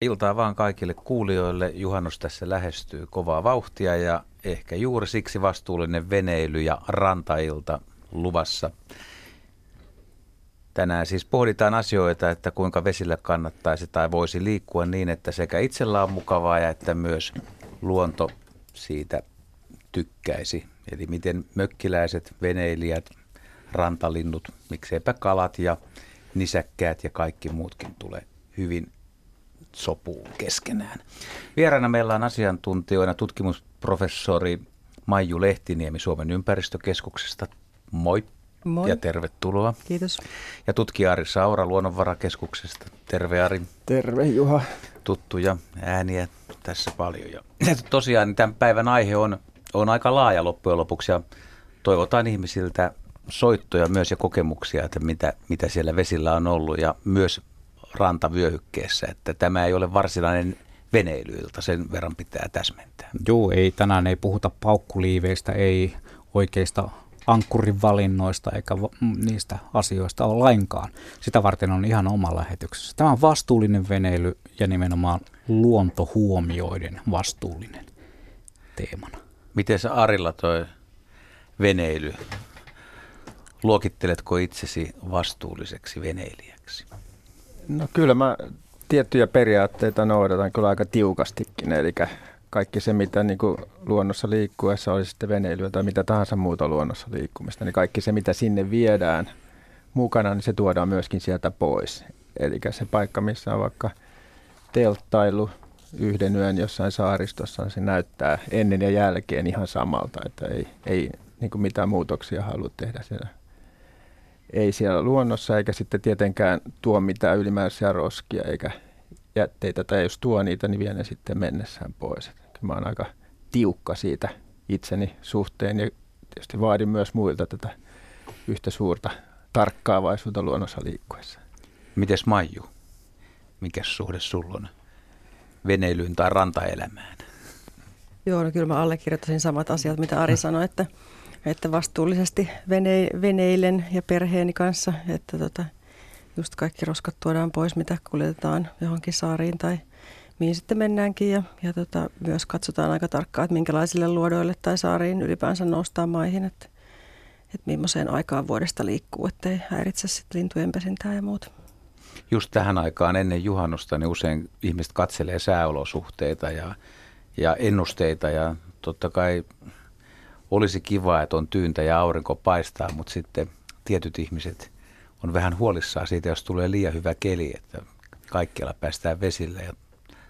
Iltaa vaan kaikille kuulijoille. Juhannus tässä lähestyy kovaa vauhtia ja ehkä juuri siksi vastuullinen veneily ja rantailta luvassa. Tänään siis pohditaan asioita, että kuinka vesillä kannattaisi tai voisi liikkua niin, että sekä itsellä on mukavaa ja että myös luonto siitä tykkäisi. Eli miten mökkiläiset, veneilijät, rantalinnut, mikseipä kalat ja nisäkkäät ja kaikki muutkin tulee hyvin sopuun keskenään. Vieraana meillä on asiantuntijoina tutkimusprofessori Maiju Lehtiniemi Suomen ympäristökeskuksesta. Moi. Moi. Ja tervetuloa. Kiitos. Ja tutkija Ari Saura Luonnonvarakeskuksesta. Terve Ari. Terve Juha. Tuttuja ääniä tässä paljon. Ja tosiaan niin tämän päivän aihe on, on aika laaja loppujen lopuksi ja toivotaan ihmisiltä soittoja myös ja kokemuksia, että mitä, mitä siellä vesillä on ollut ja myös rantavyöhykkeessä, että tämä ei ole varsinainen veneilyilta, sen verran pitää täsmentää. Joo, ei tänään ei puhuta paukkuliiveistä, ei oikeista ankkurin valinnoista eikä niistä asioista ole lainkaan. Sitä varten on ihan oma lähetyksessä. Tämä on vastuullinen veneily ja nimenomaan luontohuomioiden vastuullinen teemana. Miten se Arilla toi veneily? Luokitteletko itsesi vastuulliseksi veneilijäksi? No kyllä mä tiettyjä periaatteita noudatan kyllä aika tiukastikin, eli kaikki se, mitä niin kuin luonnossa liikkuessa oli sitten veneilyä tai mitä tahansa muuta luonnossa liikkumista, niin kaikki se, mitä sinne viedään mukana, niin se tuodaan myöskin sieltä pois. Eli se paikka, missä on vaikka telttailu yhden yön jossain saaristossa, niin se näyttää ennen ja jälkeen ihan samalta, että ei, ei niin kuin mitään muutoksia halua tehdä siellä ei siellä luonnossa eikä sitten tietenkään tuo mitään ylimääräisiä roskia eikä jätteitä, tai jos tuo niitä, niin vie ne sitten mennessään pois. Mä oon aika tiukka siitä itseni suhteen ja tietysti vaadin myös muilta tätä yhtä suurta tarkkaavaisuutta luonnossa liikkuessa. Mites Maiju? Mikä suhde sulla on veneilyyn tai rantaelämään? Joo, no kyllä mä allekirjoittaisin samat asiat, mitä Ari sanoi, että että vastuullisesti vene, veneilen ja perheeni kanssa, että tota, just kaikki roskat tuodaan pois, mitä kuljetetaan johonkin saariin tai mihin sitten mennäänkin ja, ja tota, myös katsotaan aika tarkkaan, että minkälaisille luodoille tai saariin ylipäänsä noustaan maihin, että, että millaiseen aikaan vuodesta liikkuu, ettei häiritse sitten lintujen pesintää ja muuta. Just tähän aikaan ennen juhannusta niin usein ihmiset katselee sääolosuhteita ja, ja ennusteita ja totta kai olisi kiva, että on tyyntä ja aurinko paistaa, mutta sitten tietyt ihmiset on vähän huolissaan siitä, jos tulee liian hyvä keli, että kaikkialla päästään vesille ja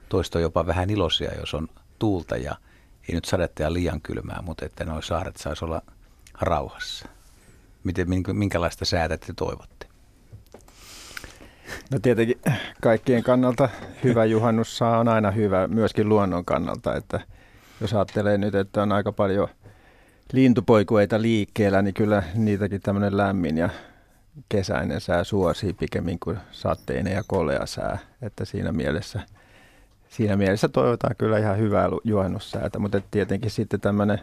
toista jopa vähän iloisia, jos on tuulta ja ei nyt sadetta ja liian kylmää, mutta että nuo saaret saisi olla rauhassa. Miten, minkälaista säätä te toivotte? No tietenkin kaikkien kannalta hyvä juhannus on aina hyvä, myöskin luonnon kannalta, että jos ajattelee nyt, että on aika paljon – lintupoikueita liikkeellä, niin kyllä niitäkin tämmöinen lämmin ja kesäinen sää suosii pikemmin kuin sateinen ja kolea sää. Että siinä mielessä, siinä mielessä toivotaan kyllä ihan hyvää juhannussäätä, mutta tietenkin sitten tämmöinen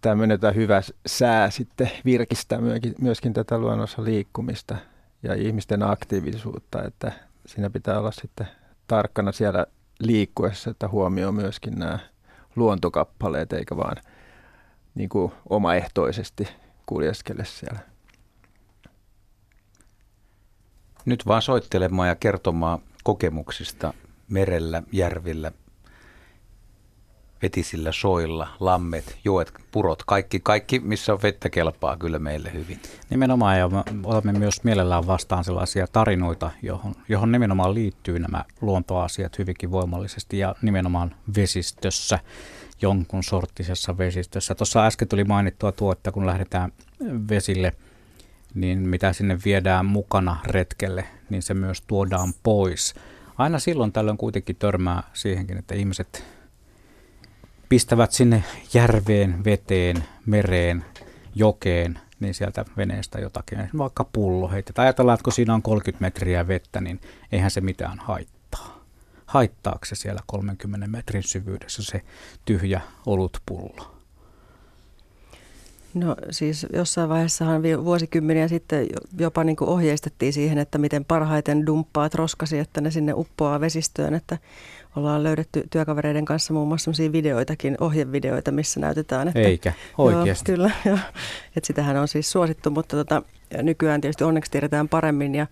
tämmöinen hyvä sää sitten virkistää myöskin, tätä luonnossa liikkumista ja ihmisten aktiivisuutta, että siinä pitää olla sitten tarkkana siellä liikkuessa, että huomioi myöskin nämä luontokappaleet, eikä vaan – niin kuin omaehtoisesti kuljeskele siellä. Nyt vaan soittelemaan ja kertomaan kokemuksista merellä, järvillä, vetisillä soilla, lammet, joet, purot, kaikki, kaikki, missä on vettä kelpaa kyllä meille hyvin. Nimenomaan ja me otamme myös mielellään vastaan sellaisia tarinoita, johon, johon nimenomaan liittyy nämä luontoasiat hyvinkin voimallisesti ja nimenomaan vesistössä jonkun sorttisessa vesistössä. Tuossa äsken tuli mainittua tuo, että kun lähdetään vesille, niin mitä sinne viedään mukana retkelle, niin se myös tuodaan pois. Aina silloin tällöin kuitenkin törmää siihenkin, että ihmiset pistävät sinne järveen, veteen, mereen, jokeen, niin sieltä veneestä jotakin, vaikka pullo heitetään. Ajatellaan, että kun siinä on 30 metriä vettä, niin eihän se mitään haittaa haittaako siellä 30 metrin syvyydessä se tyhjä olutpullo? No siis jossain vaiheessahan vuosikymmeniä sitten jopa niin kuin ohjeistettiin siihen, että miten parhaiten dumppaat roskasi, että ne sinne uppoaa vesistöön, että ollaan löydetty työkavereiden kanssa muun muassa sellaisia videoitakin, ohjevideoita, missä näytetään. Että, Eikä, oikeasti. Joo, kyllä, joo. Että sitähän on siis suosittu, mutta tota, nykyään tietysti onneksi tiedetään paremmin ja,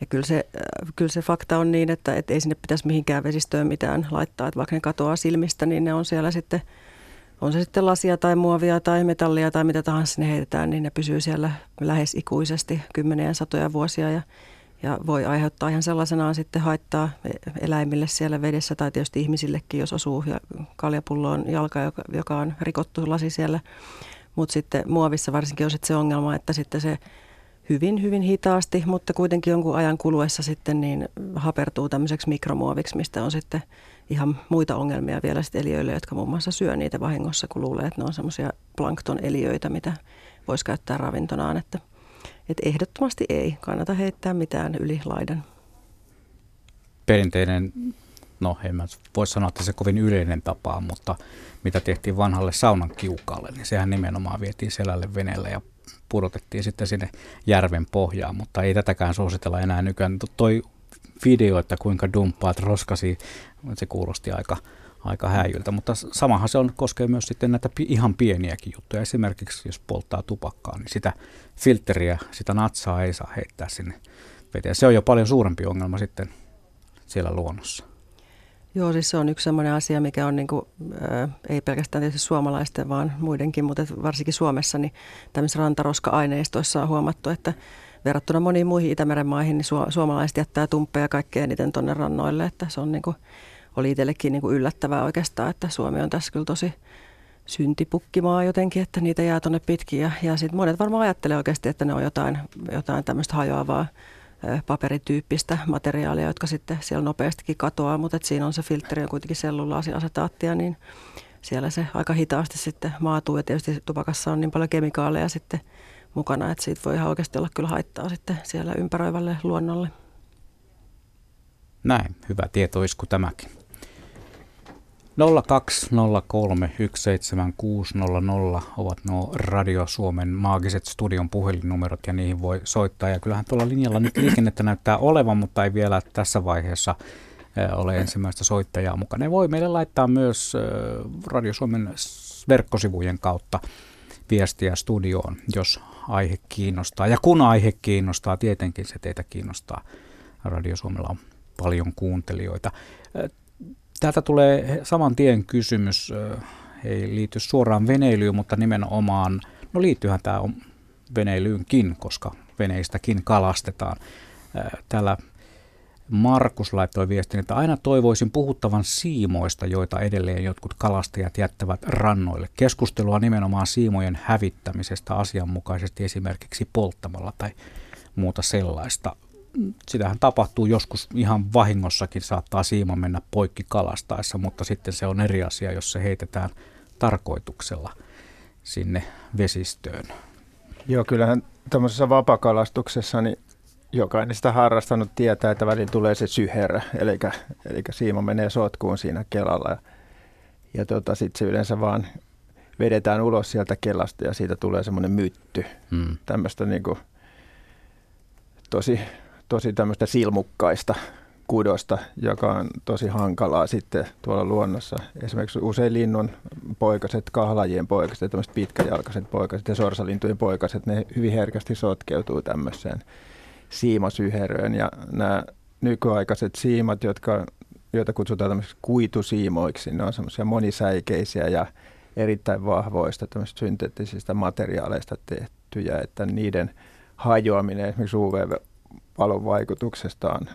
ja kyllä, se, äh, kyllä se fakta on niin, että, että ei sinne pitäisi mihinkään vesistöön mitään laittaa, että vaikka ne katoaa silmistä, niin ne on siellä sitten – on se sitten lasia tai muovia tai metallia tai mitä tahansa sinne heitetään, niin ne pysyy siellä lähes ikuisesti kymmeniä satoja vuosia ja, ja voi aiheuttaa ihan sellaisenaan sitten haittaa eläimille siellä vedessä tai tietysti ihmisillekin, jos osuu ja kaljapulloon jalka, joka, joka on rikottu lasi siellä. Mutta sitten muovissa varsinkin on sitten se ongelma, että sitten se hyvin, hyvin hitaasti, mutta kuitenkin jonkun ajan kuluessa sitten niin hapertuu tämmöiseksi mikromuoviksi, mistä on sitten ihan muita ongelmia vielä sitten eliöille, jotka muun muassa syö niitä vahingossa, kun luulee, että ne on semmoisia plankton-eliöitä, mitä voisi käyttää ravintonaan. Että, että ehdottomasti ei kannata heittää mitään yli laidan. Perinteinen, no en mä voi sanoa, että se kovin yleinen tapa, mutta mitä tehtiin vanhalle saunan kiukalle, niin sehän nimenomaan vietiin selälle veneellä ja pudotettiin sitten sinne järven pohjaan, mutta ei tätäkään suositella enää nykyään. Toi video, että kuinka dumppaat roskasi, se kuulosti aika, aika häijyltä, mutta samahan se on, koskee myös sitten näitä ihan pieniäkin juttuja. Esimerkiksi jos polttaa tupakkaa, niin sitä filteriä, sitä natsaa ei saa heittää sinne veteen. Se on jo paljon suurempi ongelma sitten siellä luonnossa. Joo, siis se on yksi sellainen asia, mikä on niin kuin, äh, ei pelkästään tietysti suomalaisten, vaan muidenkin, mutta varsinkin Suomessa, niin tämmöisissä rantaroska-aineistoissa on huomattu, että verrattuna moniin muihin Itämeren maihin, niin su- suomalaiset jättää tumppeja kaikkein eniten tuonne rannoille, että se on niin kuin, oli itsellekin niin kuin yllättävää oikeastaan, että Suomi on tässä kyllä tosi syntipukkimaa jotenkin, että niitä jää tuonne pitkin ja, ja sitten monet varmaan ajattelee oikeasti, että ne on jotain, jotain tämmöistä hajoavaa paperityyppistä materiaalia, jotka sitten siellä nopeastikin katoaa, mutta että siinä on se filtteri on kuitenkin sellulaasiasetaattia, niin siellä se aika hitaasti sitten maatuu ja tietysti tupakassa on niin paljon kemikaaleja sitten mukana, että siitä voi ihan oikeasti olla kyllä haittaa sitten siellä ympäröivälle luonnolle. Näin, hyvä tietoisku tämäkin. 020317600 ovat nuo Radio Suomen maagiset studion puhelinnumerot ja niihin voi soittaa. Ja kyllähän tuolla linjalla nyt liikennettä näyttää olevan, mutta ei vielä tässä vaiheessa ole ensimmäistä soittajaa mukana. Ne voi meille laittaa myös Radio Suomen verkkosivujen kautta viestiä studioon, jos aihe kiinnostaa. Ja kun aihe kiinnostaa, tietenkin se teitä kiinnostaa. Radio Suomella on paljon kuuntelijoita. Täältä tulee saman tien kysymys, ei liity suoraan veneilyyn, mutta nimenomaan, no liittyyhän tämä veneilyynkin, koska veneistäkin kalastetaan. Täällä Markus laittoi viestin, että aina toivoisin puhuttavan siimoista, joita edelleen jotkut kalastajat jättävät rannoille. Keskustelua nimenomaan siimojen hävittämisestä asianmukaisesti esimerkiksi polttamalla tai muuta sellaista. Sitähän tapahtuu joskus ihan vahingossakin, saattaa siima mennä poikki kalastaessa, mutta sitten se on eri asia, jos se heitetään tarkoituksella sinne vesistöön. Joo, kyllähän tämmöisessä vapakalastuksessa niin jokainen sitä harrastanut tietää, että välillä tulee se syherä, eli, eli siima menee sotkuun siinä kelalla. Ja, ja tota, sitten se yleensä vaan vedetään ulos sieltä kelasta ja siitä tulee semmoinen mytty. Hmm. Tämmöistä niin kuin, tosi, tosi tämmöistä silmukkaista kudosta, joka on tosi hankalaa sitten tuolla luonnossa. Esimerkiksi usein linnun poikaset, kahlajien poikaset, tämmöiset pitkäjalkaiset poikaset ja sorsalintujen poikaset, ne hyvin herkästi sotkeutuu tämmöiseen siimasyheröön ja nämä nykyaikaiset siimat, jotka, joita kutsutaan tämmöisiksi kuitusiimoiksi, ne on semmoisia monisäikeisiä ja erittäin vahvoista tämmöisistä synteettisistä materiaaleista tehtyjä, että niiden hajoaminen esimerkiksi UV-valon vaikutuksesta on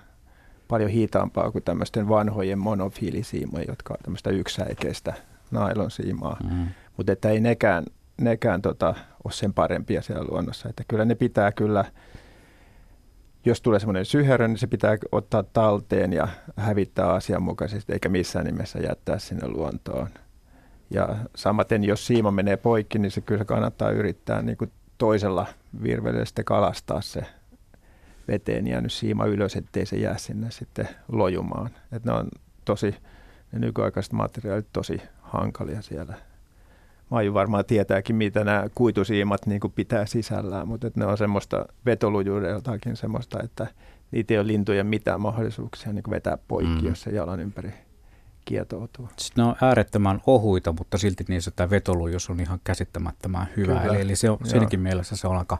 paljon hitaampaa kuin tämmöisten vanhojen monofiilisiimojen, jotka on tämmöistä yksisäikeistä nailonsiimaa. Mm. Mutta että ei nekään, nekään tota, ole sen parempia siellä luonnossa. Että kyllä ne pitää kyllä jos tulee semmoinen syherö, niin se pitää ottaa talteen ja hävittää asianmukaisesti, eikä missään nimessä jättää sinne luontoon. Ja samaten, jos siima menee poikki, niin se kyllä kannattaa yrittää niin kuin toisella virvellä sitten kalastaa se veteen jäänyt siima ylös, ettei se jää sinne sitten lojumaan. Et ne on tosi, ne nykyaikaiset materiaalit tosi hankalia siellä Maiju varmaan tietääkin, mitä nämä kuitusiimat niin kuin pitää sisällään, mutta että ne on semmoista vetolujuudeltakin semmoista, että niitä ei ole lintujen mitään mahdollisuuksia niin vetää poikki, mm. jos se jalan ympäri kietoutuu. Sitten ne on äärettömän ohuita, mutta silti niissä tämä vetolujuus on ihan käsittämättömän hyvä. Kyllä. Eli, eli se on, siinäkin mielessä se on aika,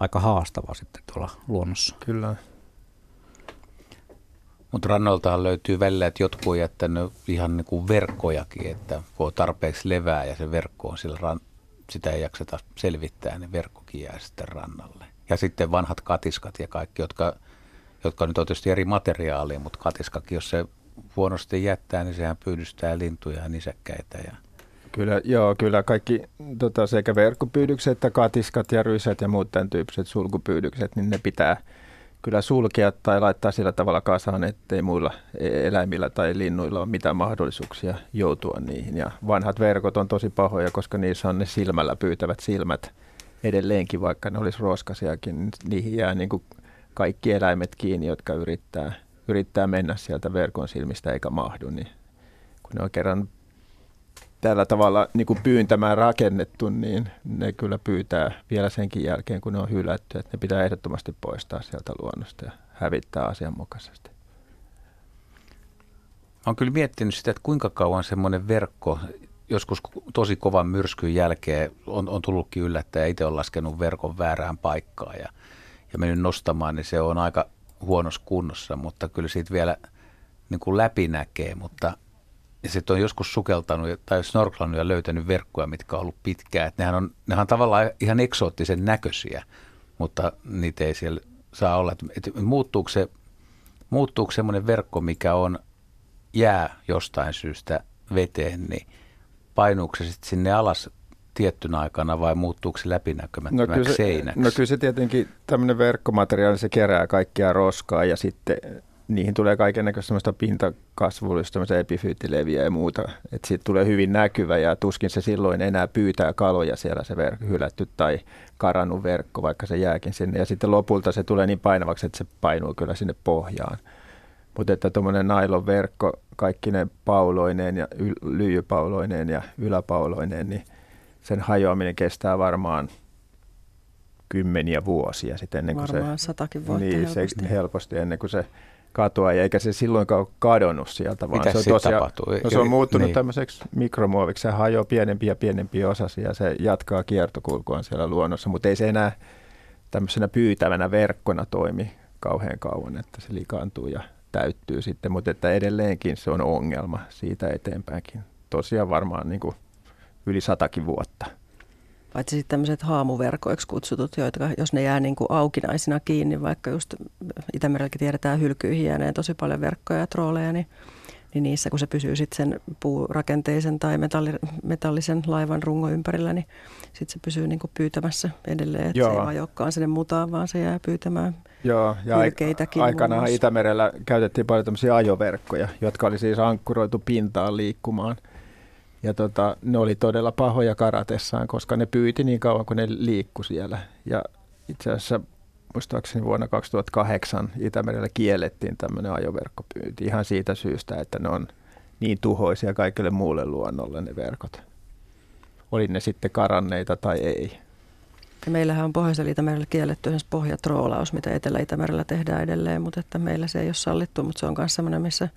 aika haastava sitten tuolla luonnossa. Kyllä. Mutta rannoiltahan löytyy välillä, että jotkut on jättänyt ihan niin kuin verkkojakin, että kun on tarpeeksi levää ja se verkko on sillä ran, sitä ei jakseta selvittää, niin verkkokin jää sitten rannalle. Ja sitten vanhat katiskat ja kaikki, jotka, jotka nyt on tietysti eri materiaalia, mutta katiskakin, jos se huonosti jättää, niin sehän pyydystää lintuja ja nisäkkäitä. Ja... Kyllä, joo, kyllä kaikki tota, sekä verkkopyydykset että katiskat ja rysät ja muut tämän tyyppiset sulkupyydykset, niin ne pitää – kyllä sulkea tai laittaa sillä tavalla kasaan, ettei muilla eläimillä tai linnuilla ole mitään mahdollisuuksia joutua niihin. Ja vanhat verkot on tosi pahoja, koska niissä on ne silmällä pyytävät silmät edelleenkin, vaikka ne olisi roskasiakin. Niihin jää niin kuin kaikki eläimet kiinni, jotka yrittää, yrittää mennä sieltä verkon silmistä eikä mahdu. Niin kun ne on kerran tällä tavalla niin kuin pyyntämään rakennettu, niin ne kyllä pyytää vielä senkin jälkeen, kun ne on hylätty. Että ne pitää ehdottomasti poistaa sieltä luonnosta ja hävittää asianmukaisesti. Olen kyllä miettinyt sitä, että kuinka kauan semmoinen verkko, joskus tosi kovan myrskyn jälkeen on, on tullutkin yllättäen itse on laskenut verkon väärään paikkaan ja, ja mennyt nostamaan, niin se on aika huonossa kunnossa, mutta kyllä siitä vielä niin kuin läpi näkee, mutta – ja sitten on joskus sukeltanut tai snorklannut ja löytänyt verkkoja, mitkä on ollut pitkää. Että nehän, on, nehän on tavallaan ihan eksoottisen näköisiä, mutta niitä ei siellä saa olla. Että muuttuuko, se, muuttuuko semmoinen verkko, mikä on jää jostain syystä veteen, niin painuuko se sitten sinne alas tiettynä aikana vai muuttuuko se läpinäkymättömäksi no kyllä se, seinäksi? No kyllä se tietenkin tämmöinen verkkomateriaali, se kerää kaikkia roskaa ja sitten niihin tulee kaiken semmoista pintakasvullista, semmoista epifyyttileviä ja muuta. Että siitä tulee hyvin näkyvä ja tuskin se silloin enää pyytää kaloja siellä se ver- hylätty tai karannut verkko, vaikka se jääkin sinne. Ja sitten lopulta se tulee niin painavaksi, että se painuu kyllä sinne pohjaan. Mutta että tuommoinen nailon verkko, kaikki ne pauloineen ja yl- lyijypauloineen ja yläpauloineen, niin sen hajoaminen kestää varmaan kymmeniä vuosia sitten ennen kuin Varmaan se... satakin vuotta niin, helposti. Se helposti ennen kuin se katoa, eikä se silloinkaan ole kadonnut sieltä, vaan Mitä se on, tosiaan, tapahtuu? No, se on muuttunut niin. tämmöiseksi mikromuoviksi. Se hajoaa pienempiä ja pienempiä osasia ja se jatkaa kiertokulkuaan siellä luonnossa, mutta ei se enää tämmöisenä pyytävänä verkkona toimi kauhean kauan, että se likaantuu ja täyttyy sitten, mutta että edelleenkin se on ongelma siitä eteenpäinkin. Tosiaan varmaan niin kuin yli satakin vuotta. Paitsi sitten tämmöiset haamuverkoiksi kutsutut, joita jos ne jää niin kuin aukinaisina kiinni, vaikka just Itämerelläkin tiedetään hylkyihin jääneen tosi paljon verkkoja ja trooleja, niin, niin niissä kun se pysyy sitten sen puurakenteisen tai metalli, metallisen laivan rungon ympärillä, niin sitten se pysyy niin kuin pyytämässä edelleen, että Joo. se ei ajokaan sinne mutaan, vaan se jää pyytämään Joo, ja hylkeitäkin. Aikanaan Itämerellä käytettiin paljon tämmöisiä ajoverkkoja, jotka oli siis ankkuroitu pintaan liikkumaan – ja tota, ne oli todella pahoja karatessaan, koska ne pyyti niin kauan kuin ne liikku siellä. Ja itse asiassa muistaakseni vuonna 2008 Itämerellä kiellettiin tämmöinen ajoverkkopyynti ihan siitä syystä, että ne on niin tuhoisia kaikille muulle luonnolle ne verkot. Oli ne sitten karanneita tai ei. Ja meillähän on Pohjoisella Itämerellä kielletty esimerkiksi pohjatroolaus, mitä Etelä-Itämerellä tehdään edelleen, mutta että meillä se ei ole sallittu, mutta se on myös sellainen, missä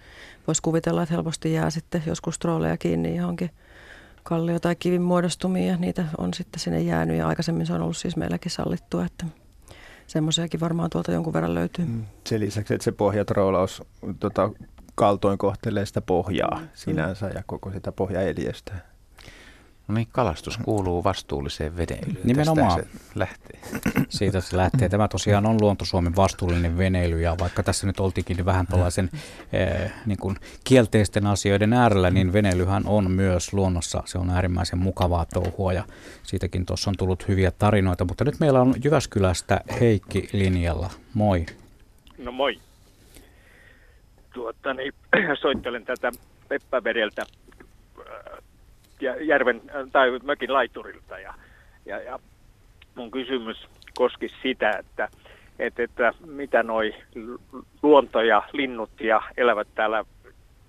voisi kuvitella, että helposti jää sitten joskus trooleja kiinni johonkin kallio- tai kivin muodostumiin ja niitä on sitten sinne jäänyt ja aikaisemmin se on ollut siis meilläkin sallittua, että semmoisiakin varmaan tuolta jonkun verran löytyy. Mm. Sen lisäksi, että se pohjatroolaus tota, kaltoin kohtelee sitä pohjaa mm. sinänsä ja koko sitä pohjaeliöstä. No niin, kalastus kuuluu vastuulliseen veneilyyn. Nimenomaan. Tästä se lähtee. Siitä se lähtee. Tämä tosiaan on Luonto Suomen vastuullinen veneily ja vaikka tässä nyt oltiinkin vähän tällaisen eh, niin kuin kielteisten asioiden äärellä, niin veneilyhän on myös luonnossa. Se on äärimmäisen mukavaa touhua ja siitäkin tuossa on tullut hyviä tarinoita. Mutta nyt meillä on Jyväskylästä Heikki linjalla. Moi. No moi. Tuota, niin, soittelen tätä Peppävedeltä järven tai mökin laiturilta ja, ja, ja mun kysymys koski sitä, että, että, että mitä noi luonto ja linnut ja elävät täällä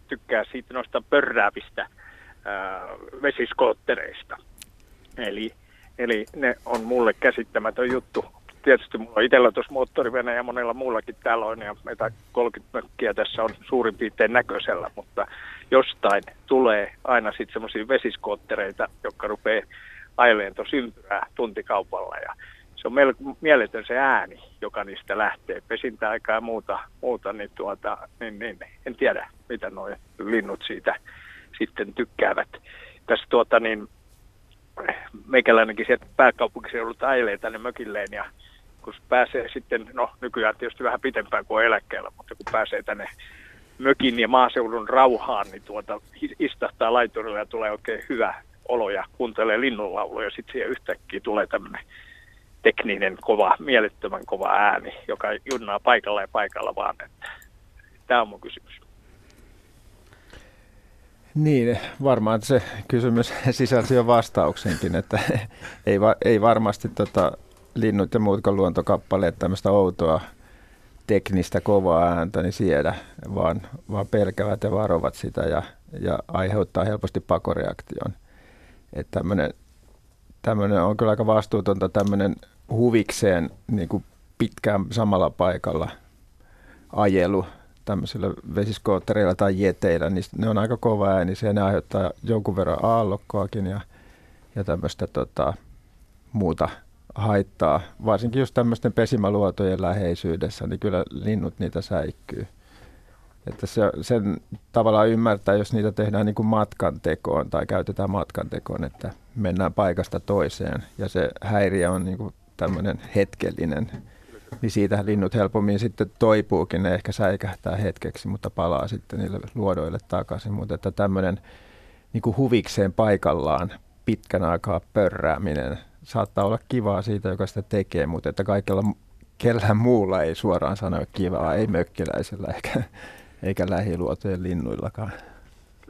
tykkää siitä noista pörräävistä ää, vesiskoottereista. Eli, eli ne on mulle käsittämätön juttu. Tietysti mulla on itsellä tuossa moottorivene ja monella muullakin täällä on ja meitä 30 mökkiä tässä on suurin piirtein näköisellä, mutta jostain tulee aina sitten semmoisia vesiskoottereita, jotka rupeaa aileen tuossa ympyrää tuntikaupalla ja se on melko mieletön se ääni, joka niistä lähtee. Pesintäaikaa ja muuta, muuta niin, tuota, niin, niin, en tiedä, mitä nuo linnut siitä sitten tykkäävät. Tässä tuota, niin, meikäläinenkin sieltä pääkaupunkiseudulta ailee tänne mökilleen ja kun pääsee sitten, no nykyään tietysti vähän pitempään kuin eläkkeellä, mutta kun pääsee tänne mökin ja maaseudun rauhaan, niin tuota, istahtaa laiturilla ja tulee oikein hyvä olo ja kuuntelee linnunlauluja. Sitten siihen yhtäkkiä tulee tämmöinen tekninen, kova, mielettömän kova ääni, joka junnaa paikalla ja paikalla vaan. Että, tämä on mun kysymys. Niin, varmaan se kysymys sisälsi jo vastauksenkin, että ei, va, ei varmasti tota, linnut ja muutkaan luontokappaleet tämmöistä outoa teknistä kovaa ääntä niin siedä, vaan, vaan pelkävät ja varovat sitä ja, ja aiheuttaa helposti pakoreaktion. Että tämmöinen, tämmöinen on kyllä aika vastuutonta tämmöinen huvikseen niin kuin pitkään samalla paikalla ajelu tämmöisillä vesiskoottereilla tai jeteillä, niin ne on aika kova äänisiä. Ne aiheuttaa jonkun verran aallokkoakin ja, ja tämmöistä tota, muuta haittaa. Varsinkin just tämmöisten pesimäluotojen läheisyydessä, niin kyllä linnut niitä säikkyy. Että se, sen tavallaan ymmärtää, jos niitä tehdään niin kuin matkan tekoon tai käytetään matkan tekoon, että mennään paikasta toiseen ja se häiriö on niin kuin tämmöinen hetkellinen, niin siitähän linnut helpommin sitten toipuukin, ne ehkä säikähtää hetkeksi, mutta palaa sitten niille luodoille takaisin. Mutta että tämmöinen niin kuin huvikseen paikallaan pitkän aikaa pörrääminen saattaa olla kivaa siitä, joka sitä tekee, mutta että kaikella kellään muulla ei suoraan sano kivaa, ei mökkiläisellä eikä, eikä lähiluotojen linnuillakaan.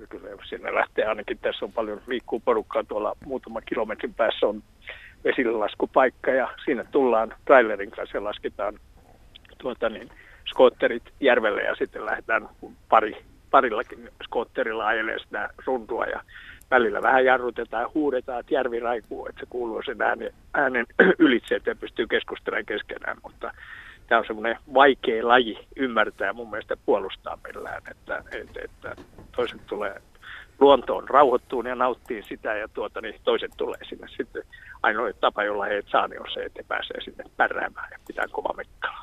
Kyllä, sinne lähtee ainakin, tässä on paljon liikkuu porukkaa tuolla muutama kilometrin päässä on vesillelaskupaikka ja siinä tullaan trailerin kanssa ja lasketaan tuota niin, skootterit järvelle ja sitten lähdetään pari, parillakin skootterilla ajelemaan sitä runtua ja välillä vähän jarrutetaan ja huudetaan, että järvi raikuu, että se kuuluu sen äänen, äänen ylitse, että pystyy keskustelemaan keskenään, mutta tämä on semmoinen vaikea laji ymmärtää mun mielestä puolustaa millään, että, että, että toiset tulee luontoon rauhoittuun ja nauttii sitä ja tuota, niin toiset tulee sinne sitten. Ainoa tapa, jolla he et saa, niin on se, että he pääsee sinne pärräämään ja pitää kova mekkala.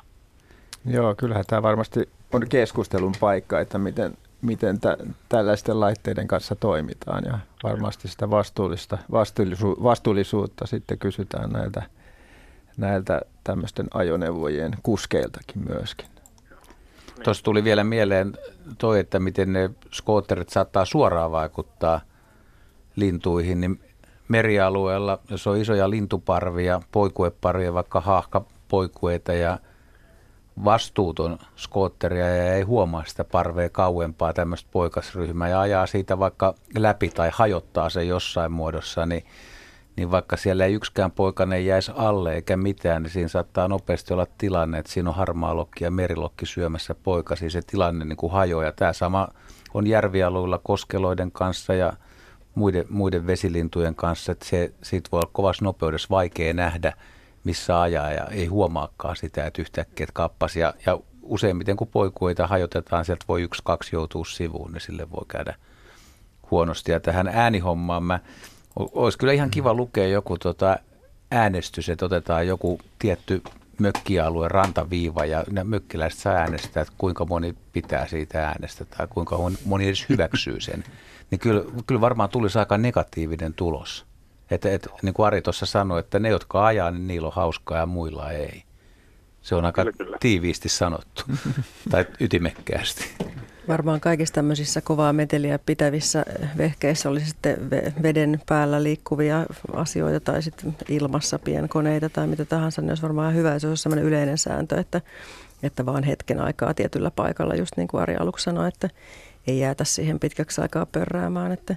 Joo, kyllähän tämä varmasti on keskustelun paikka, että miten, miten tä, tällaisten laitteiden kanssa toimitaan ja varmasti sitä vastuullista, vastuullisu, vastuullisuutta sitten kysytään näiltä, näiltä tämmöisten ajoneuvojen kuskeiltakin myöskin. Tuossa tuli vielä mieleen toi, että miten ne skootterit saattaa suoraan vaikuttaa lintuihin, niin merialueella, jos on isoja lintuparvia, poikueparvia, vaikka haahkapoikueita ja vastuuton skootteria ja ei huomaa sitä parvea kauempaa tämmöistä poikasryhmää ja ajaa siitä vaikka läpi tai hajottaa se jossain muodossa, niin niin vaikka siellä ei yksikään poikainen jäisi alle eikä mitään, niin siinä saattaa nopeasti olla tilanne, että siinä on harmaa lokki ja merilokki syömässä poikasi. Se tilanne niin kuin hajoaa. tämä sama on järvialueilla koskeloiden kanssa ja muiden, muiden vesilintujen kanssa, että se, siitä voi olla kovassa nopeudessa vaikea nähdä, missä ajaa ja ei huomaakaan sitä, että yhtäkkiä että kappas. Ja, ja useimmiten kun poikuita hajotetaan, sieltä voi yksi, kaksi joutua sivuun, niin sille voi käydä huonosti. Ja tähän äänihommaan mä olisi kyllä ihan kiva lukea joku tota äänestys, että otetaan joku tietty mökkialue, rantaviiva ja mökkiläiset saa äänestää, että kuinka moni pitää siitä äänestä tai kuinka moni edes hyväksyy sen. Niin kyllä, kyllä varmaan tulisi aika negatiivinen tulos. Että, että niin kuin Ari tuossa sanoi, että ne, jotka ajaa, niin niillä on hauskaa ja muilla ei. Se on aika kyllä, kyllä. tiiviisti sanottu tai ytimekkäästi. Varmaan kaikissa tämmöisissä kovaa meteliä pitävissä vehkeissä oli sitten veden päällä liikkuvia asioita tai sitten ilmassa pienkoneita tai mitä tahansa, niin olisi varmaan hyvä, se olisi sellainen yleinen sääntö, että, että vaan hetken aikaa tietyllä paikalla, just niin kuin Ari aluksi sanoi, että ei jäätä siihen pitkäksi aikaa pörräämään, että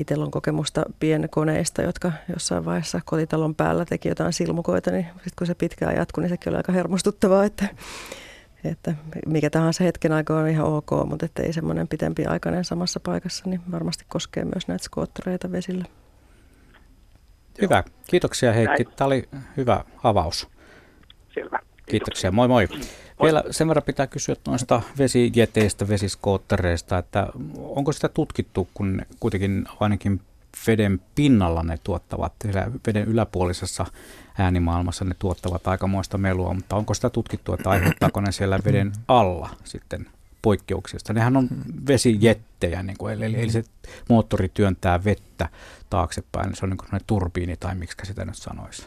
itsellä on kokemusta pienkoneista, jotka jossain vaiheessa kotitalon päällä teki jotain silmukoita, niin sitten kun se pitkään jatkui, niin sekin oli aika hermostuttavaa, että että mikä tahansa hetken aika on ihan ok, mutta että ei semmoinen pitempi aikainen samassa paikassa, niin varmasti koskee myös näitä skoottereita vesillä. Hyvä. Kiitoksia Heikki. Näin. Tämä oli hyvä avaus. Selvä. Kiitoksia. Moi moi. Vielä sen verran pitää kysyä noista vesijeteistä, vesiskoottereista, että onko sitä tutkittu, kun kuitenkin ainakin veden pinnalla ne tuottavat, veden yläpuolisessa äänimaailmassa ne tuottavat aikamoista melua, mutta onko sitä tutkittu, että aiheuttaako ne siellä veden alla sitten poikkeuksista? Nehän on vesijettejä, niin kuin, eli, eli se moottori työntää vettä taaksepäin, se on niin kuin turbiini tai miksi sitä nyt sanoisi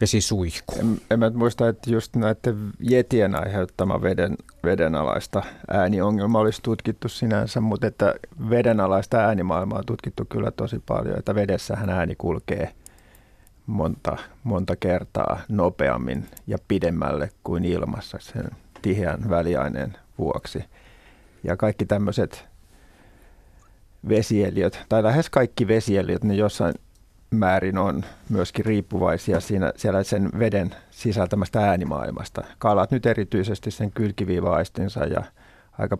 vesisuihku. En, en mä muista, että just näiden jetien aiheuttama veden, vedenalaista ääniongelma olisi tutkittu sinänsä, mutta että vedenalaista äänimaailmaa on tutkittu kyllä tosi paljon, että vedessähän ääni kulkee monta, monta kertaa nopeammin ja pidemmälle kuin ilmassa sen tiheän väliaineen vuoksi. Ja kaikki tämmöiset vesieliöt, tai lähes kaikki vesieliöt, ne jossain määrin on myöskin riippuvaisia siinä, siellä sen veden sisältämästä äänimaailmasta. Kalat nyt erityisesti sen kylkiviiva-aistinsa ja aika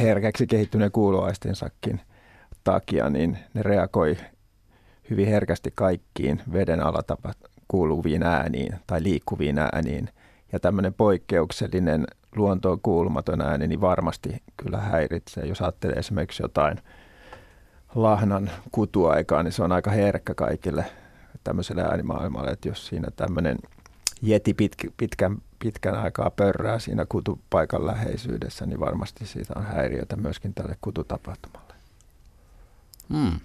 herkäksi kehittyneen kuuloaistinsakin takia, niin ne reagoi hyvin herkästi kaikkiin veden alatapa kuuluviin ääniin tai liikkuviin ääniin. Ja tämmöinen poikkeuksellinen luontoon kuulumaton ääni niin varmasti kyllä häiritsee, jos ajattelee esimerkiksi jotain – lahnan kutuaikaa, niin se on aika herkkä kaikille tämmöiselle äänimaailmalle, että jos siinä tämmöinen jeti pitkä, pitkän, pitkän aikaa pörrää siinä kutupaikan läheisyydessä, niin varmasti siitä on häiriötä myöskin tälle kututapahtumalle. Hmm.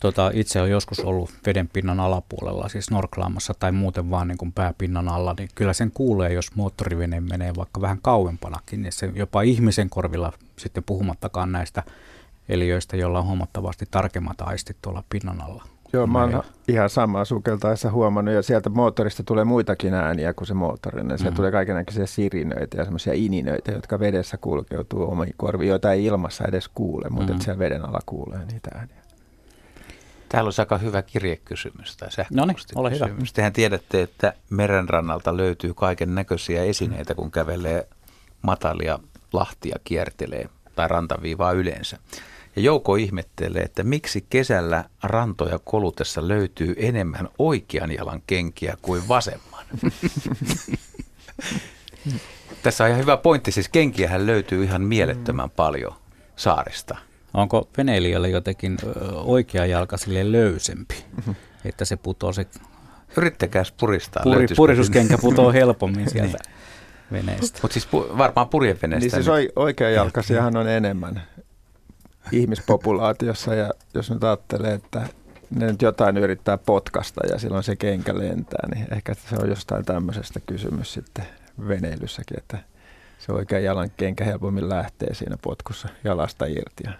Tota, itse olen joskus ollut vedenpinnan alapuolella, siis norklaamassa tai muuten vaan niin kuin pääpinnan alla, niin kyllä sen kuulee, jos moottorivene menee vaikka vähän kauempanakin, niin se jopa ihmisen korvilla sitten puhumattakaan näistä eliöistä, joilla on huomattavasti tarkemmat aistit tuolla pinnan alla. Joo, mä oon ihan samaa sukeltaessa huomannut, ja sieltä moottorista tulee muitakin ääniä kuin se moottori. Sieltä mm-hmm. tulee kaikenlaisia sirinöitä ja semmoisia ininöitä, jotka vedessä kulkeutuu omiin korviin, joita ei ilmassa edes kuule, mutta mm-hmm. siellä veden alla kuulee niitä ääniä. Täällä on aika hyvä kirjekysymys tai No niin, ole hyvä. Tehän tiedätte, että merenrannalta löytyy kaiken näköisiä esineitä, kun kävelee matalia lahtia kiertelee tai rantaviivaa yleensä. Ja Jouko ihmettelee, että miksi kesällä rantoja kolutessa löytyy enemmän oikean jalan kenkiä kuin vasemman. Tässä on ihan hyvä pointti, siis kenkiähän löytyy ihan mielettömän paljon saarista. Onko veneilijöillä jotenkin oikea jalka sille löysempi, että se putoo se... Yrittäkääs puristaa. Puri, puristuskenkä putoo helpommin sieltä niin. veneestä. Mutta siis pu, varmaan purjeveneestä. Niin siis oikea jalkaisiahan on enemmän ihmispopulaatiossa ja jos nyt ajattelee, että ne nyt jotain yrittää potkasta ja silloin se kenkä lentää, niin ehkä se on jostain tämmöisestä kysymys sitten veneilyssäkin, että se oikea jalan kenkä helpommin lähtee siinä potkussa jalasta irti ja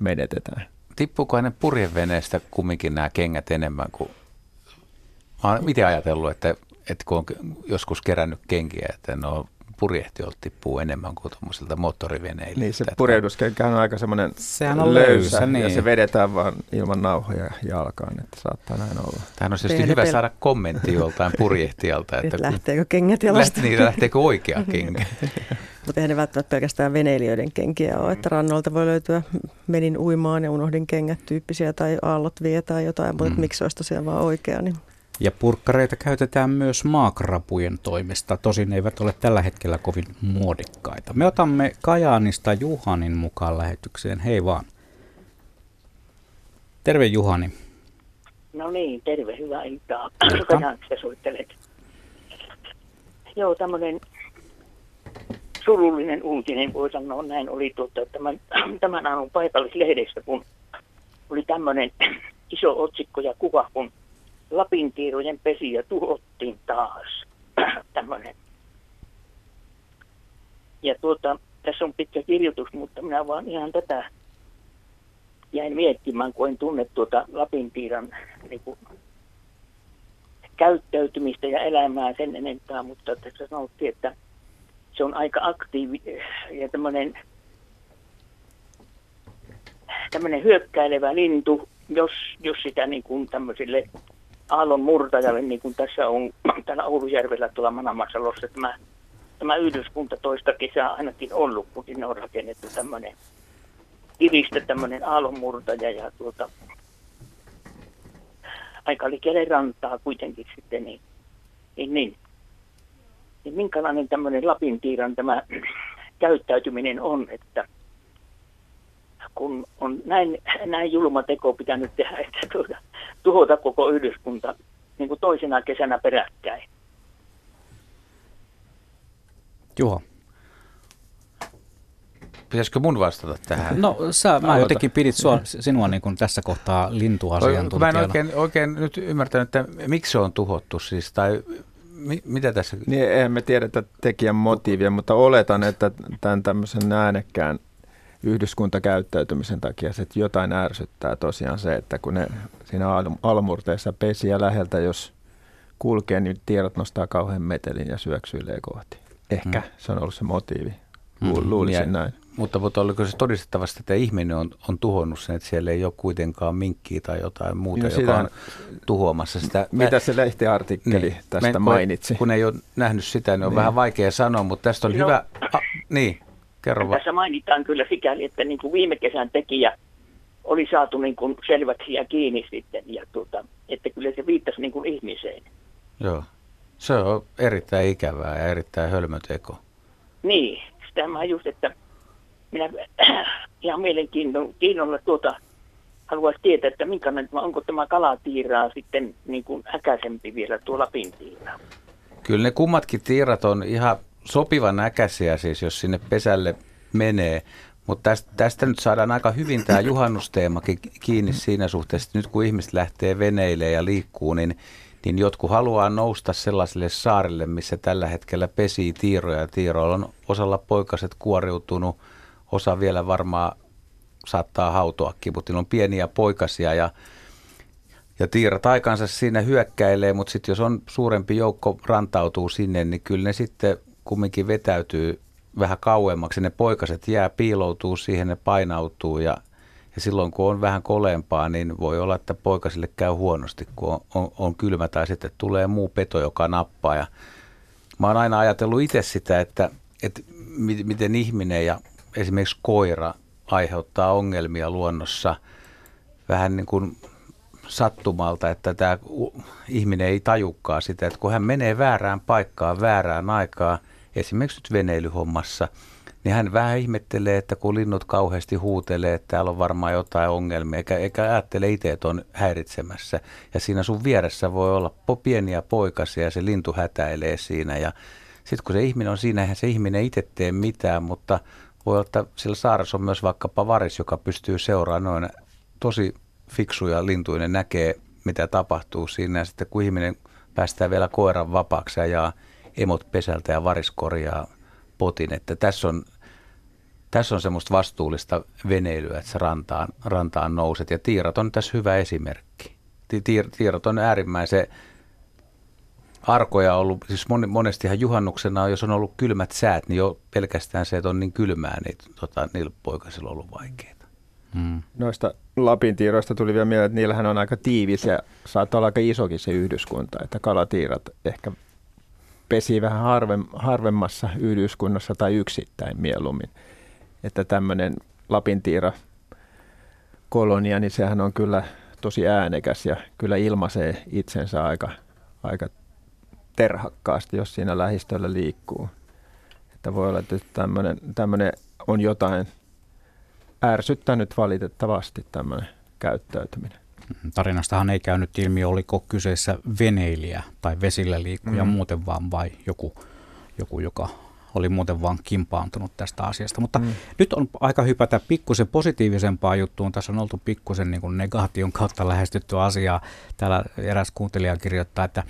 menetetään. Tippuuko ne purjeveneestä kumminkin nämä kengät enemmän kuin... Mä oon ajatellut, että, että kun on joskus kerännyt kenkiä, että ne on purjehtiolta tippuu enemmän kuin tuommoisilta moottoriveneiltä. Niin se purjehduskenkä on aika semmoinen Sehän on löysä, löysä niin. ja se vedetään vaan ilman nauhoja jalkaan, että saattaa näin olla. Tähän on tietysti hyvä saada kommentti joltain purjehtijalta. että lähteekö kengät jalasta? Lähti, niin, lähteekö oikea kenkä? Mutta eihän ne välttämättä pelkästään veneilijöiden kenkiä ole, että rannolta voi löytyä menin uimaan ja unohdin kengät tyyppisiä tai aallot vie tai jotain, mutta mm. miksi olisi tosiaan vaan oikea, niin ja purkkareita käytetään myös maakrapujen toimesta, tosin ne eivät ole tällä hetkellä kovin muodikkaita. Me otamme Kajaanista Juhanin mukaan lähetykseen. Hei vaan. Terve Juhani. No niin, terve, hyvää iltaa. Kajaanista soittelet. Joo, tämmöinen surullinen uutinen, voi sanoa näin, oli tuota, tämän, tämän aamun paikallislehdestä, kun oli tämmöinen iso otsikko ja kuva, kun Lapin tiirojen pesiä tuhottiin taas. Tämmöinen. Ja tuota, tässä on pitkä kirjoitus, mutta minä vaan ihan tätä jäin miettimään, kun en tunne tuota Lapintiiran niin kuin, käyttäytymistä ja elämää sen enempää, mutta tässä sanottiin, että se on aika aktiivi ja tämmöinen tämmöinen hyökkäilevä lintu, jos, jos sitä niin kuin tämmöisille aallon murtajalle, niin kuin tässä on täällä Oulujärvellä tuolla Manamasalossa tämä, tämä yhdyskunta toista kesää ainakin ollut, kun sinne on rakennettu tämmöinen kivistä tämmöinen aallonmurtaja ja tuota, aika liikkeelle rantaa kuitenkin sitten, niin, niin, niin. niin minkälainen tämmöinen Lapin tiiran tämä käyttäytyminen on, että kun on näin, näin julma teko pitänyt tehdä, että tuota, tuhota koko yhdyskunta niin kuin toisena kesänä peräkkäin. Juha. Pitäisikö mun vastata tähän? No sä, mä jotenkin pidit sua, sinua niin kuin tässä kohtaa lintuasiantuntijana. Mä en oikein, oikein nyt ymmärtänyt, että miksi se on tuhottu siis, tai mi, mitä tässä? Niin, eihän me tiedetä tekijän motiivia, mutta oletan, että tämän tämmöisen äänekkään yhdyskuntakäyttäytymisen takia se, että jotain ärsyttää tosiaan se, että kun ne siinä almurteessa pesiä läheltä, jos kulkee, niin tiedot nostaa kauhean metelin ja syöksyilee kohti. Ehkä hmm. se on ollut se motiivi. Lu- hmm. Luulisin ja, näin. Mutta, mutta oliko se todistettavasti, että ihminen on, on tuhonnut sen, että siellä ei ole kuitenkaan minkkiä tai jotain muuta, no, joka on tuhoamassa sitä. Mitä se lehtiartikkeli niin, tästä mainitsi? Kun ei ole nähnyt sitä, niin on niin. vähän vaikea sanoa, mutta tästä on no, hyvä... A, niin, kerro Tässä mainitaan kyllä sikäli, että niin kuin viime kesän tekijä oli saatu niin kuin selväksi ja kiinni sitten, ja tuota, että kyllä se viittasi niin kuin ihmiseen. Joo, se on erittäin ikävää ja erittäin hölmöteko. Niin, sitä mä just, että minä ihan mielenkiinnolla tuota, haluaisin tietää, että minkälainen, onko tämä kalatiiraa sitten niin kuin äkäisempi vielä tuo Lapin tiiraa. Kyllä ne kummatkin tiirat on ihan sopivan näkäisiä siis, jos sinne pesälle menee. Mutta tästä, tästä nyt saadaan aika hyvin tämä juhannusteemakin kiinni siinä suhteessa, että nyt kun ihmiset lähtee veneille ja liikkuu, niin, niin jotkut haluaa nousta sellaiselle saarelle, missä tällä hetkellä pesii tiiroja. Tiiroilla on osalla poikaset kuoriutunut – osa vielä varmaan saattaa hautoakin, mutta on pieniä poikasia ja, ja tiirat aikansa siinä hyökkäilee, mutta sitten jos on suurempi joukko rantautuu sinne, niin kyllä ne sitten kumminkin vetäytyy vähän kauemmaksi. Ne poikaset jää, piiloutuu siihen, ne painautuu ja, ja silloin kun on vähän koleempaa, niin voi olla, että poikasille käy huonosti, kun on, on, on kylmä tai sitten tulee muu peto, joka nappaa. Ja mä oon aina ajatellut itse sitä, että, että miten ihminen ja esimerkiksi koira aiheuttaa ongelmia luonnossa vähän niin kuin sattumalta, että tämä ihminen ei tajukkaa sitä, että kun hän menee väärään paikkaan väärään aikaan, esimerkiksi nyt veneilyhommassa, niin hän vähän ihmettelee, että kun linnut kauheasti huutelee, että täällä on varmaan jotain ongelmia, eikä, eikä ajattele itse, että on häiritsemässä. Ja siinä sun vieressä voi olla pieniä poikasia ja se lintu hätäilee siinä. Ja sitten kun se ihminen on siinä, se ihminen itse tee mitään, mutta voi olla, että sillä saaressa on myös vaikkapa varis, joka pystyy seuraamaan noin tosi fiksuja lintuja, näkee mitä tapahtuu siinä ja sitten kun ihminen päästää vielä koiran vapaaksi ja emot pesältä ja varis korjaa potin, että tässä on, tässä on semmoista vastuullista veneilyä, että sä rantaan, rantaan nouset ja tiirat on tässä hyvä esimerkki. Tiir, tiirat on äärimmäisen arkoja ollut, siis monestihan juhannuksena, jos on ollut kylmät säät, niin jo pelkästään se, että on niin kylmää, niin tota, niillä poikasilla on ollut vaikeaa. Hmm. Noista Lapin tiiroista tuli vielä mieleen, että niillähän on aika tiivis ja saattaa olla aika isokin se yhdyskunta, että kalatiirat ehkä pesii vähän harvem, harvemmassa yhdyskunnassa tai yksittäin mieluummin. Että tämmöinen Lapin tiira kolonia, niin sehän on kyllä tosi äänekäs ja kyllä ilmaisee itsensä aika, aika terhakkaasti, jos siinä lähistöllä liikkuu. Että voi olla, että tämmöinen on jotain ärsyttänyt valitettavasti tämmöinen käyttäytyminen. Tarinastahan ei käynyt ilmi, oliko kyseessä veneilijä tai vesillä liikkuja mm. muuten vaan vai joku, joku, joka oli muuten vaan kimpaantunut tästä asiasta. Mutta mm. nyt on aika hypätä pikkusen positiivisempaa juttuun. Tässä on oltu pikkusen niin negaation kautta lähestytty asiaa. Täällä eräs kuuntelija kirjoittaa, että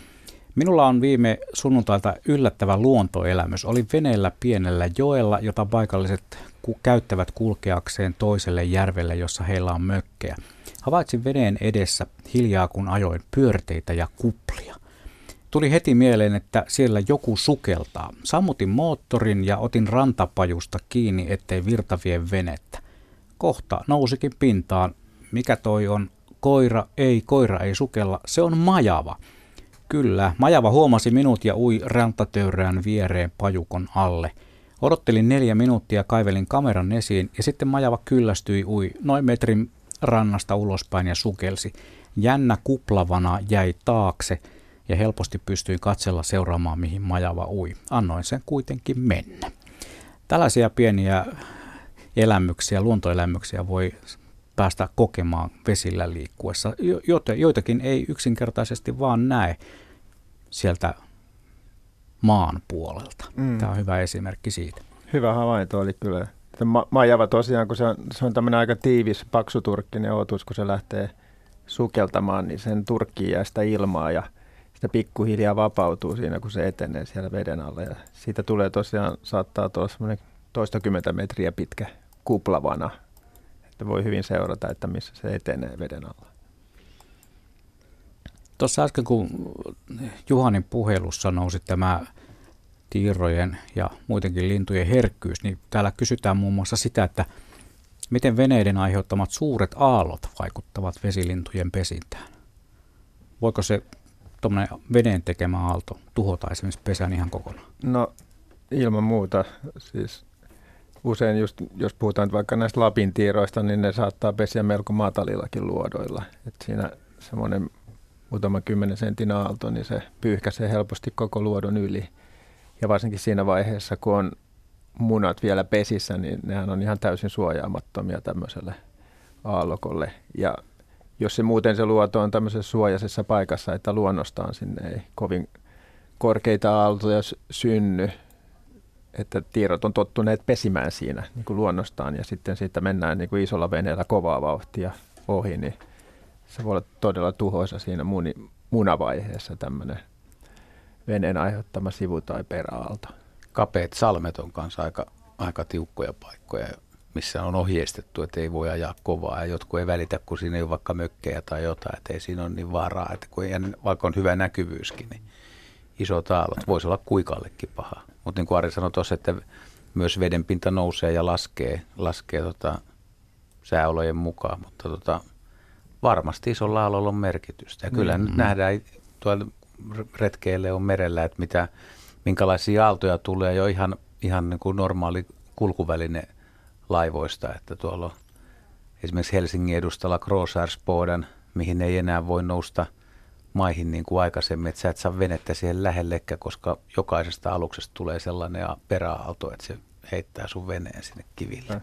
Minulla on viime sunnuntailta yllättävä luontoelämys. Oli veneellä pienellä joella, jota paikalliset käyttävät kulkeakseen toiselle järvelle, jossa heillä on mökkejä. Havaitsin veneen edessä hiljaa kun ajoin pyörteitä ja kuplia. Tuli heti mieleen, että siellä joku sukeltaa. Sammutin moottorin ja otin rantapajusta kiinni, ettei virta vie venettä. Kohta nousikin pintaan. Mikä toi on? Koira, ei, koira ei sukella, se on majava. Kyllä, Majava huomasi minut ja ui rantatöyrään viereen pajukon alle. Odottelin neljä minuuttia, kaivelin kameran esiin ja sitten Majava kyllästyi ui noin metrin rannasta ulospäin ja sukelsi. Jännä kuplavana jäi taakse ja helposti pystyin katsella seuraamaan, mihin majava ui. Annoin sen kuitenkin mennä. Tällaisia pieniä elämyksiä, luontoelämyksiä voi päästä kokemaan vesillä liikkuessa, joitakin ei yksinkertaisesti vaan näe sieltä maan puolelta. Mm. Tämä on hyvä esimerkki siitä. Hyvä havainto oli kyllä. Ma- majava tosiaan, kun se on, se on tämmöinen aika tiivis, paksuturkkinen otus, kun se lähtee sukeltamaan, niin sen turkkiin jää sitä ilmaa ja sitä pikkuhiljaa vapautuu siinä, kun se etenee siellä veden alla. Ja siitä tulee tosiaan, saattaa tulla semmoinen toistakymmentä metriä pitkä kuplavana, että voi hyvin seurata, että missä se etenee veden alla. Tuossa äsken, kun Juhanin puhelussa nousi tämä tiirojen ja muidenkin lintujen herkkyys, niin täällä kysytään muun muassa sitä, että miten veneiden aiheuttamat suuret aallot vaikuttavat vesilintujen pesintään. Voiko se tuommoinen veneen tekemä aalto tuhota esimerkiksi pesän ihan kokonaan? No ilman muuta. Siis usein just, jos puhutaan vaikka näistä Lapin tiiroista, niin ne saattaa pesiä melko matalillakin luodoilla. Et siinä semmoinen muutama kymmenen sentin aalto, niin se pyyhkäisee helposti koko luodon yli. Ja varsinkin siinä vaiheessa, kun on munat vielä pesissä, niin nehän on ihan täysin suojaamattomia tämmöiselle aallokolle. Ja jos se muuten se luoto on tämmöisessä suojaisessa paikassa, että luonnostaan sinne ei kovin korkeita aaltoja synny, että tiirot on tottuneet pesimään siinä niin kuin luonnostaan ja sitten siitä mennään niin kuin isolla veneellä kovaa vauhtia ohi, niin se voi olla todella tuhoisa siinä muni, munavaiheessa tämmöinen veneen aiheuttama sivu- tai peräaalto. Kapeat salmet on kanssa aika, aika tiukkoja paikkoja, missä on ohjeistettu, että ei voi ajaa kovaa ja jotkut ei välitä, kun siinä ei ole vaikka mökkejä tai jotain, että ei siinä ole niin varaa, että kun ei, vaikka on hyvä näkyvyyskin, niin iso aallot voisi olla kuikallekin paha. Mutta niin kuin Ari sanoi tuossa, että myös vedenpinta nousee ja laskee, laskee tota, sääolojen mukaan, mutta tota, varmasti isolla aallolla on merkitystä. Ja kyllä mm-hmm. nyt nähdään tuolla retkeille on merellä, että mitä, minkälaisia aaltoja tulee jo ihan, ihan niin kuin normaali kulkuväline laivoista, että tuolla on esimerkiksi Helsingin edustalla Crossairspoodan, mihin ei enää voi nousta maihin niin kuin aikaisemmin, että sä et saa venettä siihen lähellekään, koska jokaisesta aluksesta tulee sellainen peräaalto, että se heittää sun veneen sinne kiville.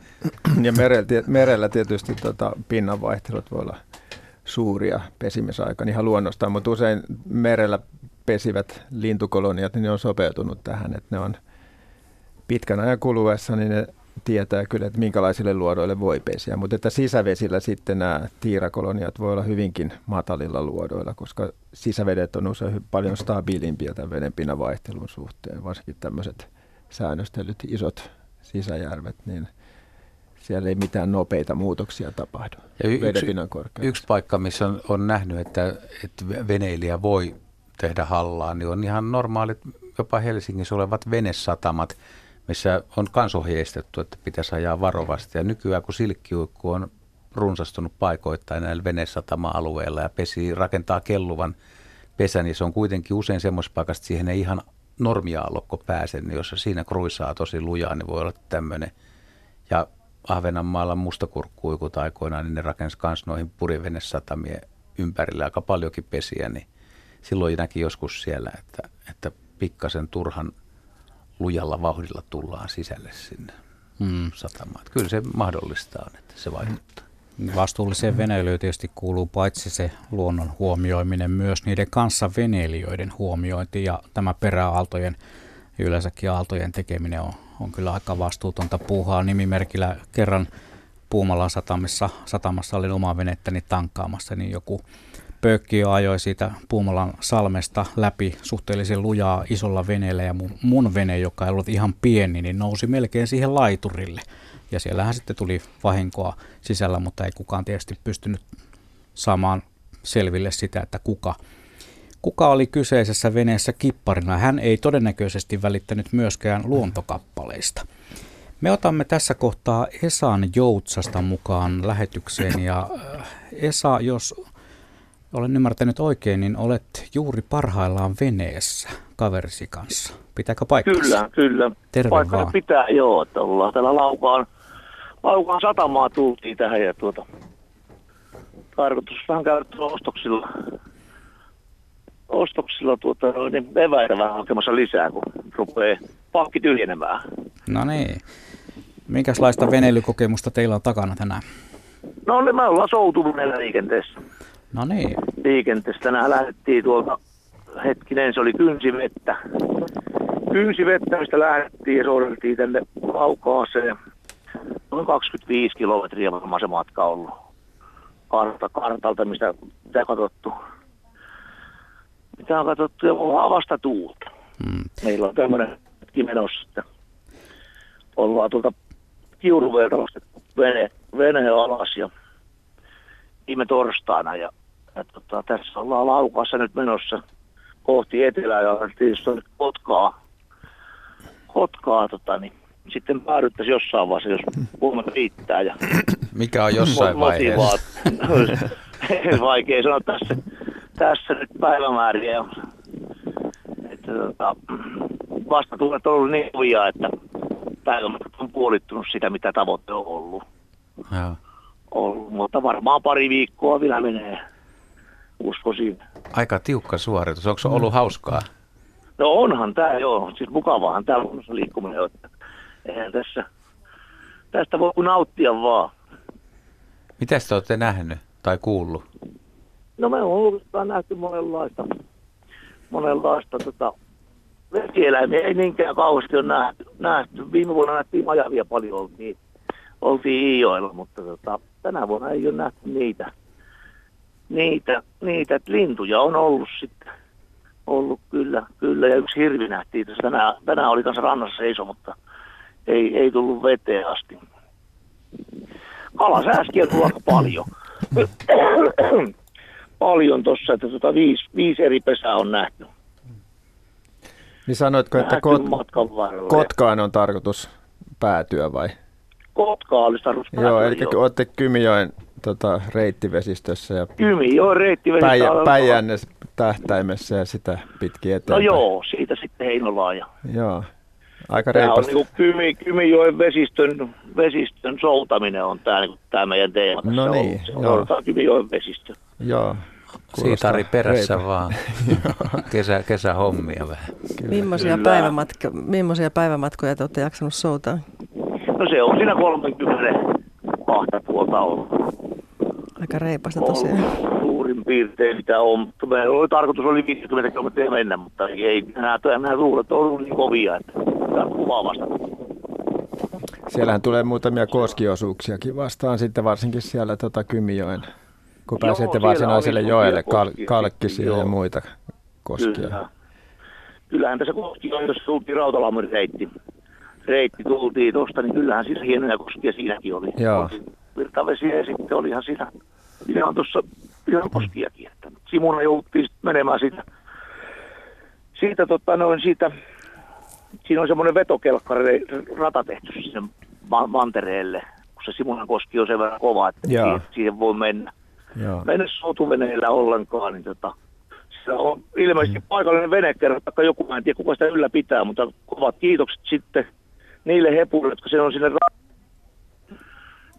Ja merellä, merellä tietysti tota, pinnanvaihtelut voi olla suuria pesimisaikana ihan luonnostaan, mutta usein merellä pesivät lintukoloniat, niin ne on sopeutunut tähän, että ne on pitkän ajan kuluessa, niin ne tietää kyllä, että minkälaisille luodoille voi pesiä. Mutta että sisävesillä sitten nämä tiirakoloniat voi olla hyvinkin matalilla luodoilla, koska sisävedet on usein paljon stabiilimpia tämän vedenpinnan vaihtelun suhteen, varsinkin tämmöiset säännöstelyt isot sisäjärvet, niin siellä ei mitään nopeita muutoksia tapahdu ja y- yksi, yksi paikka, missä on, on nähnyt, että, että veneilijä voi tehdä hallaa, niin on ihan normaalit, jopa Helsingissä olevat venesatamat, missä on kansohjeistettu, että pitäisi ajaa varovasti. Ja nykyään kun silkkiuikku on runsastunut paikoittain näillä venesatama-alueilla ja pesi rakentaa kelluvan pesän, niin se on kuitenkin usein semmoisessa paikassa, että siihen ei ihan normiaallokko pääse, niin jos siinä kruisaa tosi lujaa, niin voi olla tämmöinen. Ja Ahvenanmaalla mustakurkkuikut aikoinaan, niin ne rakensi myös noihin purivenesatamien ympärille aika paljonkin pesiä, niin silloin näki joskus siellä, että, että pikkasen turhan lujalla vauhdilla tullaan sisälle sinne mm. satamaan. Kyllä se mahdollista on, että se vaikuttaa. Vastuulliseen veneilyyn tietysti kuuluu paitsi se luonnon huomioiminen, myös niiden kanssa veneilijöiden huomiointi ja tämä peräaaltojen yleensäkin aaltojen tekeminen on, on kyllä aika vastuutonta puuhaa. Nimimerkillä kerran Puumalan satamissa, satamassa olin omaa venettäni tankkaamassa, niin joku pöykkiö ajoi siitä Puumalan salmesta läpi suhteellisen lujaa isolla veneellä ja mun, mun vene, joka ei ollut ihan pieni, niin nousi melkein siihen laiturille. Ja siellähän sitten tuli vahinkoa sisällä, mutta ei kukaan tietysti pystynyt saamaan selville sitä, että kuka, kuka oli kyseisessä veneessä kipparina. Hän ei todennäköisesti välittänyt myöskään luontokappaleista. Me otamme tässä kohtaa Esan Joutsasta mukaan lähetykseen ja äh, Esa, jos olen ymmärtänyt oikein, niin olet juuri parhaillaan veneessä kaverisi kanssa. Pitääkö paikkansa? Kyllä, kyllä. Terve Paikka vaan. pitää, joo, että ollaan täällä Laukaan, Laukaan satamaa tultiin tähän ja tuota, tarkoitus vähän käydä ostoksilla, ostoksilla tuota, niin eväitä vähän hakemassa lisää, kun rupeaa pakki tyhjenemään. No niin. Minkälaista veneilykokemusta teillä on takana tänään? No niin, me ollaan soutuneella liikenteessä. No niin. Liikenteessä tänään lähdettiin tuolta, hetkinen, se oli kynsivettä. Kynsivettä, mistä lähdettiin ja soudeltiin tänne Laukaaseen. Noin 25 kilometriä varmaan se matka ollut. Karta, kartalta, mistä mitä katsottu. Mitä on katsottu ja vasta tuulta. Mm. Meillä on tämmöinen hetki menossa, että ollaan tuolta Kiuruveelta nostettu vene, vene alas ja viime torstaina ja, ja tota, tässä ollaan laukassa nyt menossa kohti etelää ja tietysti on Kotkaa, Kotkaa tota, niin sitten päädyttäisiin jossain vaiheessa, jos huomenna riittää. Ja Mikä on jossain vaiheessa? Vaikea sanoa tässä, tässä nyt päivämääriä. Että, tota, vastatuulet on ollut niin kovia, että päivämäärät on puolittunut sitä, mitä tavoite on ollut. Joo. ollut. Mutta varmaan pari viikkoa vielä menee, uskoisin. Aika tiukka suoritus. Onko se ollut hauskaa? No onhan tämä joo, siis mukavaahan tämä luonnossa liikkuminen on. Eihän tässä, tästä voi kuin nauttia vaan. Mitä te olette nähnyt tai kuullut? No me on oikeastaan nähty monenlaista, monenlaista tota, vesieläimiä. Ei niinkään kauheasti ole nähty. nähty. Viime vuonna nähtiin majavia paljon, oltiin, oltiin Iijoilla, mutta tota, tänä vuonna ei ole nähty niitä. Niitä, niitä lintuja on ollut sitten. Ollut kyllä, kyllä. Ja yksi hirvi nähtiin tässä tänään, tänään oli kanssa rannassa seiso, mutta ei, ei tullut veteen asti. Kalasääskiä on aika paljon. paljon tuossa, että tota viisi, viisi eri pesää on nähty. Niin sanoitko, että kot. Kotkaan on tarkoitus päätyä vai? Kotkaa olisi tarkoitus Joo, päätyä, eli olette Kymijoen tota, reittivesistössä ja Kymi, joo, reittivesistä. Päijä, on- tähtäimessä ja sitä pitkin No eteenpäin. joo, siitä sitten Heinolaan. Ja Joo. Aika tämä on reipasta. niin Kymi, Kymijoen vesistön, vesistön soutaminen on tämä, niin tämä meidän teema tässä No niin. Se joo. on Kymijoen vesistö. Joo. Siitari perässä reipa- vaan. Kesä, kesähommia vähän. Millaisia, Kyllä. päivämatka, millaisia päivämatkoja te olette jaksanut soutaa? No se on siinä 32 puolta ollut. Aika reipasta tosiaan. suurin piirtein mitä on. Meillä oli tarkoitus oli 50 kilometriä mennä, mutta ei nämä, nämä tuulet on ollut niin kovia, että kuvaavasta. Siellähän tulee muutamia koskiosuuksiakin vastaan sitten varsinkin siellä tota Kymijoen, kun Joo, pääsette varsinaiselle joelle, kal- koskia kalkkisia ja muita koskia. Kyllä. Kyllähän tässä koski on, jos tultiin Rautalammin reitti. Reitti tultiin tuosta, niin kyllähän siinä hienoja koskia siinäkin oli. Joo. Oli Virtavesiä ja sitten olihan siinä ihan tuossa ihan koskiakin. Että Simuna jouttiin menemään siitä, siitä, tota, noin, siitä siinä on semmoinen vetokelkkari rata tehty sinne ma- mantereelle, kun se Simunan koski on sen verran kova, että Joo. siihen, siihen voi mennä Joo. mene sotuveneellä ollenkaan, niin tota, siellä on ilmeisesti paikallinen venekerro, tai joku, mä en tiedä kuka sitä ylläpitää, mutta kovat kiitokset sitten niille hepuille, jotka se on sinne ra-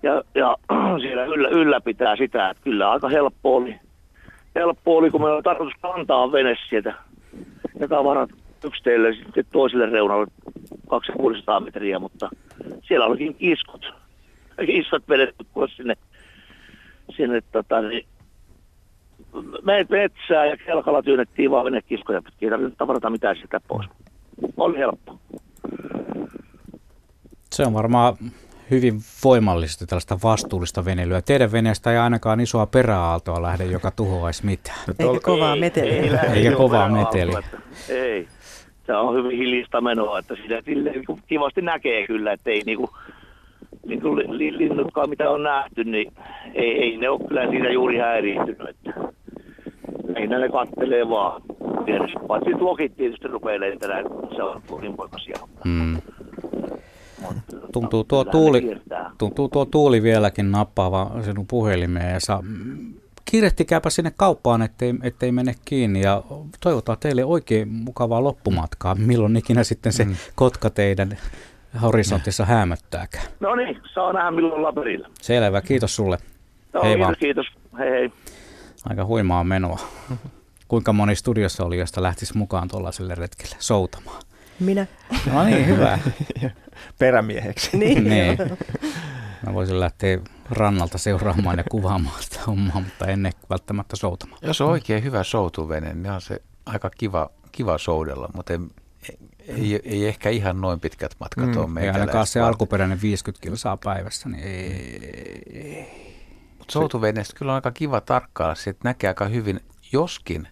ja, ja siellä yllä, ylläpitää sitä, että kyllä aika helppo oli, helppo oli kun meillä oli tarkoitus kantaa vene sieltä ja tavarat yksiteelle sitten toiselle reunalle 250 metriä, mutta siellä olikin kiskot, kiskot vedetty sinne sinne tota, niin, me metsää ja kelkalla työnnettiin vaan venekiskoja pitkin, ei tarvinnut tavarata mitään sitä pois. Oli helppo. Se on varmaan hyvin voimallisesti tällaista vastuullista veneilyä. Teidän veneestä ei ainakaan isoa peräaaltoa lähde, joka tuhoaisi mitään. Eikä kovaa meteliä. lähde Eikä jo kovaa meteliä. Ei. Se on hyvin hiljasta menoa, että silleen niin kivasti näkee kyllä, että ei niinku, niin kuin li- li- linnutkaan mitä on nähty, niin ei, ei ne ole kyllä siitä juuri häiriintynyt. Että lähinnä ne kattelee vaan. Paitsi lokit tietysti rupeaa lentelemään, se on kokinpoikasia. Mm. Mutta, Tuntuu tuo, tuuli, tuntuu tuo tuuli vieläkin nappaava sinun puhelimeen. Ja sa, kiirehtikääpä sinne kauppaan, ettei, ettei mene kiinni. Ja toivotaan teille oikein mukavaa loppumatkaa, milloin ikinä sitten se mm. kotka teidän horisontissa hämöttääkään. No niin, saa nähdä milloin ollaan perillä. Selvä, kiitos sulle. No, Hei kiitos, vaan. kiitos. Hei hei. Aika huimaa menoa. Kuinka moni studiossa oli, josta lähtisi mukaan tuollaiselle retkelle soutamaan? Minä. No niin, hyvä. Perämieheksi. Niin. niin. Mä voisin lähteä rannalta seuraamaan ja kuvaamaan sitä hommaa, mutta en välttämättä soutamaan. Jos on oikein hyvä soutuvene, niin on se aika kiva, kiva soudella, mutta ei, ei, ei ehkä ihan noin pitkät matkat mm, ole Ei ainakaan se alkuperäinen 50 kilsaa päivässä, niin ei. Mutta soutuveneestä kyllä on aika kiva tarkkailla, että näkee aika hyvin, joskin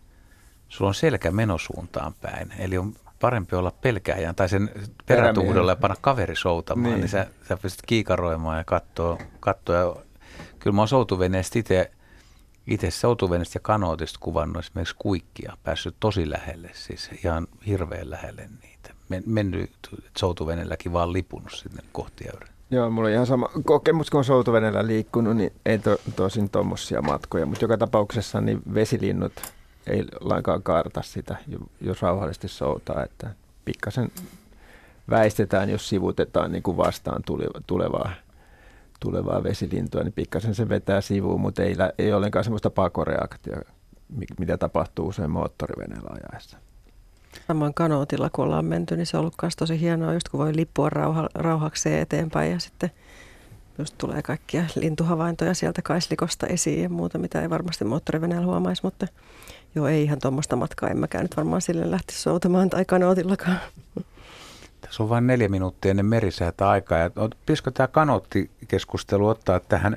sulla on selkä menosuuntaan päin, eli on parempi olla pelkääjän tai sen perätuhdella ja panna kaveri soutamaan, niin, niin sä, sä pystyt kiikaroimaan ja katsoa. katsoa. Ja kyllä mä oon soutuveneestä itse itse soutuveneestä ja kanootista kuvannut esimerkiksi kuikkia, päässyt tosi lähelle, siis ihan hirveän lähelle niitä. Men, mennyt soutuveneelläkin vaan lipunut sinne kohti Äyren. Joo, mulla on ihan sama kokemus, kun on soutuveneellä liikkunut, niin ei to, tosin tuommoisia matkoja, mutta joka tapauksessa niin vesilinnut ei lainkaan kaarta sitä, jos rauhallisesti soutaa, että pikkasen väistetään, jos sivutetaan niin kuin vastaan tulevaa, tulevaa vesilintua, niin pikkasen se vetää sivuun, mutta ei, ei ollenkaan sellaista pakoreaktia, mitä tapahtuu usein moottoriveneellä ajaessa. Samoin kanootilla, kun ollaan menty, niin se on ollut myös tosi hienoa, just kun voi lippua rauha, rauhakseen eteenpäin ja sitten just tulee kaikkia lintuhavaintoja sieltä kaislikosta esiin ja muuta, mitä ei varmasti moottoriveneellä huomaisi, mutta Joo, ei ihan tuommoista matkaa. En mäkään nyt varmaan sille lähtisi soutamaan tai kanootillakaan. Tässä on vain neljä minuuttia ennen merisäätä aikaa. Ja pitäisikö tämä kanoottikeskustelu ottaa tähän?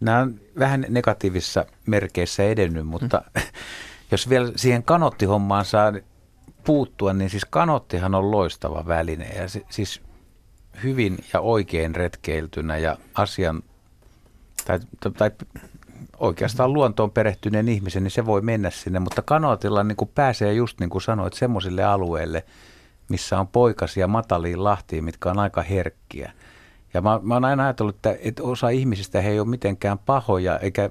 Nämä on vähän negatiivisissa merkeissä edennyt, mutta mm. jos vielä siihen kanoottihommaan saa puuttua, niin siis kanoottihan on loistava väline. Ja siis hyvin ja oikein retkeiltynä ja asian tai, tai oikeastaan luontoon perehtyneen ihmisen, niin se voi mennä sinne, mutta kanootilla niin kuin pääsee just niin kuin sanoit, semmoisille alueille, missä on poikasia mataliin lahtiin, mitkä on aika herkkiä. Ja mä, mä oon aina ajatellut, että, että osa ihmisistä he ei ole mitenkään pahoja, eikä,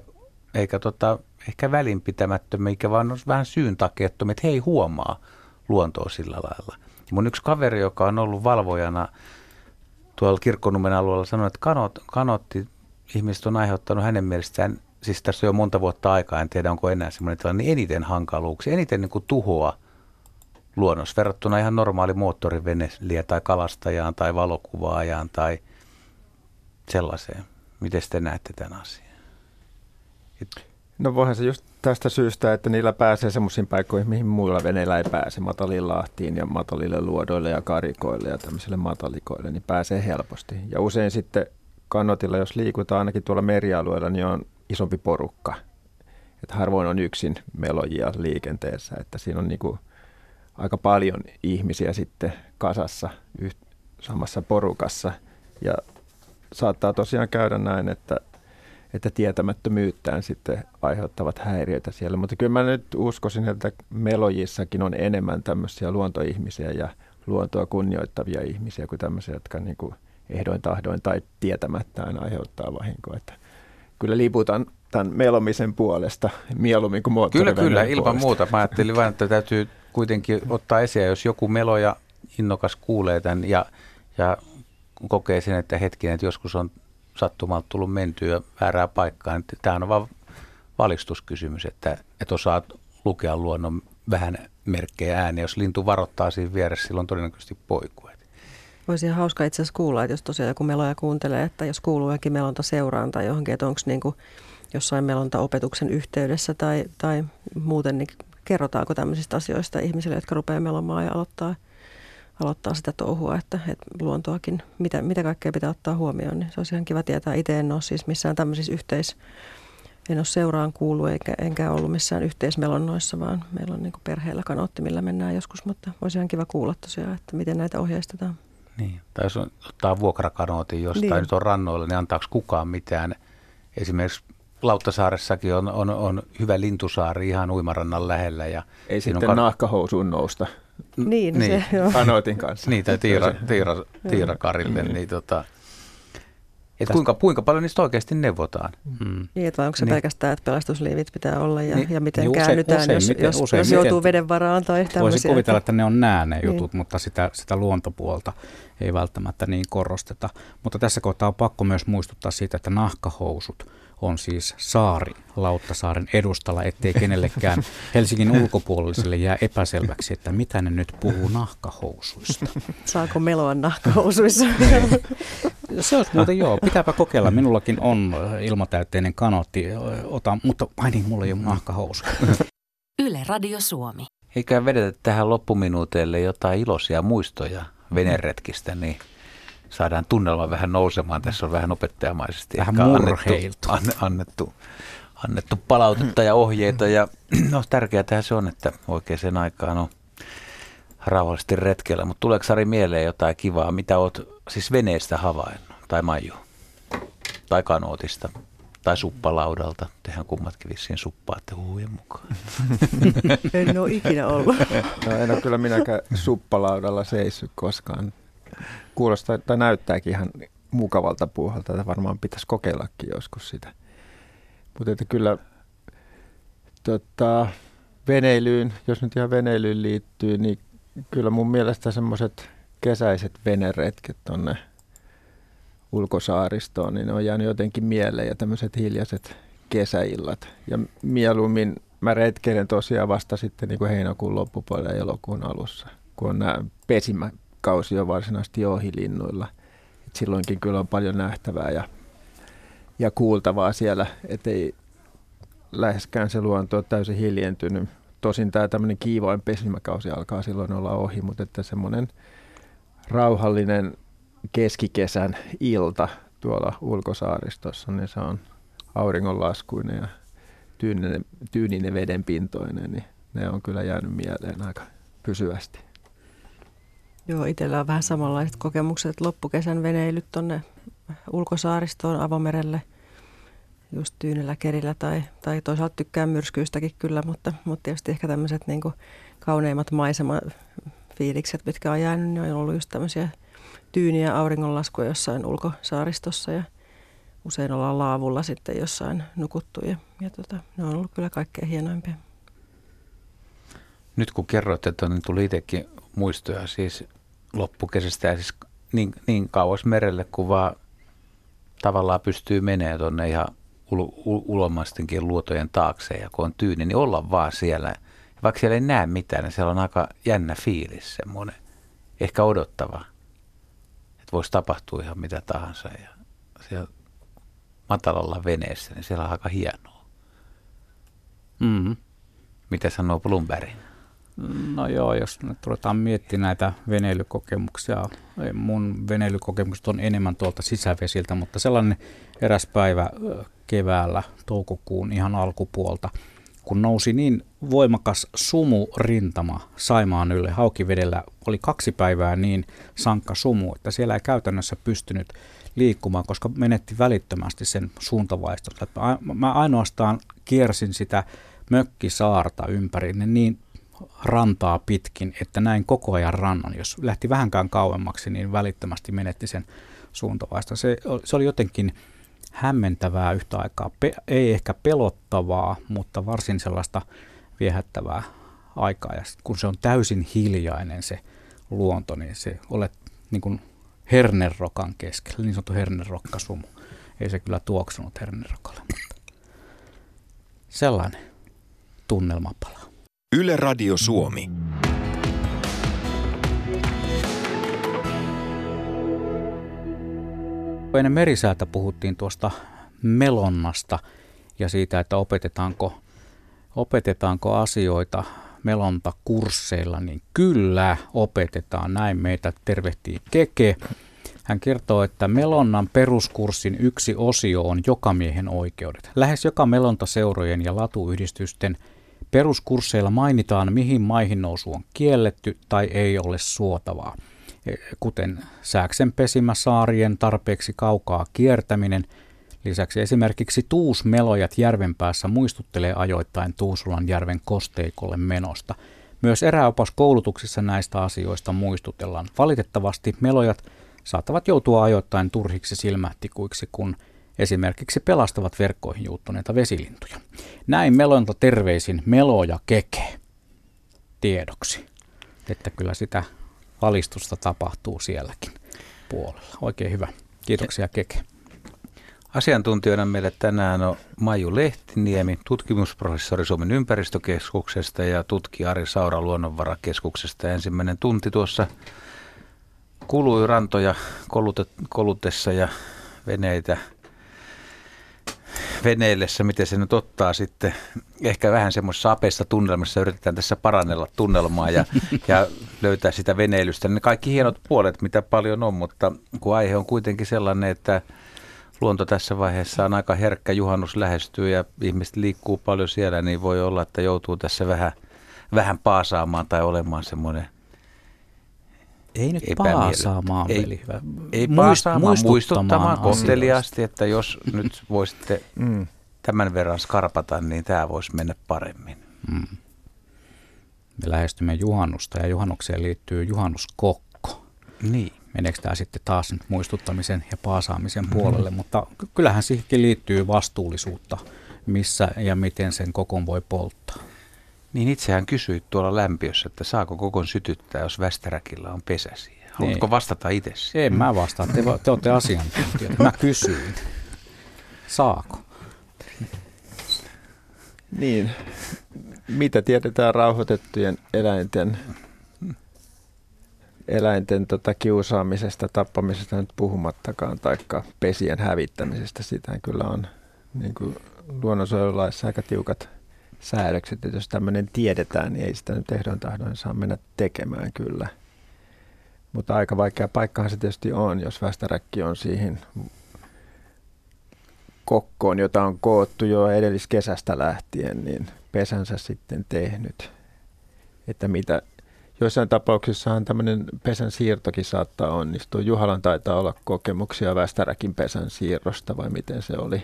eikä tota, ehkä välinpitämättömiä, eikä vaan on vähän syyn takia, että he ei huomaa luontoa sillä lailla. Ja mun yksi kaveri, joka on ollut valvojana tuolla Kirkkonummen alueella, sanoi, että kanot, kanotti ihmiset on aiheuttanut hänen mielestään siis tässä on jo monta vuotta aikaa, en tiedä onko enää semmoinen tilanne, niin eniten hankaluuksia, eniten niin kuin tuhoa luonnossa verrattuna ihan normaali moottoriveneliä tai kalastajaan tai valokuvaajaan tai sellaiseen. Miten te näette tämän asian? No voihan se just tästä syystä, että niillä pääsee semmoisiin paikkoihin, mihin muilla veneillä ei pääse, mataliin lahtiin ja matalille luodoille ja karikoille ja tämmöisille matalikoille, niin pääsee helposti. Ja usein sitten kannotilla, jos liikutaan ainakin tuolla merialueella, niin on isompi porukka. Että harvoin on yksin melojia liikenteessä, että siinä on niin kuin aika paljon ihmisiä sitten kasassa yht, samassa porukassa. Ja saattaa tosiaan käydä näin, että, että tietämättömyyttään sitten aiheuttavat häiriöitä siellä. Mutta kyllä mä nyt uskoisin, että melojissakin on enemmän tämmöisiä luontoihmisiä ja luontoa kunnioittavia ihmisiä kuin tämmöisiä, jotka niin kuin ehdoin tahdoin tai tietämättään aiheuttaa vahinkoa. Että kyllä liputan tämän melomisen puolesta mieluummin kuin Kyllä, kyllä, ilman puolesta. muuta. Mä ajattelin vain, että täytyy kuitenkin ottaa esiin, jos joku melo ja innokas kuulee tämän ja, ja kokee sen, että hetkinen, että joskus on sattumalta tullut mentyä väärää paikkaa, niin tämä on vain valistuskysymys, että, että osaa lukea luonnon vähän merkkejä ääni. Jos lintu varoittaa siinä vieressä, silloin todennäköisesti poikuu. Voisi ihan hauska itse asiassa kuulla, että jos tosiaan joku meloja kuuntelee, että jos kuuluu jokin melonta seuraan tai johonkin, että onko niin jossain melonta-opetuksen yhteydessä tai, tai muuten, niin kerrotaanko tämmöisistä asioista ihmisille, jotka rupeaa melomaan ja aloittaa, aloittaa sitä touhua, että, että luontoakin, mitä, mitä kaikkea pitää ottaa huomioon, niin se olisi ihan kiva tietää. Itse en ole siis missään tämmöisissä yhteis, en ole seuraan kuullut eikä, enkä ollut missään yhteismelonnoissa, vaan meillä on niin perheellä kanootti, millä mennään joskus, mutta olisi ihan kiva kuulla tosiaan, että miten näitä ohjeistetaan. Niin. Tai jos ottaa vuokrakanootin jostain niin. nyt on rannoilla, niin antaako kukaan mitään? Esimerkiksi Lauttasaaressakin on, on, on hyvä lintusaari ihan uimarannan lähellä. Ja Ei sitten on nahkahousuun nousta. Niin, niin. Se, joo. Kanootin kanssa. Niin, tai tiira, tiira, tiirakarille. niin. niin tota, Et kuinka, kuinka paljon niistä oikeasti neuvotaan? Hmm. Niin, että vai onko se niin. pelkästään, että pelastusliivit pitää olla ja, niin. ja miten niin usein, käännytään, usein, jos, miten, jos, usein, jos joutuu miten, veden varaan tai tämmöisiä. Voisi kuvitella, että ne on nää ne jutut, niin. mutta sitä, sitä luontopuolta ei välttämättä niin korosteta. Mutta tässä kohtaa on pakko myös muistuttaa siitä, että nahkahousut on siis saari Lauttasaaren edustalla, ettei kenellekään Helsingin ulkopuoliselle jää epäselväksi, että mitä ne nyt puhuu nahkahousuista. Saako meloa nahkahousuissa? Se olisi muuten joo, pitääpä kokeilla. Minullakin on ilmatäytteinen kanootti, ota, mutta ai niin, mulla ei ole nahkahousu. Yle Radio Suomi. Eikä vedetä tähän loppuminuuteille jotain iloisia muistoja veneretkistä, niin saadaan tunnelma vähän nousemaan. Tässä on vähän opettajamaisesti vähän annettu, annettu, annettu palautetta ja ohjeita. Ja no, tärkeää se on, että oikeaan aikaan on rauhallisesti retkellä. Mutta tuleeko Sari mieleen jotain kivaa, mitä oot siis veneestä havainnut? Tai Maiju? Tai kanootista? Tai suppalaudalta. Tehän kummatkin vissiin suppaatte huujen mukaan. en ole ikinä ollut. No, en ole kyllä minäkään suppalaudalla seissyt koskaan kuulostaa tai näyttääkin ihan mukavalta puuhalta, että varmaan pitäisi kokeillakin joskus sitä. Mutta että kyllä tota, veneilyyn, jos nyt ihan veneilyyn liittyy, niin kyllä mun mielestä semmoiset kesäiset veneretket tonne ulkosaaristoon, niin ne on jäänyt jotenkin mieleen ja tämmöiset hiljaiset kesäillat. Ja mieluummin mä retkeilen tosiaan vasta sitten niin kuin heinäkuun loppupuolella ja elokuun alussa, kun on nämä pesimä, kausi on varsinaisesti ohilinnuilla. Et silloinkin kyllä on paljon nähtävää ja, ja kuultavaa siellä, ettei läheskään se luonto ole täysin hiljentynyt. Tosin tämä tämmöinen kiivoin pesimäkausi alkaa silloin olla ohi, mutta että semmoinen rauhallinen keskikesän ilta tuolla ulkosaaristossa, niin se on auringonlaskuinen ja tyyninen, tyyninen vedenpintoinen, niin ne on kyllä jäänyt mieleen aika pysyvästi. Joo, itsellä on vähän samanlaiset kokemukset. Loppukesän veneilyt tuonne ulkosaaristoon, avomerelle, just tyynellä kerillä tai, tai toisaalta tykkään myrskyistäkin kyllä, mutta, mutta tietysti ehkä tämmöiset niin kauneimmat maisemafiilikset, mitkä on jäänyt, niin on ollut just tämmöisiä tyyniä auringonlaskuja jossain ulkosaaristossa ja usein ollaan laavulla sitten jossain nukuttu ja, ja tota, ne on ollut kyllä kaikkein hienoimpia. Nyt kun kerroit, että niin tuli itsekin muistoja siis loppukesästä ja siis niin, niin kauas merelle kuin vaan tavallaan pystyy menemään tuonne ihan ul- ul- ulomaistenkin luotojen taakse ja kun on tyyni, niin olla vaan siellä. Ja vaikka siellä ei näe mitään, niin siellä on aika jännä fiilis semmoinen, ehkä odottava, että voisi tapahtua ihan mitä tahansa. Ja siellä matalalla veneessä, niin siellä on aika hienoa. Mm-hmm. Mitä sanoo Bloomberg? No joo, jos nyt ruvetaan miettimään näitä veneilykokemuksia, mun veneilykokemukset on enemmän tuolta sisävesiltä, mutta sellainen eräs päivä keväällä, toukokuun ihan alkupuolta, kun nousi niin voimakas sumurintama Saimaan ylle Haukivedellä, oli kaksi päivää niin sankka sumu, että siellä ei käytännössä pystynyt liikkumaan, koska menetti välittömästi sen suuntavaiston. Mä ainoastaan kiersin sitä mökkisaarta ympäri, niin rantaa pitkin, että näin koko ajan rannan. Jos lähti vähänkään kauemmaksi, niin välittömästi menetti sen suuntavaista. Se, se oli jotenkin hämmentävää yhtä aikaa. Pe- ei ehkä pelottavaa, mutta varsin sellaista viehättävää aikaa. Ja kun se on täysin hiljainen se luonto, niin se olet niin kuin hernerokan keskellä, niin sanottu hernerokkasumu. Ei se kyllä tuoksunut hernerokalle, mutta sellainen tunnelmapala. Yle Radio Suomi. Ennen merisäätä puhuttiin tuosta melonnasta ja siitä, että opetetaanko, opetetaanko asioita melontakursseilla, niin kyllä opetetaan. Näin meitä tervehtii Keke. Hän kertoo, että melonnan peruskurssin yksi osio on jokamiehen oikeudet. Lähes joka melontaseurojen ja latuyhdistysten – Peruskursseilla mainitaan, mihin maihin nousu on kielletty tai ei ole suotavaa, e, kuten sääksen pesimä saarien tarpeeksi kaukaa kiertäminen. Lisäksi esimerkiksi tuusmelojat järven päässä muistuttelee ajoittain Tuusulan järven kosteikolle menosta. Myös eräopas koulutuksissa näistä asioista muistutellaan. Valitettavasti melojat saattavat joutua ajoittain turhiksi silmähtikuiksi, kun esimerkiksi pelastavat verkkoihin juuttuneita vesilintuja. Näin melonta terveisin Melo ja Keke tiedoksi, että kyllä sitä valistusta tapahtuu sielläkin puolella. Oikein hyvä. Kiitoksia Keke. Asiantuntijana meille tänään on Maiju Lehtiniemi, tutkimusprofessori Suomen ympäristökeskuksesta ja tutkija Ari Saura Luonnonvarakeskuksesta. Ensimmäinen tunti tuossa kului rantoja kolutessa ja veneitä veneillessä, miten se nyt ottaa sitten, ehkä vähän semmoisessa apeissa tunnelmassa yritetään tässä parannella tunnelmaa ja, ja löytää sitä veneilystä. Ne kaikki hienot puolet, mitä paljon on, mutta kun aihe on kuitenkin sellainen, että luonto tässä vaiheessa on aika herkkä, juhannus lähestyy ja ihmiset liikkuu paljon siellä, niin voi olla, että joutuu tässä vähän, vähän paasaamaan tai olemaan semmoinen ei nyt paasaamaan, ei, veli. Hyvä. Ei Muist, paasaamaan, muistuttamaan, muistuttamaan kohteliaasti, että jos nyt voisitte mm. tämän verran skarpata, niin tämä voisi mennä paremmin. Mm. Me lähestymme juhannusta ja juhannukseen liittyy juhannuskokko. Niin. Meneekö tämä sitten taas nyt muistuttamisen ja paasaamisen puolelle, mm. mutta kyllähän siihenkin liittyy vastuullisuutta, missä ja miten sen kokon voi polttaa. Niin itsehän kysyit tuolla lämpiössä, että saako kokon sytyttää, jos Västeräkillä on. Haluatko niin. vastata itse? En mä vastaa, te, te olette asiantuntijat. Mä kysyin. Saako? Niin. Mitä tiedetään rauhoitettujen eläinten, eläinten tota kiusaamisesta, tappamisesta nyt puhumattakaan, taikka pesien hävittämisestä. Sitähän kyllä on niin kuin luonnonsuojelulaissa aika tiukat säädökset, että jos tämmöinen tiedetään, niin ei sitä nyt ehdon tahdon saa mennä tekemään kyllä. Mutta aika vaikea paikkahan se tietysti on, jos västäräkki on siihen kokkoon, jota on koottu jo edelliskesästä lähtien, niin pesänsä sitten tehnyt. Että mitä, joissain tapauksissahan tämmöinen pesän siirtokin saattaa onnistua. Juhalan taitaa olla kokemuksia västäräkin pesän siirrosta vai miten se oli?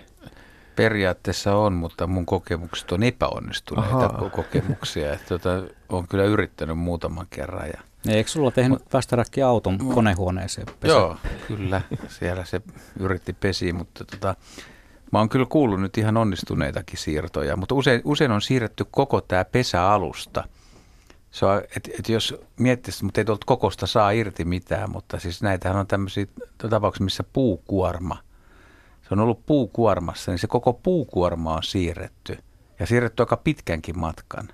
Periaatteessa on, mutta mun kokemukset on epäonnistuneita Aha. kokemuksia. Että tota, olen kyllä yrittänyt muutaman kerran. Ja... Eikö sulla tehnyt vastarakki auton konehuoneeseen pesä? Joo, kyllä. Siellä se yritti pesi, mutta tota, mä oon kyllä kuullut nyt ihan onnistuneitakin siirtoja. Mutta usein, usein on siirretty koko tämä pesäalusta. Se on, et, et jos miettisi, mutta ei tuolta kokosta saa irti mitään, mutta siis näitähän on tämmöisiä tapauksia, missä puukuorma – se on ollut puukuormassa, niin se koko puukuorma on siirretty. Ja siirretty aika pitkänkin matkan,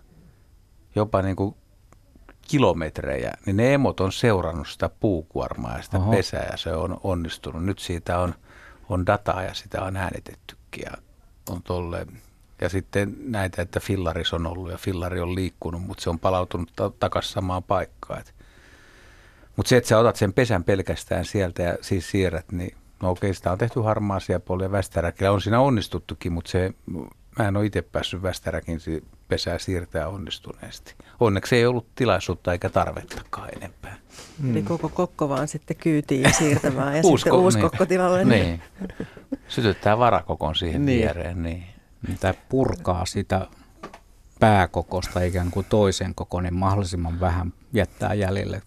jopa niin kuin kilometrejä, niin ne emot on seurannut sitä puukuormaa ja sitä Oho. pesää ja se on onnistunut. Nyt siitä on, on dataa ja sitä on äänitettykin ja on tolle. Ja sitten näitä, että fillaris on ollut ja fillari on liikkunut, mutta se on palautunut ta- takaisin samaan paikkaan. Mutta se, että sä otat sen pesän pelkästään sieltä ja siis siirrät, niin No okei, sitä on tehty harmaasia puolia Västäräkillä. On siinä onnistuttukin, mutta se, mä en ole itse päässyt Västäräkin pesää siirtää onnistuneesti. Onneksi ei ollut tilaisuutta eikä tarvettakaan enempää. Mm. Eli koko kokko vaan sitten kyytiin ja siirtämään ja Uusko, sitten uusi niin. kokko tilalle. Niin. Sytyttää varakokon siihen niin. viereen. Niin. Mitä purkaa sitä pääkokosta ikään kuin toisen koko, niin mahdollisimman vähän jättää jäljelle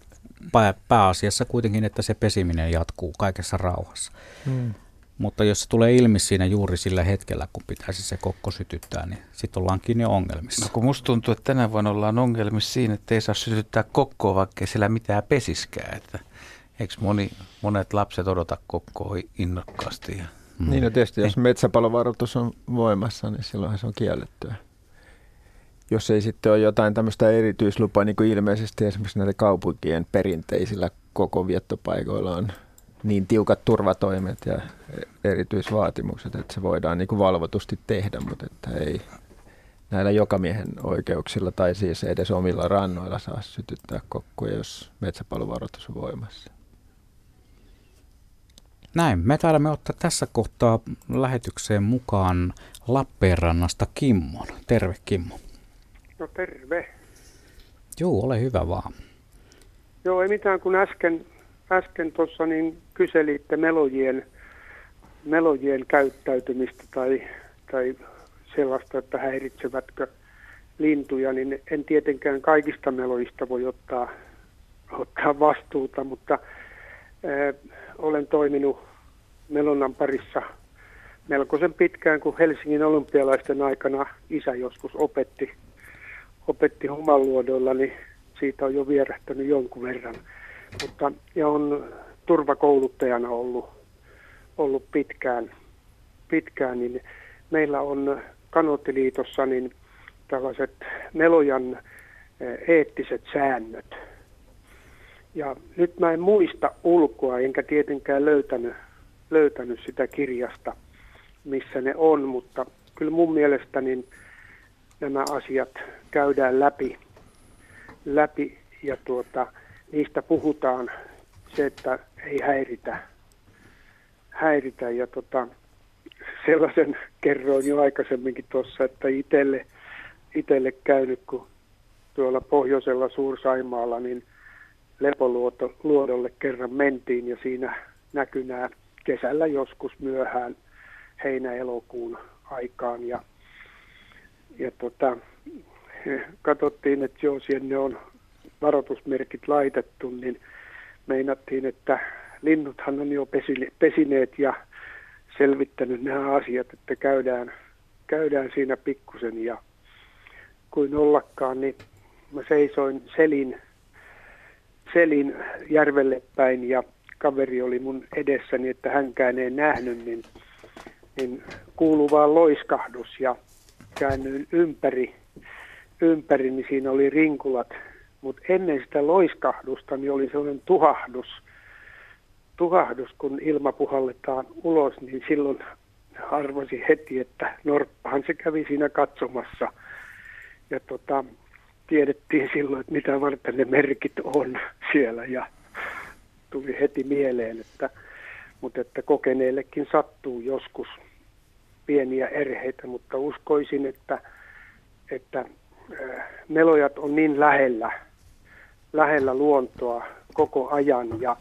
pääasiassa kuitenkin, että se pesiminen jatkuu kaikessa rauhassa. Hmm. Mutta jos se tulee ilmi siinä juuri sillä hetkellä, kun pitäisi se kokko sytyttää, niin sitten ollaankin jo ongelmissa. No kun musta tuntuu, että tänä vuonna ollaan ongelmissa siinä, että ei saa sytyttää kokkoa, vaikka ei siellä mitään pesiskää. Että eikö moni, monet lapset odota kokkoa innokkaasti? Ja... Hmm. Niin no tietysti, jos metsäpalovaroitus on voimassa, niin silloinhan se on kiellettyä jos ei sitten ole jotain tämmöistä erityislupaa, niin kuin ilmeisesti esimerkiksi näiden kaupunkien perinteisillä koko viettopaikoilla on niin tiukat turvatoimet ja erityisvaatimukset, että se voidaan niin kuin valvotusti tehdä, mutta että ei näillä jokamiehen oikeuksilla tai siis edes omilla rannoilla saa sytyttää kokkuja, jos metsäpalovaroitus on voimassa. Näin, me taidamme ottaa tässä kohtaa lähetykseen mukaan Lappeenrannasta Kimmon. Terve Kimmo. No terve. Joo, ole hyvä vaan. Joo, ei mitään, kun äsken, äsken tuossa niin kyselitte melojien, melojien käyttäytymistä tai, tai sellaista, että häiritsevätkö lintuja, niin en tietenkään kaikista meloista voi ottaa, ottaa vastuuta, mutta ää, olen toiminut melonnan parissa melkoisen pitkään, kun Helsingin olympialaisten aikana isä joskus opetti, opetti humaluodoilla, niin siitä on jo vierähtänyt jonkun verran. Mutta, ja on turvakouluttajana ollut, ollut pitkään, pitkään, niin meillä on Kanottiliitossa niin tällaiset Melojan eh, eettiset säännöt. Ja nyt mä en muista ulkoa, enkä tietenkään löytänyt, löytänyt sitä kirjasta, missä ne on, mutta kyllä mun mielestä niin nämä asiat käydään läpi, läpi ja tuota, niistä puhutaan se, että ei häiritä, häiritä. Ja tota, sellaisen kerroin jo aikaisemminkin tuossa, että itselle, itselle käynyt, kun tuolla pohjoisella Suursaimaalla, niin Lepoluodolle kerran mentiin ja siinä näkyi nämä kesällä joskus myöhään heinä-elokuun aikaan. Ja, ja tota, katsottiin, että joo, sinne on varoitusmerkit laitettu, niin meinattiin, että linnuthan on jo pesineet ja selvittänyt nämä asiat, että käydään, käydään siinä pikkusen. Ja kuin ollakaan, niin mä seisoin selin, selin järvelle päin ja kaveri oli mun edessäni, että hänkään ei nähnyt, niin, niin kuuluu vaan loiskahdus ja käännyin ympäri, ympäri, niin siinä oli rinkulat. Mutta ennen sitä loiskahdusta niin oli sellainen tuhahdus – tuhahdus, kun ilma puhalletaan ulos, niin silloin arvosi heti, että Norppahan se kävi siinä katsomassa. Ja tota, tiedettiin silloin, että mitä varten ne merkit on siellä ja tuli heti mieleen, että, mutta että kokeneillekin sattuu joskus pieniä erheitä, mutta uskoisin, että, että melojat on niin lähellä, lähellä luontoa koko ajan ja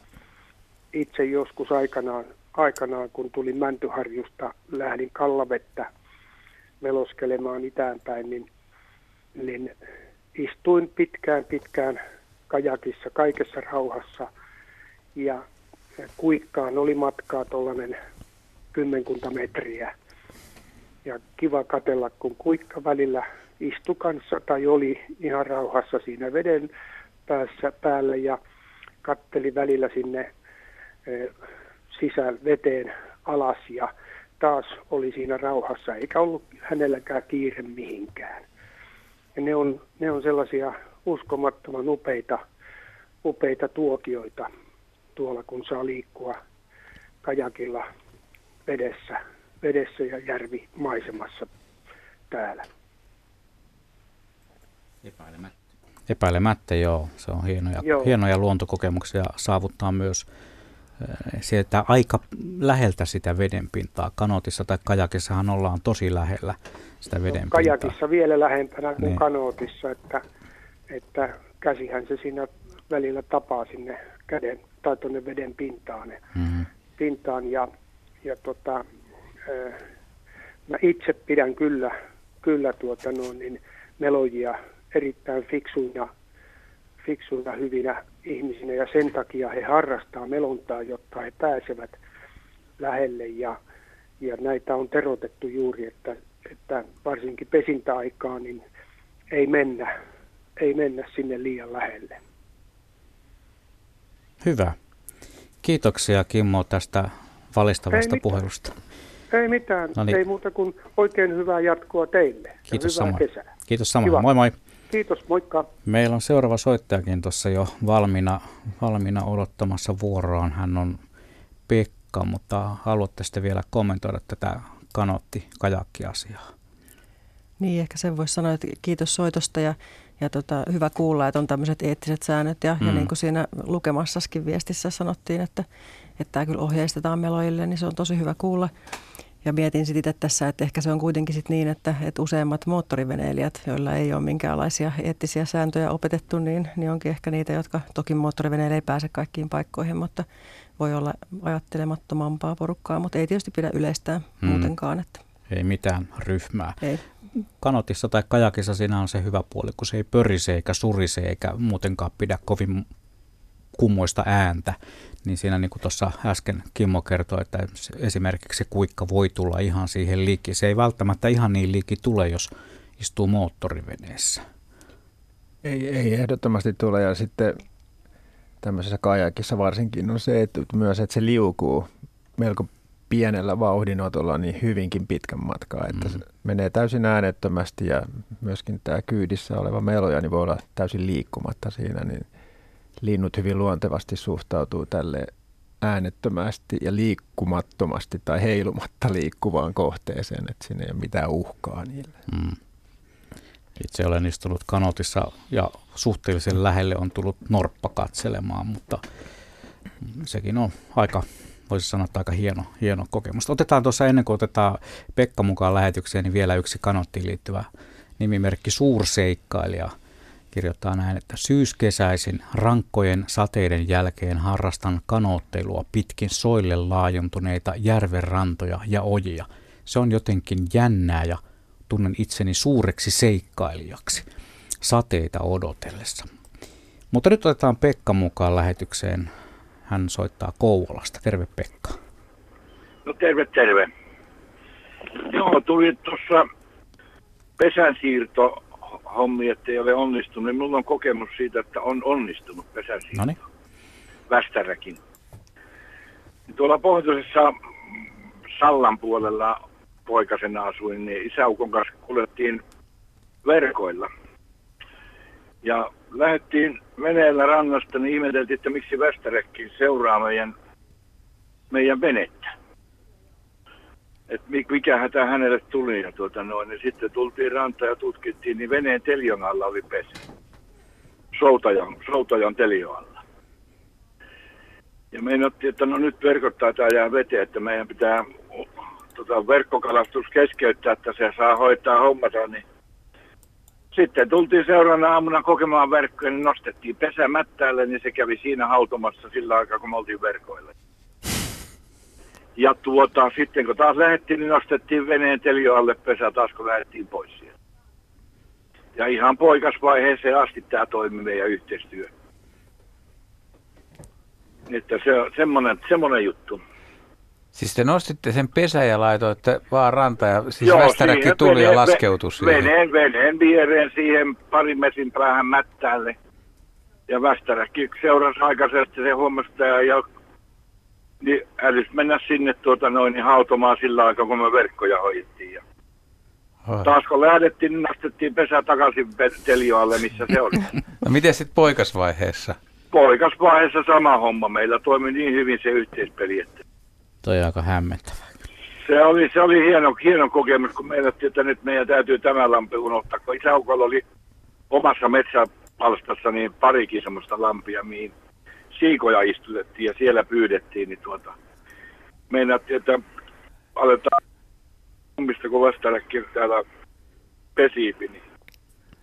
itse joskus aikanaan, aikanaan, kun tulin Mäntyharjusta, lähdin Kallavettä veloskelemaan itäänpäin, niin, niin istuin pitkään pitkään kajakissa kaikessa rauhassa ja kuikkaan oli matkaa tuollainen kymmenkunta metriä. Ja kiva katella, kun kuikka välillä istu kanssa tai oli ihan rauhassa siinä veden päässä päällä ja katteli välillä sinne sisään veteen alas ja taas oli siinä rauhassa, eikä ollut hänelläkään kiire mihinkään. Ja ne on, ne on sellaisia uskomattoman upeita, upeita tuokioita tuolla, kun saa liikkua kajakilla vedessä, vedessä ja järvimaisemassa täällä. Epäilemättä. Epäilemättä, joo. Se on hienoja, joo. hienoja luontokokemuksia saavuttaa myös sieltä aika läheltä sitä vedenpintaa. Kanotissa tai kajakissahan ollaan tosi lähellä sitä no, vedenpintaa. No, kajakissa vielä lähempänä kuin niin. kanootissa, että, että käsihän se siinä välillä tapaa sinne käden tai tuonne veden pintaan, mm-hmm. pintaan ja, ja tota, mä itse pidän kyllä, kyllä tuota no, niin melojia erittäin fiksuina, fiksuina hyvinä ihmisinä ja sen takia he harrastaa melontaa, jotta he pääsevät lähelle ja, ja näitä on terotettu juuri, että, että varsinkin pesintäaikaa niin ei mennä, ei mennä sinne liian lähelle. Hyvä. Kiitoksia Kimmo tästä valistavasta puhelusta. Ei mitään, no niin. ei muuta kuin oikein hyvää jatkoa teille. Kiitos samoin. Kiitos samoin. Moi moi. Kiitos, moikka. Meillä on seuraava soittajakin tuossa jo valmiina, valmiina odottamassa vuoroaan. Hän on Pekka, mutta haluatte sitten vielä kommentoida tätä kanotti-kajakki-asiaa? Niin, ehkä sen voisi sanoa, että kiitos soitosta ja, ja tota, hyvä kuulla, että on tämmöiset eettiset säännöt. Ja, mm. ja niin kuin siinä lukemassakin viestissä sanottiin, että, että tämä kyllä ohjeistetaan melojille, niin se on tosi hyvä kuulla. Ja mietin sitten itse tässä, että ehkä se on kuitenkin sit niin, että, että useimmat moottoriveneilijät, joilla ei ole minkäänlaisia eettisiä sääntöjä opetettu, niin, niin onkin ehkä niitä, jotka toki moottoriveneillä ei pääse kaikkiin paikkoihin, mutta voi olla ajattelemattomampaa porukkaa, mutta ei tietysti pidä yleistää hmm. muutenkaan. Että. Ei mitään ryhmää. Ei. Kanotissa tai kajakissa siinä on se hyvä puoli, kun se ei pörise eikä surise eikä muutenkaan pidä kovin kummoista ääntä, niin siinä niin kuin tuossa äsken Kimmo kertoi, että esimerkiksi se kuikka voi tulla ihan siihen liikki. Se ei välttämättä ihan niin liikki tule, jos istuu moottoriveneessä. Ei, ei ehdottomasti tule ja sitten tämmöisessä kajakissa varsinkin on se, että myös että se liukuu melko pienellä vauhdinotolla niin hyvinkin pitkän matkaa, että mm. se menee täysin äänettömästi ja myöskin tämä kyydissä oleva meloja niin voi olla täysin liikkumatta siinä, niin linnut hyvin luontevasti suhtautuu tälle äänettömästi ja liikkumattomasti tai heilumatta liikkuvaan kohteeseen, että siinä ei ole mitään uhkaa niille. Mm. Itse olen istunut kanotissa ja suhteellisen lähelle on tullut norppa katselemaan, mutta sekin on aika, voisi sanoa, että aika hieno, hieno kokemus. Otetaan tuossa ennen kuin otetaan Pekka mukaan lähetykseen, niin vielä yksi kanottiin liittyvä nimimerkki Suurseikkailija kirjoittaa näin, että syyskesäisin rankkojen sateiden jälkeen harrastan kanoottelua pitkin soille laajentuneita järvenrantoja ja ojia. Se on jotenkin jännää ja tunnen itseni suureksi seikkailijaksi sateita odotellessa. Mutta nyt otetaan Pekka mukaan lähetykseen. Hän soittaa Kouvolasta. Terve Pekka. No terve, terve. Joo, tuli tuossa pesänsiirto hommi, että ei ole onnistunut. Minulla on kokemus siitä, että on onnistunut pesänsiirto. Noniin. Västäräkin. Tuolla pohjoisessa Sallan puolella poikasena asuin, niin isäukon kanssa kuljettiin verkoilla. Ja lähdettiin veneellä rannasta, niin ihmeteltiin, että miksi Västärekki seuraa meidän, meidän venettä. Että mikä hätä hänelle tuli. Ja tuota noin, niin sitten tultiin ranta ja tutkittiin, niin veneen teljon alla oli pesä. Soutajan, Soutajan teljon alla. Ja meinattiin, että no nyt verkottaa tämä jää veteen, että meidän pitää tota, verkkokalastus keskeyttää, että se saa hoitaa hommata, niin sitten tultiin seuraavana aamuna kokemaan verkkoja, niin nostettiin pesä mättäälle, niin se kävi siinä hautomassa sillä aikaa, kun me oltiin verkoille. Ja tuota, sitten kun taas lähdettiin, niin nostettiin veneen teljoalle pesä taas, kun lähdettiin pois sieltä. Ja ihan poikasvaiheeseen asti tämä toimi meidän yhteistyö. Että se on semmoinen, semmoinen juttu. Siis te nostitte sen pesä ja laitoitte vaan ranta ja siis Joo, västäräkki tuli veneen, ja laskeutui siihen. Veneen, veneen viereen siihen pari mesin päähän mättäälle. Ja västäräkki seurasi aikaisesti se huomasi, että ja niin älys mennä sinne tuota noin niin hautomaan sillä aikaa, kun me verkkoja hoidettiin. Ja taas kun lähdettiin, niin nostettiin pesä takaisin teljoalle, missä se oli. no miten sitten poikasvaiheessa? Poikasvaiheessa sama homma. Meillä toimi niin hyvin se yhteispeli, että Toi on aika hämmentävä. Se oli, se oli hieno, hieno kokemus, kun meillä että nyt meidän täytyy tämä lampi unohtaa, kun isäukolla oli omassa metsäpalstassa niin parikin semmoista lampia, mihin siikoja istutettiin ja siellä pyydettiin, niin tuota, meinattiin, että aletaan mistä kun vastaanäkin täällä pesiipi, niin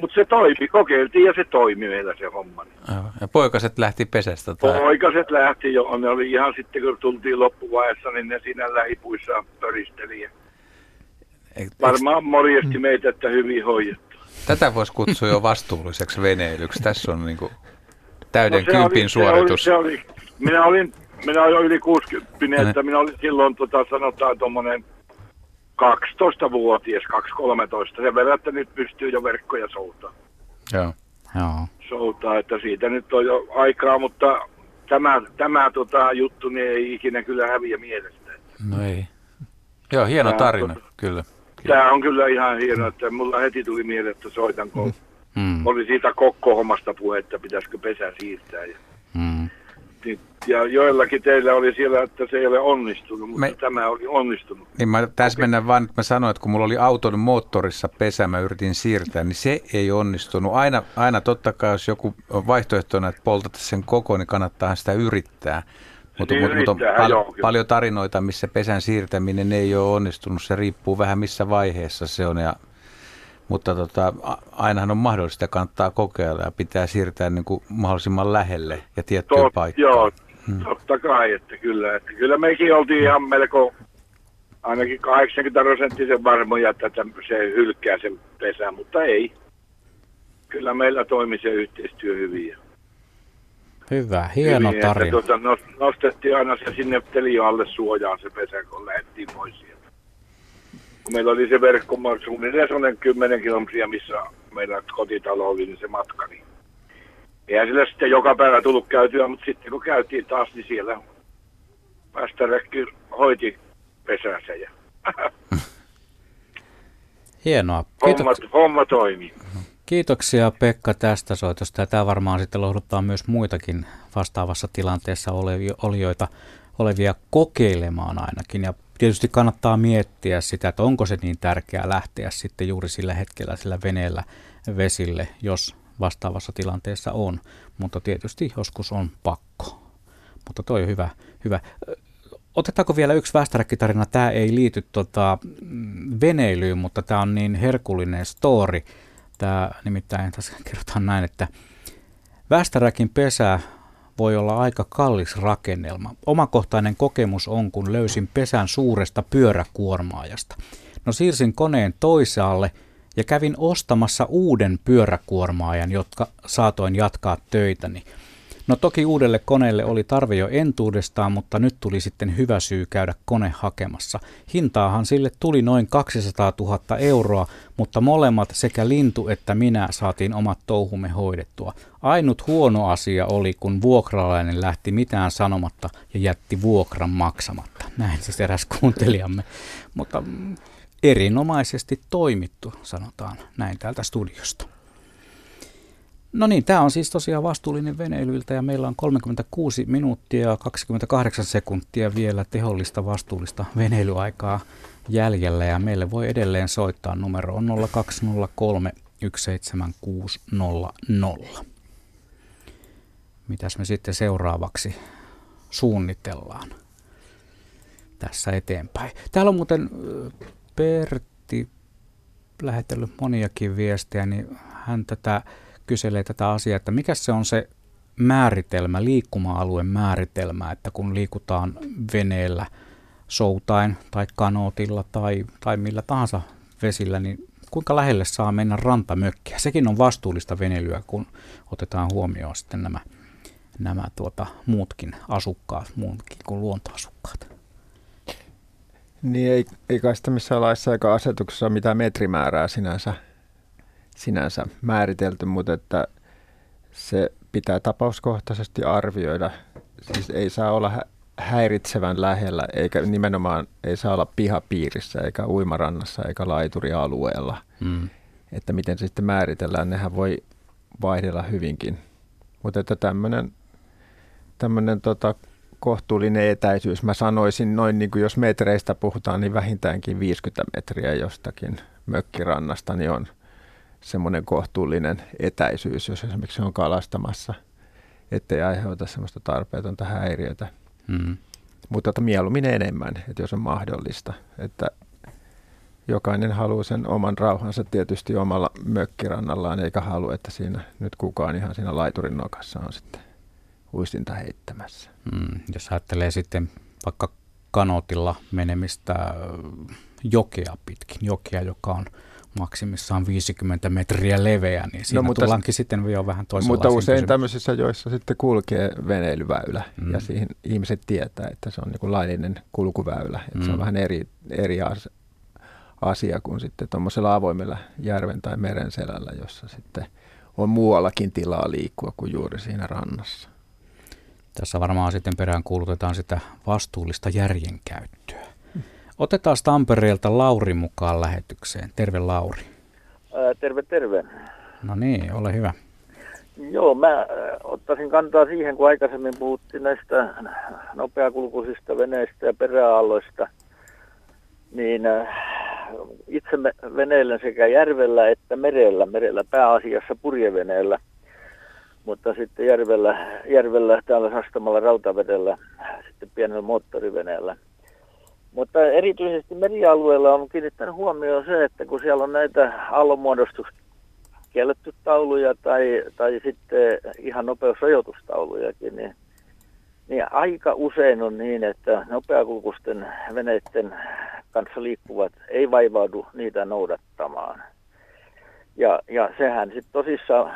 mutta se toimi, kokeiltiin ja se toimi meillä se homma. Ja poikaset lähti pesästä? Tai? Poikaset lähti jo, ne oli ihan sitten kun tultiin loppuvaiheessa, niin ne siinä lähipuissa pöristeli. Varmaan morjesti meitä, että hyvin hoidettu. Tätä voisi kutsua jo vastuulliseksi veneilyksi. Tässä on niin kuin täyden no kympin oli, suoritus. Se oli, se oli, minä olin, minä olin yli 60, että minä olin silloin tota, sanotaan tuommoinen 12-vuotias, 2-13, sen verran, että nyt pystyy jo verkkoja soutaa. Joo. Joo. Soutaa, että siitä nyt on jo aikaa, mutta tämä, tämä tota, juttu niin ei ikinä kyllä häviä mielestä. No ei. Joo, hieno tämä, tarina, tota, kyllä. Tämä on kyllä ihan hieno, että mulla heti tuli mieleen, että soitan, kun mm. oli siitä kokko-hommasta puhe, että pitäisikö pesä siirtää. Ja mm. Niin, ja joillakin teillä oli siellä, että se ei ole onnistunut, mutta Me, tämä oli onnistunut. Niin mä täsmennän vaan, että mä sanoin, että kun mulla oli auton moottorissa pesä, mä yritin siirtää, niin se ei onnistunut. Aina, aina totta kai, jos joku on vaihtoehtona, että poltat sen koko, niin kannattaa sitä yrittää. Mutta, niin mutta, mutta on pal- joo, paljon tarinoita, missä pesän siirtäminen ei ole onnistunut. Se riippuu vähän missä vaiheessa se on ja mutta tota, ainahan on mahdollista, kannattaa kokeilla ja pitää siirtää niin kuin mahdollisimman lähelle ja tiettyä Tot, paikkaa. Joo, hmm. totta kai, että kyllä. Että kyllä mekin oltiin ihan melko ainakin 80 prosenttisen varmoja, että se hylkää sen pesän, mutta ei. Kyllä meillä toimi se yhteistyö hyvin. Hyvä, hieno hyvin, tarina. Että, tuota, nostettiin aina se sinne teliaalle suojaan se pesä, kun lähdettiin pois. Kun meillä oli se verkko suunnilleen sellainen 10 kilometriä, missä meillä kotitalo oli, niin se matka, niin eihän sillä sitten joka päivä tullut käytyä, mutta sitten kun käytiin taas, niin siellä västäräkki hoiti pesänsä ja Hienoa. homma, homma toimi. Kiitoksia Pekka tästä soitosta. Ja tämä varmaan sitten lohduttaa myös muitakin vastaavassa tilanteessa olevia, olijoita, olevia kokeilemaan ainakin. Ja tietysti kannattaa miettiä sitä, että onko se niin tärkeää lähteä sitten juuri sillä hetkellä sillä veneellä vesille, jos vastaavassa tilanteessa on. Mutta tietysti joskus on pakko. Mutta toi on hyvä. hyvä. Otetaanko vielä yksi västäräkkitarina? Tämä ei liity tota, veneilyyn, mutta tämä on niin herkullinen story. Tämä nimittäin tässä kerrotaan näin, että Västäräkin pesä voi olla aika kallis rakennelma. Omakohtainen kokemus on, kun löysin pesän suuresta pyöräkuormaajasta. No siirsin koneen toisaalle ja kävin ostamassa uuden pyöräkuormaajan, jotka saatoin jatkaa töitäni. No toki uudelle koneelle oli tarve jo entuudestaan, mutta nyt tuli sitten hyvä syy käydä kone hakemassa. Hintaahan sille tuli noin 200 000 euroa, mutta molemmat sekä lintu että minä saatiin omat touhumme hoidettua. Ainut huono asia oli, kun vuokralainen lähti mitään sanomatta ja jätti vuokran maksamatta. Näin siis eräs kuuntelijamme. Mutta mm, erinomaisesti toimittu, sanotaan näin täältä studiosta. No niin, tämä on siis tosiaan vastuullinen veneilyiltä ja meillä on 36 minuuttia ja 28 sekuntia vielä tehollista vastuullista veneilyaikaa jäljellä ja meille voi edelleen soittaa numero on 0203 17600. Mitäs me sitten seuraavaksi suunnitellaan tässä eteenpäin. Täällä on muuten Pertti lähetellyt moniakin viestejä, niin hän tätä kyselee tätä asiaa, että mikä se on se määritelmä, liikkuma-alueen määritelmä, että kun liikutaan veneellä soutain tai kanootilla tai, tai millä tahansa vesillä, niin kuinka lähelle saa mennä rantamökkiä. Sekin on vastuullista veneilyä, kun otetaan huomioon sitten nämä, nämä tuota, muutkin asukkaat, muutkin kuin luontoasukkaat. Niin ei, ei kai sitä missään laissa eikä asetuksessa mitään metrimäärää sinänsä sinänsä määritelty, mutta että se pitää tapauskohtaisesti arvioida. Siis ei saa olla häiritsevän lähellä, eikä nimenomaan ei saa olla pihapiirissä, eikä uimarannassa, eikä laiturialueella. Mm. Että miten se sitten määritellään, nehän voi vaihdella hyvinkin. Mutta että tämmöinen tämmöinen tota, kohtuullinen etäisyys, mä sanoisin noin, niin kuin jos metreistä puhutaan, niin vähintäänkin 50 metriä jostakin mökkirannasta, niin on – semmoinen kohtuullinen etäisyys, jos esimerkiksi on kalastamassa, ettei aiheuta semmoista tarpeetonta häiriötä. Mm. Mutta että mieluummin enemmän, että jos on mahdollista. Että jokainen haluaa sen oman rauhansa tietysti omalla mökkirannallaan, eikä halua, että siinä nyt kukaan ihan siinä laiturin nokassa on sitten uistinta heittämässä. Mm, jos ajattelee sitten vaikka kanotilla menemistä jokea pitkin, jokea, joka on maksimissaan 50 metriä leveä, niin siinä no, mutta, tullaankin sitten jo vähän toisella Mutta usein kysymys. tämmöisissä, joissa sitten kulkee veneilyväylä mm. ja siihen ihmiset tietää, että se on niin laillinen kulkuväylä. Että mm. Se on mm. vähän eri, eri asia kuin sitten tuommoisella avoimella järven tai meren selällä, jossa sitten on muuallakin tilaa liikkua kuin juuri siinä rannassa. Tässä varmaan sitten perään kuulutetaan sitä vastuullista järjenkäyttöä. Otetaan Tampereelta Lauri mukaan lähetykseen. Terve Lauri. Ää, terve, terve. No niin, ole hyvä. Joo, mä ottaisin kantaa siihen, kun aikaisemmin puhuttiin näistä nopeakulkuisista veneistä ja peräaalloista, niin itse veneillä sekä järvellä että merellä, merellä pääasiassa purjeveneellä, mutta sitten järvellä, järvellä täällä Sastamalla rautavedellä, sitten pienellä moottoriveneellä – mutta erityisesti merialueella on kiinnittänyt huomioon se, että kun siellä on näitä aallonmuodostus kielletty tauluja tai, tai sitten ihan nopeusrajoitustaulujakin, niin, niin aika usein on niin, että nopeakulkuisten veneiden kanssa liikkuvat ei vaivaudu niitä noudattamaan. Ja, ja sehän sitten tosissaan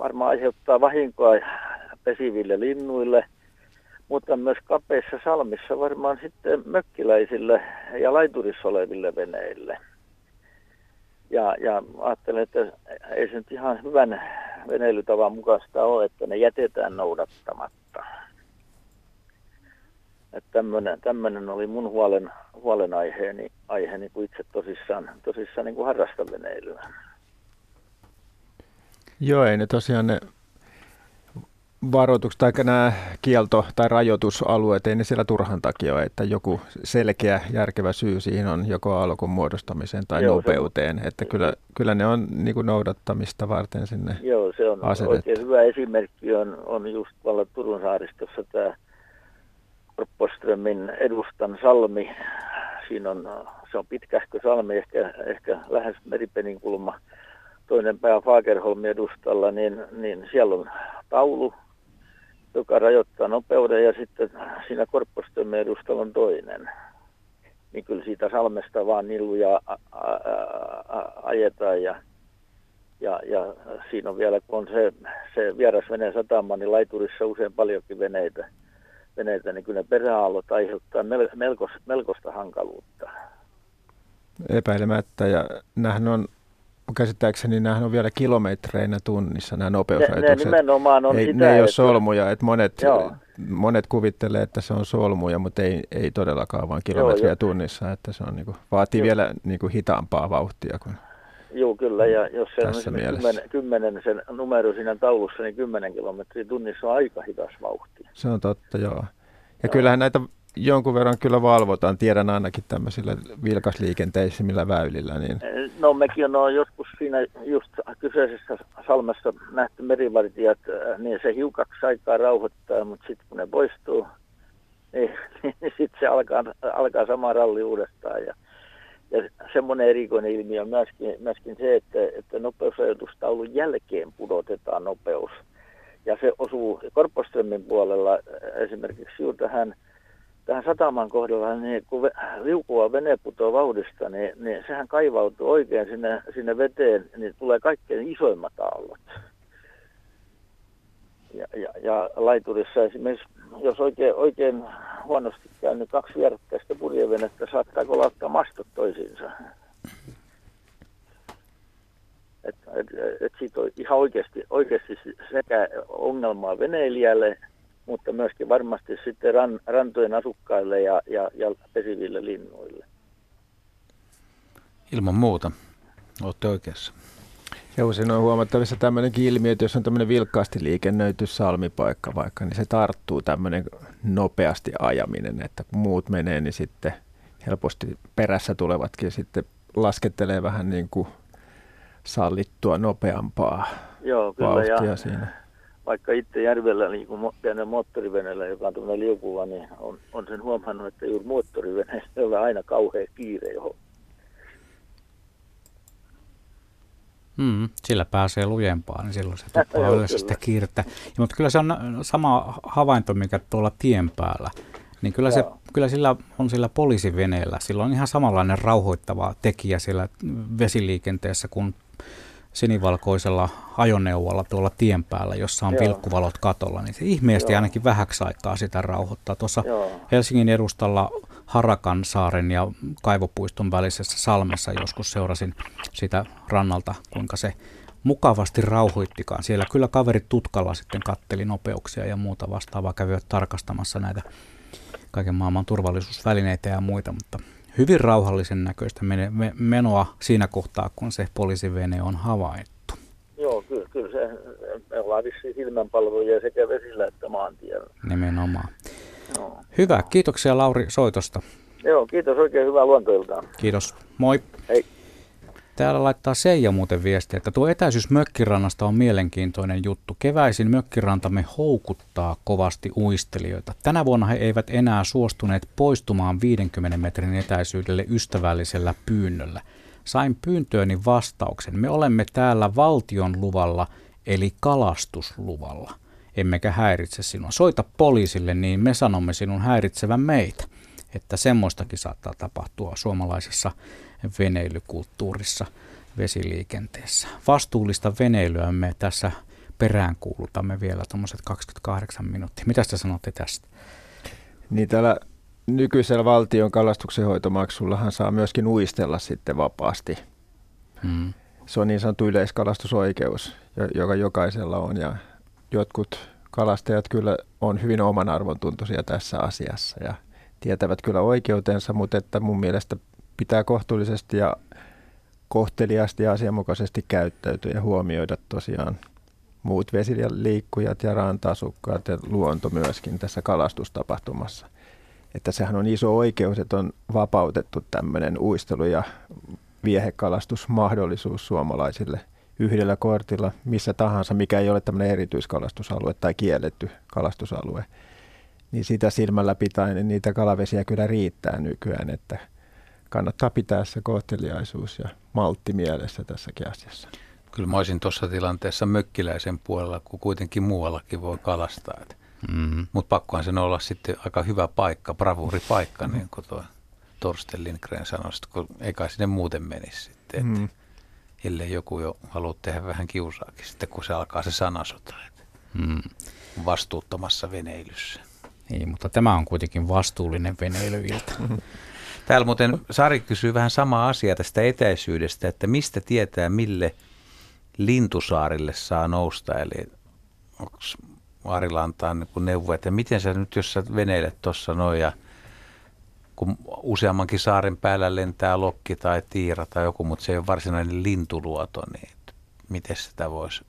varmaan aiheuttaa vahinkoa pesiville linnuille, mutta myös kapeissa salmissa varmaan sitten mökkiläisille ja laiturissa oleville veneille. Ja, ja ajattelen, että ei se nyt ihan hyvän veneilytavan mukaista ole, että ne jätetään noudattamatta. Tämmöinen oli mun huolen, huolenaiheeni, aiheeni, kun itse tosissaan, tosissaan niin kuin harrastan veneilyä. Joo, ei ne tosiaan ne varoitukset tai nämä kielto- tai rajoitusalueet, ei ne siellä turhan takia ole, että joku selkeä, järkevä syy siihen on joko alkon muodostamiseen tai Joo, nopeuteen, että kyllä, kyllä ne on niin kuin noudattamista varten sinne Joo, se on asetettu. oikein hyvä esimerkki on, on just tuolla Turun saaristossa tämä Korpoströmin edustan salmi. Siinä on, se on pitkähkö salmi, ehkä, ehkä lähes meripenin kulma toinen pää Fagerholmin edustalla, niin, niin siellä on taulu, joka rajoittaa nopeuden ja sitten siinä Korppostömmen edustalla on toinen. Niin kyllä siitä salmesta vaan niluja ajetaan ja, ja, ja siinä on vielä, kun on se, se vieras veneen satama, niin laiturissa usein paljonkin veneitä, veneitä niin kyllä ne peräaallot aiheuttaa melko, melkoista hankaluutta. Epäilemättä, ja nämähän on käsittääkseni nämä on vielä kilometreinä tunnissa nämä nopeusrajoitukset. Ne, ne nimenomaan on ei, sitä, Ne ei ole solmuja, että monet, monet kuvittelee, että se on solmuja, mutta ei, ei todellakaan vaan kilometriä Joo, tunnissa, että se on, niin kuin, vaatii Joo. vielä niin kuin, hitaampaa vauhtia kuin Joo, kyllä, ja jos se on kymmenen, kymmenen sen numero siinä taulussa, niin 10 kilometriä tunnissa on aika hidas vauhti. Se on totta, joo. Ja joo. kyllähän näitä jonkun verran kyllä valvotaan, tiedän ainakin tämmöisillä vilkasliikenteisillä väylillä. Niin... No mekin on joskus siinä just kyseisessä salmessa nähty merivartijat, äh, niin se hiukaksi aikaa rauhoittaa, mutta sitten kun ne poistuu, niin, niin sitten se alkaa, alkaa sama ralli uudestaan. Ja, ja semmoinen erikoinen ilmiö on myöskin, myöskin se, että, että nopeusrajoitustaulun jälkeen pudotetaan nopeus. Ja se osuu Korpoströmmin puolella äh, esimerkiksi juuri tähän – tähän sataman kohdalla, niin kun liukua vene putoaa vauhdista, niin, niin sehän kaivautuu oikein sinne, sinne veteen, niin tulee kaikkein isoimmat aallot. Ja, ja, ja laiturissa esimerkiksi, jos oikein, oikein huonosti käy, niin kaksi vierekkäistä purjevenettä saattaa kolauttaa mastot toisiinsa. Et, et, et siitä on ihan oikeasti, oikeasti sekä ongelmaa veneilijälle mutta myöskin varmasti sitten ran, rantojen asukkaille ja, ja, ja pesiville linnuille. Ilman muuta, olette oikeassa. Ja usein on huomattavissa tämmöinen ilmiö, että jos on tämmöinen vilkkaasti liikennöity salmipaikka vaikka, niin se tarttuu tämmöinen nopeasti ajaminen, että kun muut menee, niin sitten helposti perässä tulevatkin sitten laskettelee vähän niin kuin sallittua nopeampaa Joo, kyllä, vauhtia ja siinä vaikka itse järvellä niin kuin pienen moottoriveneellä, joka on tämmöinen liukuva, niin on, on sen huomannut, että juuri moottoriveneellä ei ole aina kauhean kiire johon. Mm, sillä pääsee lujempaan, niin silloin se tuppaa yleensä sitä kiirettä. Ja, mutta kyllä se on sama havainto, mikä tuolla tien päällä. Niin kyllä, se, kyllä sillä on sillä poliisiveneellä. Sillä on ihan samanlainen rauhoittava tekijä siellä vesiliikenteessä kuin sinivalkoisella ajoneuvolla tuolla tien päällä, jossa on Joo. pilkkuvalot katolla, niin se ihmeesti Joo. ainakin vähäksi aikaa sitä rauhoittaa. Tuossa Joo. Helsingin edustalla Harakan saaren ja Kaivopuiston välisessä salmessa joskus seurasin sitä rannalta, kuinka se mukavasti rauhoittikaan. Siellä kyllä kaverit tutkalla sitten katteli nopeuksia ja muuta vastaavaa, kävivät tarkastamassa näitä kaiken maailman turvallisuusvälineitä ja muita, mutta hyvin rauhallisen näköistä menoa siinä kohtaa, kun se poliisivene on havaittu. Joo, kyllä, kyllä se, me ollaan vissiin silmänpalveluja sekä vesillä että maantiellä. Nimenomaan. Joo. Hyvä, kiitoksia Lauri soitosta. Joo, kiitos oikein hyvää luontoiltaan. Kiitos, moi. Täällä laittaa Seija muuten viestiä, että tuo etäisyys mökkirannasta on mielenkiintoinen juttu. Keväisin mökkirantamme houkuttaa kovasti uistelijoita. Tänä vuonna he eivät enää suostuneet poistumaan 50 metrin etäisyydelle ystävällisellä pyynnöllä. Sain pyyntööni vastauksen. Me olemme täällä valtion luvalla, eli kalastusluvalla. Emmekä häiritse sinua. Soita poliisille, niin me sanomme sinun häiritsevän meitä. Että semmoistakin saattaa tapahtua suomalaisessa veneilykulttuurissa vesiliikenteessä. Vastuullista veneilyä me tässä peräänkuulutamme vielä tuommoiset 28 minuuttia. Mitä te sanotte tästä? Niin täällä nykyisellä valtion kalastuksenhoitomaksullahan saa myöskin uistella sitten vapaasti. Hmm. Se on niin sanottu yleiskalastusoikeus, joka jokaisella on ja jotkut kalastajat kyllä on hyvin oman arvontuntoisia tässä asiassa ja tietävät kyllä oikeutensa, mutta että mun mielestä pitää kohtuullisesti ja kohteliasti ja asianmukaisesti käyttäytyä ja huomioida tosiaan muut vesiliikkujat ja rantasukkaat ja luonto myöskin tässä kalastustapahtumassa. Että sehän on iso oikeus, että on vapautettu tämmöinen uistelu- ja viehekalastusmahdollisuus suomalaisille yhdellä kortilla missä tahansa, mikä ei ole tämmöinen erityiskalastusalue tai kielletty kalastusalue. Niin sitä silmällä pitäen niin niitä kalavesiä kyllä riittää nykyään, että kannattaa pitää se kohteliaisuus ja maltti mielessä tässäkin asiassa. Kyllä mä olisin tuossa tilanteessa mökkiläisen puolella, kun kuitenkin muuallakin voi kalastaa. Mm-hmm. Mutta pakkohan sen olla sitten aika hyvä paikka, bravuripaikka, mm-hmm. niin kuin tuo Torsten Lindgren sanoi, kun ei kai sinne muuten menisi sitten. Että mm-hmm. Ellei joku jo halua tehdä vähän kiusaakin sitten, kun se alkaa se sanasota. Että mm. Vastuuttomassa veneilyssä. Niin, mutta tämä on kuitenkin vastuullinen veneilyilta. Täällä muuten Sari kysyy vähän sama asia tästä etäisyydestä, että mistä tietää, mille lintusaarille saa nousta. Eli onko Arilla antaa niin neuvo, että miten sä nyt, jos sä veneilet tuossa noin ja kun useammankin saaren päällä lentää lokki tai tiira tai joku, mutta se ei ole varsinainen lintuluoto, niin miten sitä voisi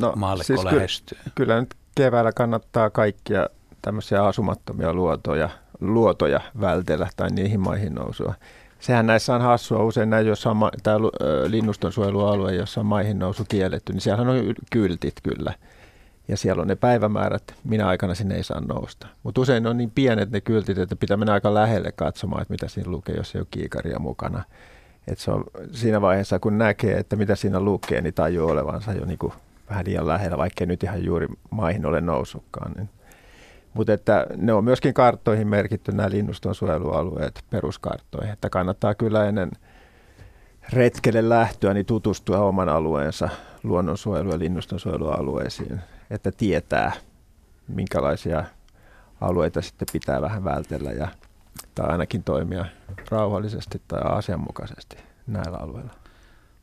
no, maalle siis lähestyä? Ky- kyllä nyt keväällä kannattaa kaikkia tämmöisiä asumattomia luotoja, luotoja vältellä tai niihin maihin nousua. Sehän näissä on hassua. Usein näin, jos on ma- tämä linnustonsuojelualue, jossa on maihin nousu kielletty, niin siellä on kyltit kyllä. Ja siellä on ne päivämäärät, minä aikana sinne ei saa nousta. Mutta usein on niin pienet ne kyltit, että pitää mennä aika lähelle katsomaan, että mitä siinä lukee, jos ei ole kiikaria mukana. Et se on siinä vaiheessa, kun näkee, että mitä siinä lukee, niin tajuu olevansa jo niin kuin vähän liian lähellä, vaikka nyt ihan juuri maihin ole noussutkaan. Niin mutta että ne on myöskin karttoihin merkitty nämä linnuston suojelualueet peruskarttoihin, että kannattaa kyllä ennen retkelle lähtöä niin tutustua oman alueensa luonnonsuojelu- ja linnustonsuojelualueisiin, että tietää, minkälaisia alueita sitten pitää vähän vältellä ja, tai ainakin toimia rauhallisesti tai asianmukaisesti näillä alueilla.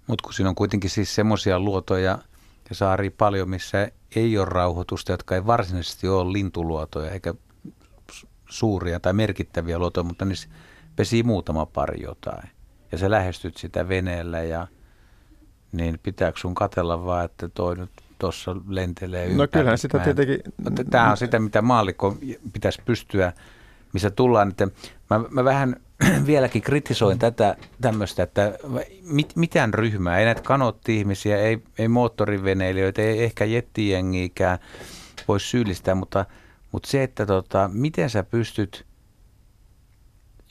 Mutta kun siinä on kuitenkin siis semmoisia luotoja, ja saari paljon, missä ei ole rauhoitusta, jotka ei varsinaisesti ole lintuluotoja eikä suuria tai merkittäviä luotoja, mutta niissä pesii muutama pari jotain. Ja sä lähestyt sitä veneellä ja niin pitääkö sun katella vaan, että toi nyt tuossa lentelee ympäri. No kyllähän sitä tietenkin... Tämä on sitä, mitä maallikko pitäisi pystyä, missä tullaan. Että mä, mä vähän vieläkin kritisoin tätä tämmöistä, että mit, mitään ryhmää, ei näitä kanootti-ihmisiä, ei, ei moottoriveneilijöitä, ei ehkä jettijengiikään voi syyllistää, mutta, mutta se, että tota, miten sä pystyt,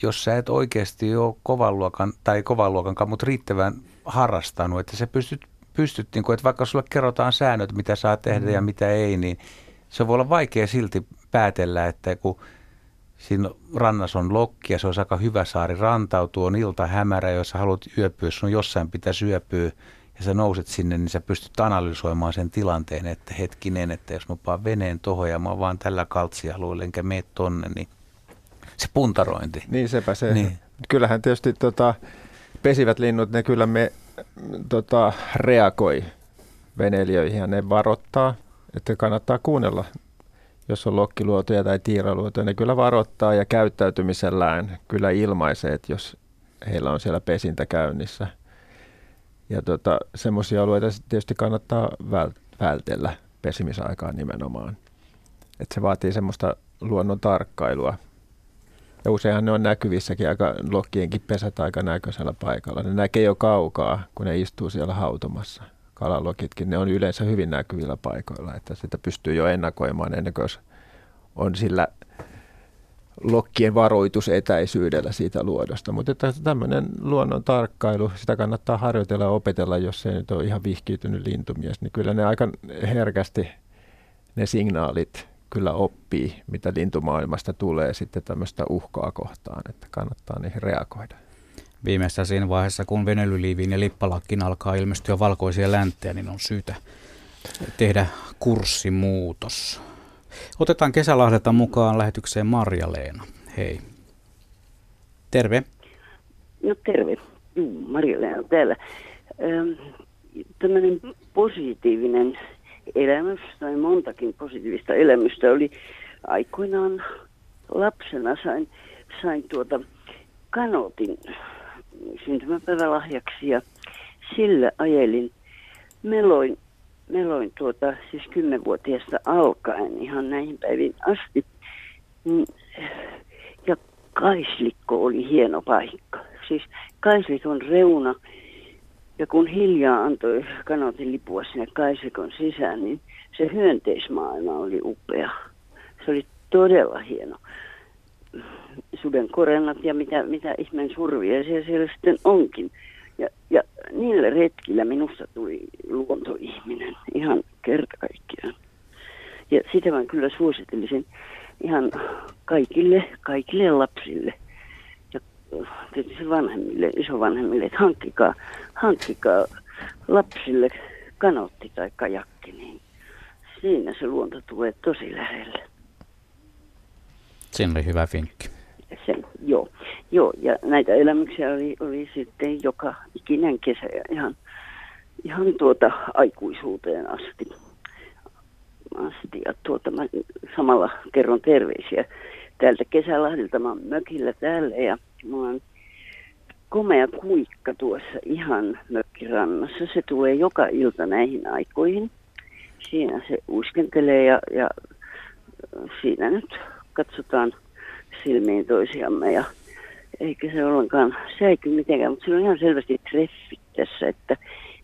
jos sä et oikeasti ole kovan luokan, tai kovan luokan, mutta riittävän harrastanut, että sä pystyt, pystyt niin kuin, että vaikka sulle kerrotaan säännöt, mitä saa tehdä mm. ja mitä ei, niin se voi olla vaikea silti päätellä, että kun – Siinä rannassa on lokki ja se on aika hyvä saari rantautua, on ilta hämärä, jos haluat yöpyä, sun jossain pitäisi yöpyä ja sä nouset sinne, niin sä pystyt analysoimaan sen tilanteen, että hetkinen, että jos mä paan veneen tohon ja mä oon vaan tällä kaltsialueella enkä mene tonne, niin se puntarointi. Niin sepä se. Niin. Kyllähän tietysti tota, pesivät linnut, ne kyllä me tota, reagoi veneilijöihin ja ne varoittaa, että kannattaa kuunnella jos on lokkiluotoja tai tiiraluotoja, ne kyllä varoittaa ja käyttäytymisellään kyllä ilmaisee, että jos heillä on siellä pesintä käynnissä. Ja tota, semmoisia alueita tietysti kannattaa vältellä pesimisaikaan nimenomaan. että se vaatii semmoista luonnon tarkkailua. Ja useinhan ne on näkyvissäkin aika lokkienkin pesät aika näköisellä paikalla. Ne näkee jo kaukaa, kun ne istuu siellä hautomassa kalalokitkin, ne on yleensä hyvin näkyvillä paikoilla, että sitä pystyy jo ennakoimaan ennen kuin on sillä lokkien varoitusetäisyydellä siitä luodosta. Mutta että tämmöinen luonnon tarkkailu, sitä kannattaa harjoitella ja opetella, jos se nyt on ihan vihkiytynyt lintumies, niin kyllä ne aika herkästi ne signaalit kyllä oppii, mitä lintumaailmasta tulee sitten tämmöistä uhkaa kohtaan, että kannattaa niihin reagoida viimeistään siinä vaiheessa, kun venelyliiviin ja lippalakkin alkaa ilmestyä valkoisia länttejä, niin on syytä tehdä kurssimuutos. Otetaan Kesälahdelta mukaan lähetykseen Marja-Leena. Hei. Terve. No terve. Juu, Marja-Leena täällä. Tämmöinen positiivinen elämys tai montakin positiivista elämystä oli aikoinaan lapsena sain, sain tuota kanotin syntymäpäivälahjaksi ja sillä ajelin, meloin, meloin tuota, siis kymmenvuotiaasta alkaen ihan näihin päiviin asti. Mm, ja Kaislikko oli hieno paikka. Siis Kaislikon reuna, ja kun hiljaa antoi kanotin lipua sinne Kaislikon sisään, niin se hyönteismaailma oli upea. Se oli todella hieno suden korennat ja mitä, mitä ihmeen survia siellä, siellä sitten onkin. Ja, ja niillä retkillä minusta tuli luontoihminen ihan kerta kaikkiaan. Ja sitä mä kyllä suosittelisin ihan kaikille, kaikille lapsille ja tietysti vanhemmille, isovanhemmille, että hankkikaa, hankkikaa lapsille kanotti tai kajakki, niin siinä se luonto tulee tosi lähelle. Siinä oli hyvä vinkki. Sen, joo. joo, ja näitä elämyksiä oli, oli sitten joka ikinen kesä ja ihan, ihan tuota aikuisuuteen asti. asti. Ja tuota, mä samalla kerron terveisiä täältä Kesälahdilta. Mä oon mökillä täällä ja mä oon komea kuikka tuossa ihan mökkirannassa. Se tulee joka ilta näihin aikoihin. Siinä se uiskentelee ja, ja siinä nyt katsotaan silmiin toisiamme ja eikä se ollenkaan säiky mitenkään, mutta sillä on ihan selvästi treffit tässä, että,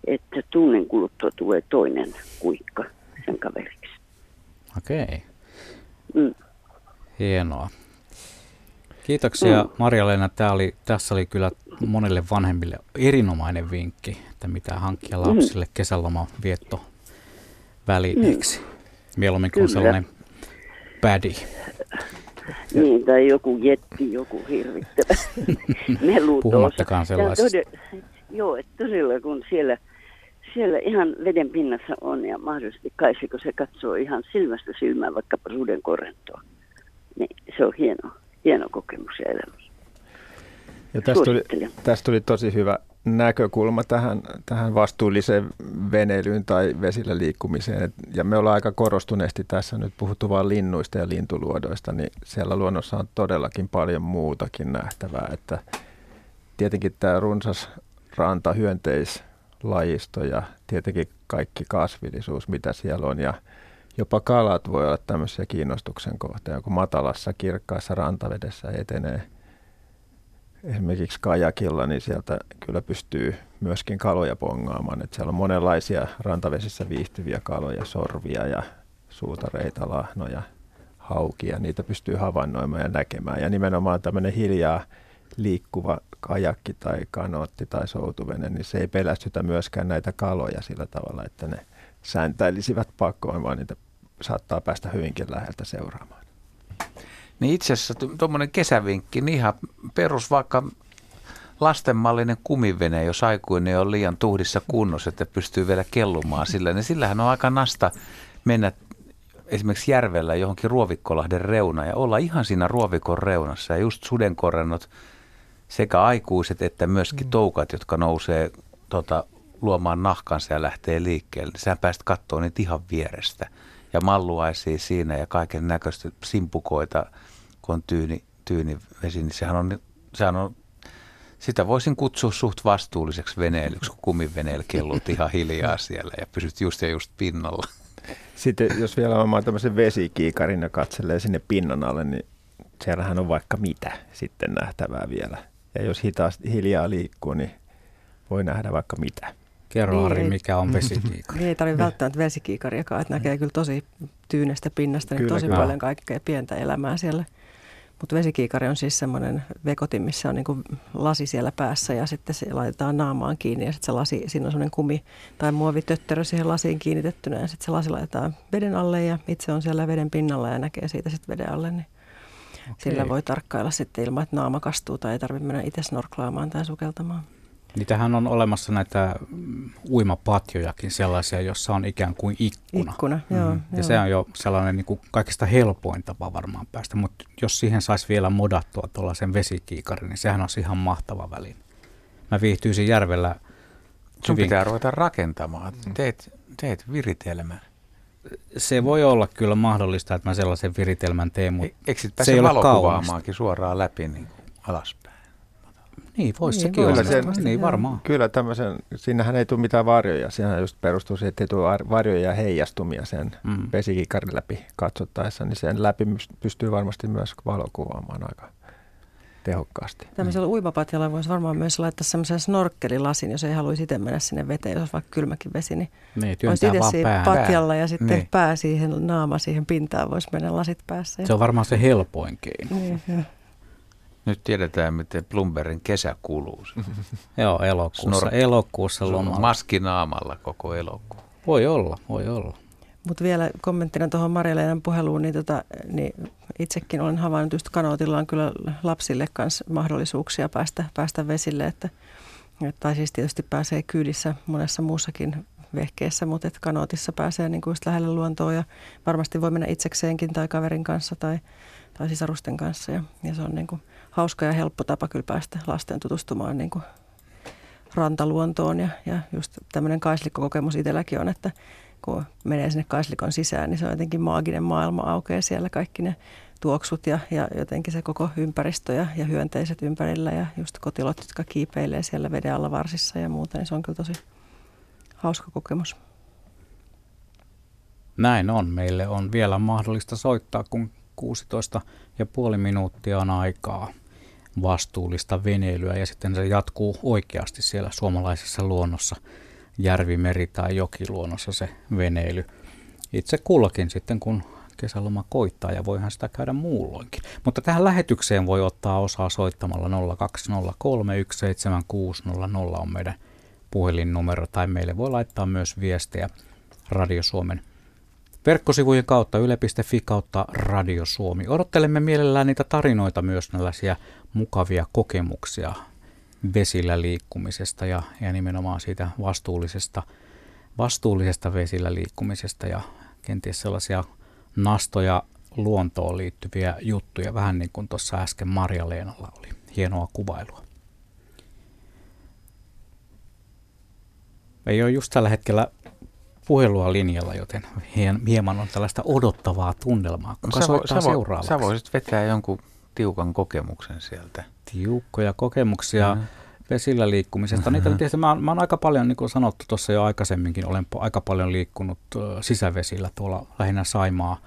että tunnin kuluttua tulee toinen kuikka sen kaveriksi. Okei. Okay. Mm. Hienoa. Kiitoksia mm. Marja-Leena. Tämä oli, tässä oli kyllä monelle vanhemmille erinomainen vinkki, että mitä hankkia mm. lapsille mm. kesäloman vietto välineeksi. Mm. Mieluummin kuin sellainen pädi. Niin, tai joku jetti, joku hirvittävä melutos. Puhumattakaan sellaisesta. joo, että todella kun siellä, siellä ihan veden pinnassa on ja mahdollisesti kun se katsoo ihan silmästä silmään vaikkapa suden korentoa, niin se on hieno, hieno kokemus ja elämys. Ja tästä tuli, tästä tuli tosi hyvä näkökulma tähän, tähän vastuulliseen veneilyyn tai vesillä liikkumiseen. Ja me ollaan aika korostuneesti tässä nyt puhuttu vain linnuista ja lintuluodoista, niin siellä luonnossa on todellakin paljon muutakin nähtävää. Että tietenkin tämä runsas ranta, hyönteislajisto ja tietenkin kaikki kasvillisuus, mitä siellä on. Ja jopa kalat voi olla tämmöisiä kiinnostuksen kohteita, kun matalassa kirkkaassa rantavedessä etenee – esimerkiksi kajakilla, niin sieltä kyllä pystyy myöskin kaloja pongaamaan. Että siellä on monenlaisia rantavesissä viihtyviä kaloja, sorvia ja suutareita, lahnoja, haukia. Niitä pystyy havainnoimaan ja näkemään. Ja nimenomaan tämmöinen hiljaa liikkuva kajakki tai kanootti tai soutuvene, niin se ei pelästytä myöskään näitä kaloja sillä tavalla, että ne sääntäilisivät pakoon, vaan niitä saattaa päästä hyvinkin läheltä seuraamaan. Niin itse asiassa tuommoinen kesävinkki, niin ihan perus vaikka lastenmallinen kumivene, jos aikuinen on liian tuhdissa kunnossa, että pystyy vielä kellumaan sillä, niin sillähän on aika nasta mennä esimerkiksi järvellä johonkin Ruovikkolahden reunaan ja olla ihan siinä Ruovikon reunassa. Ja just sudenkorennot sekä aikuiset että myöskin mm. toukat, jotka nousee tota, luomaan nahkansa ja lähtee liikkeelle. Niin sä pääset katsoa niitä ihan vierestä. Ja malluaisia siinä ja kaiken näköistä simpukoita – kun on tyyni, tyyni vesi, niin sehän on, sehän on sitä voisin kutsua suht vastuulliseksi veneilyksi, kun kumiveneellä kellut ihan hiljaa siellä ja pysyt just ja just pinnalla. Sitten jos vielä on tämmöisen vesikiikarin ja katselee sinne pinnan alle, niin siellähän on vaikka mitä sitten nähtävää vielä. Ja jos hitaasti hiljaa liikkuu, niin voi nähdä vaikka mitä. Kerro niin, Ari, mikä on vesikiikari. Niin ei tarvitse välttämättä vesikiikariakaan, että näkee kyllä tosi tyynestä pinnasta, niin kyllä, tosi kyllä. paljon kaikkea pientä elämää siellä. Mutta vesikiikari on siis semmoinen vekotin, missä on niinku lasi siellä päässä ja sitten se laitetaan naamaan kiinni ja sitten se lasi, siinä on semmoinen kumi tai muovitötterö siihen lasiin kiinnitettynä ja sitten se lasi laitetaan veden alle ja itse on siellä veden pinnalla ja näkee siitä sitten veden alle, niin okay. sillä voi tarkkailla sitten ilman, että naama kastuu tai ei tarvitse mennä itse snorklaamaan tai sukeltamaan. Niitähän on olemassa näitä uimapatjojakin sellaisia, jossa on ikään kuin ikkuna. Ikkuna, joo. Mm. Ja joo. se on jo sellainen niin kuin kaikista helpoin tapa varmaan päästä, mutta jos siihen saisi vielä modattua tuollaisen vesikiikarin, niin sehän on ihan mahtava väline. Mä viihtyisin järvellä Sun hyvin... pitää ruveta rakentamaan. Teet, teet viritelmän. Se voi olla kyllä mahdollista, että mä sellaisen viritelmän teen, mutta e, se ei ole suoraan läpi niin alaspäin? Niin, voisi niin, sekin olla. Sen, niin, varmaan. Kyllä tämmöisen, siinähän ei tule mitään varjoja. Siinähän just perustuu siihen, että ei tule varjoja ja heijastumia sen mm. vesikikarin läpi katsottaessa, niin sen läpi pystyy varmasti myös valokuvaamaan aika tehokkaasti. Tämmöisellä mm. uimapatjalla voisi varmaan myös laittaa semmoisen snorkkelilasin, jos ei haluaisi itse mennä sinne veteen, jos vaikka kylmäkin vesi, niin, niin voisi itse siinä patjalla ja sitten niin. pää siihen, naama siihen pintaan, voisi mennä lasit päässä. Se on varmaan se helpoin keino. Niin, nyt tiedetään, miten Plumberin kesä kuluu. Joo, elokuussa. Snor- elokuussa lomalla. Maskinaamalla koko elokuu. Voi olla, voi olla. Mutta vielä kommenttina tuohon Marja-Leenan puheluun, niin, tota, niin itsekin olen havainnut, just kanootilla on kyllä lapsille myös mahdollisuuksia päästä, päästä vesille, että, tai siis tietysti pääsee kyydissä monessa muussakin vehkeessä, mutta että kanootissa pääsee niin kuin just lähelle luontoa ja varmasti voi mennä itsekseenkin tai kaverin kanssa tai, tai sisarusten kanssa ja, ja se on niin kuin hauska ja helppo tapa kyllä päästä lasten tutustumaan niin kuin rantaluontoon ja, ja just tämmöinen kaislikkokokemus itselläkin on, että kun menee sinne kaislikon sisään, niin se on jotenkin maaginen maailma aukeaa siellä kaikki ne tuoksut ja, ja jotenkin se koko ympäristö ja, ja hyönteiset ympärillä ja just kotilot, jotka kiipeilee siellä veden alla varsissa ja muuta, niin se on kyllä tosi hauska kokemus. Näin on. Meille on vielä mahdollista soittaa, kun 16 ja puoli minuuttia on aikaa vastuullista veneilyä ja sitten se jatkuu oikeasti siellä suomalaisessa luonnossa, järvi, meri tai jokiluonnossa se veneily. Itse kullakin sitten, kun kesäloma koittaa ja voihan sitä käydä muulloinkin. Mutta tähän lähetykseen voi ottaa osaa soittamalla 020317600 on meidän puhelinnumero tai meille voi laittaa myös viestejä Radio Suomen verkkosivujen kautta yle.fi kautta Radio Suomi. Odottelemme mielellään niitä tarinoita myös tällaisia mukavia kokemuksia vesillä liikkumisesta ja, ja nimenomaan siitä vastuullisesta, vastuullisesta vesillä liikkumisesta ja kenties sellaisia nastoja luontoon liittyviä juttuja, vähän niin kuin tuossa äsken Marja-Leenalla oli. Hienoa kuvailua. Ei ole just tällä hetkellä puhelua linjalla, joten hieman on tällaista odottavaa tunnelmaa. Kuka no, soittaa sä, seuraavaksi? Sä voisit vetää jonkun tiukan kokemuksen sieltä. Tiukkoja kokemuksia mm-hmm. vesillä liikkumisesta. Niitä tietysti mä, mä oon aika paljon, niin kuin sanottu tuossa jo aikaisemminkin, olen aika paljon liikkunut sisävesillä tuolla lähinnä Saimaa,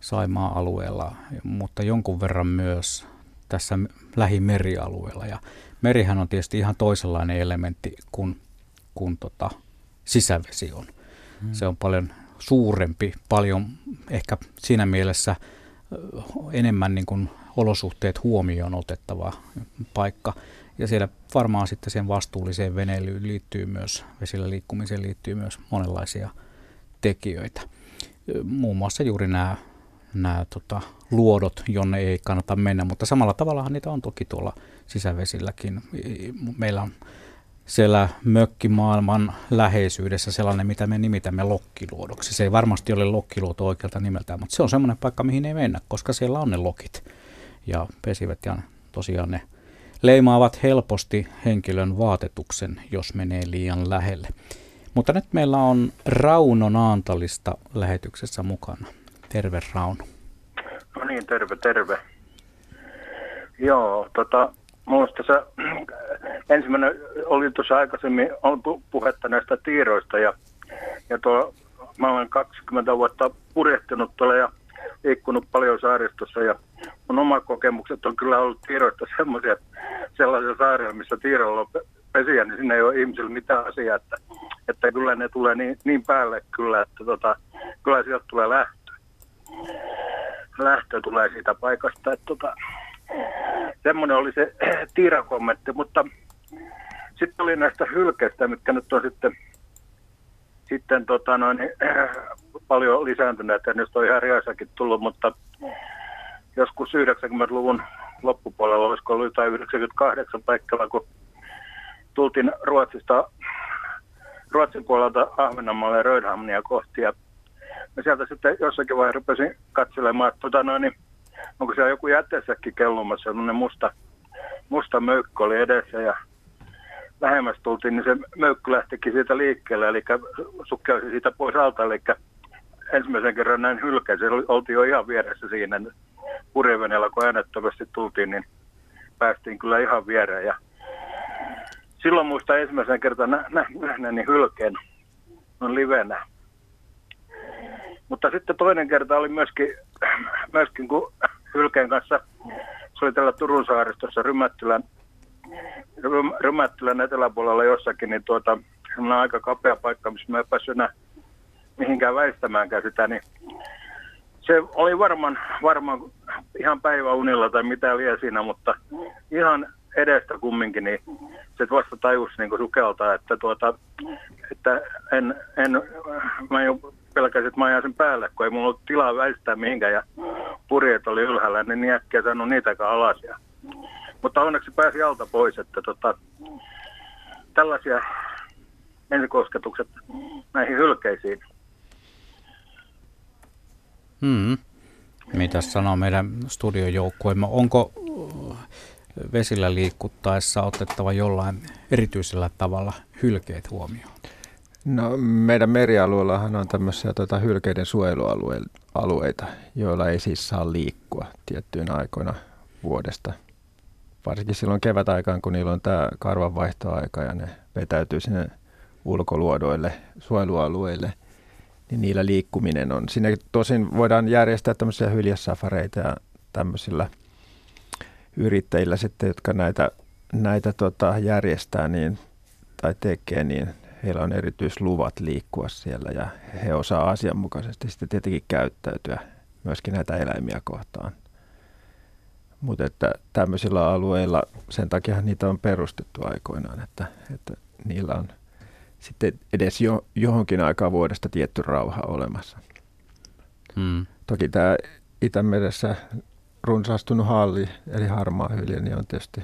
Saimaa-alueella, mutta jonkun verran myös tässä lähimerialueella. Ja merihän on tietysti ihan toisenlainen elementti kuin, kuin tota, sisävesi on. Se on paljon suurempi, paljon ehkä siinä mielessä enemmän niin kuin olosuhteet huomioon otettava paikka. Ja siellä varmaan sitten sen vastuulliseen veneilyyn liittyy myös, vesillä liikkumiseen liittyy myös monenlaisia tekijöitä. Muun muassa juuri nämä, nämä tota, luodot, jonne ei kannata mennä, mutta samalla tavallahan niitä on toki tuolla sisävesilläkin. Meillä on siellä mökkimaailman läheisyydessä sellainen, mitä me nimitämme lokkiluodoksi. Se ei varmasti ole lokkiluoto oikealta nimeltään, mutta se on semmoinen paikka, mihin ei mennä, koska siellä on ne lokit ja pesivät ja tosiaan ne leimaavat helposti henkilön vaatetuksen, jos menee liian lähelle. Mutta nyt meillä on Rauno Naantalista lähetyksessä mukana. Terve Rauno. No niin, terve, terve. Joo, tota, Minusta tässä ensimmäinen oli tuossa aikaisemmin on puhetta näistä tiiroista ja, ja tuo, mä olen 20 vuotta purjehtinut tuolla ja liikkunut paljon saaristossa ja mun oma kokemukset on kyllä ollut tiiroista semmoisia, sellaisia saaria, missä tiirolla on pesiä, niin sinne ei ole ihmisillä mitään asiaa, että, että kyllä ne tulee niin, niin päälle kyllä, että tota, kyllä sieltä tulee lähtö. Lähtö tulee siitä paikasta, että tota, semmoinen oli se tiirakommentti, mutta sitten oli näistä hylkeistä, mitkä nyt on sitten, sitten tota noin, paljon lisääntyneet, ja nyt on ihan riaisakin tullut, mutta joskus 90-luvun loppupuolella, olisiko ollut jotain 98 paikalla, kun tultiin Ruotsista, Ruotsin puolelta Ahvenanmaalle ja Rödhamnia kohti. Ja sieltä sitten jossakin vaiheessa rupesin katselemaan, että tota noin, niin, onko siellä joku jätesäkki kellumassa, sellainen musta, musta möykky oli edessä ja lähemmäs tultiin, niin se möykky lähtikin siitä liikkeelle, eli sukkelsi siitä pois alta, eli ensimmäisen kerran näin hylkäisi, oltiin jo ihan vieressä siinä purjeveneellä, kun äänettömästi tultiin, niin päästiin kyllä ihan viereen. Ja silloin muista ensimmäisen kerran nä- nä- nähneeni hylkeen on livenä. Mutta sitten toinen kerta oli myöskin, myöskin kun hylkeen kanssa, se oli tällä Turun saaristossa Rymättylän, Rymättylän eteläpuolella jossakin, niin tuota, on aika kapea paikka, missä mä en päässyt enää mihinkään väistämäänkään sitä, niin se oli varmaan, varmaan ihan päiväunilla tai mitä liian siinä, mutta ihan edestä kumminkin, niin se vasta tajus niin sukelta, että, tuota, että en, en, mä jo pelkäsin, että mä ajan sen päälle, kun ei mulla ollut tilaa väistää mihinkään ja purjeet oli ylhäällä, niin niin äkkiä saanut niitäkään alas. Ja, mutta onneksi pääsi alta pois, että tota, tällaisia ensikosketukset näihin hylkeisiin. Hmm. Mitä sanoo meidän studiojoukkueemme? Onko vesillä liikuttaessa otettava jollain erityisellä tavalla hylkeet huomioon? No, meidän merialueellahan on tämmöisiä tuota, hylkeiden suojelualueita, joilla ei siis saa liikkua tiettyinä aikoina vuodesta. Varsinkin silloin kevätaikaan, kun niillä on tämä karvanvaihtoaika ja ne vetäytyy sinne ulkoluodoille, suojelualueille, niin niillä liikkuminen on. Sinne tosin voidaan järjestää tämmöisiä hyljesafareita ja tämmöisillä – yrittäjillä sitten, jotka näitä, näitä tota, järjestää niin, tai tekee, niin heillä on erityisluvat liikkua siellä ja he osaa asianmukaisesti sitten tietenkin käyttäytyä myöskin näitä eläimiä kohtaan. Mutta että tämmöisillä alueilla, sen takia niitä on perustettu aikoinaan, että, että niillä on sitten edes jo, johonkin aikaa vuodesta tietty rauha olemassa. Hmm. Toki tämä Itämeressä runsaastunut halli, eli harmaa hylje, niin on tietysti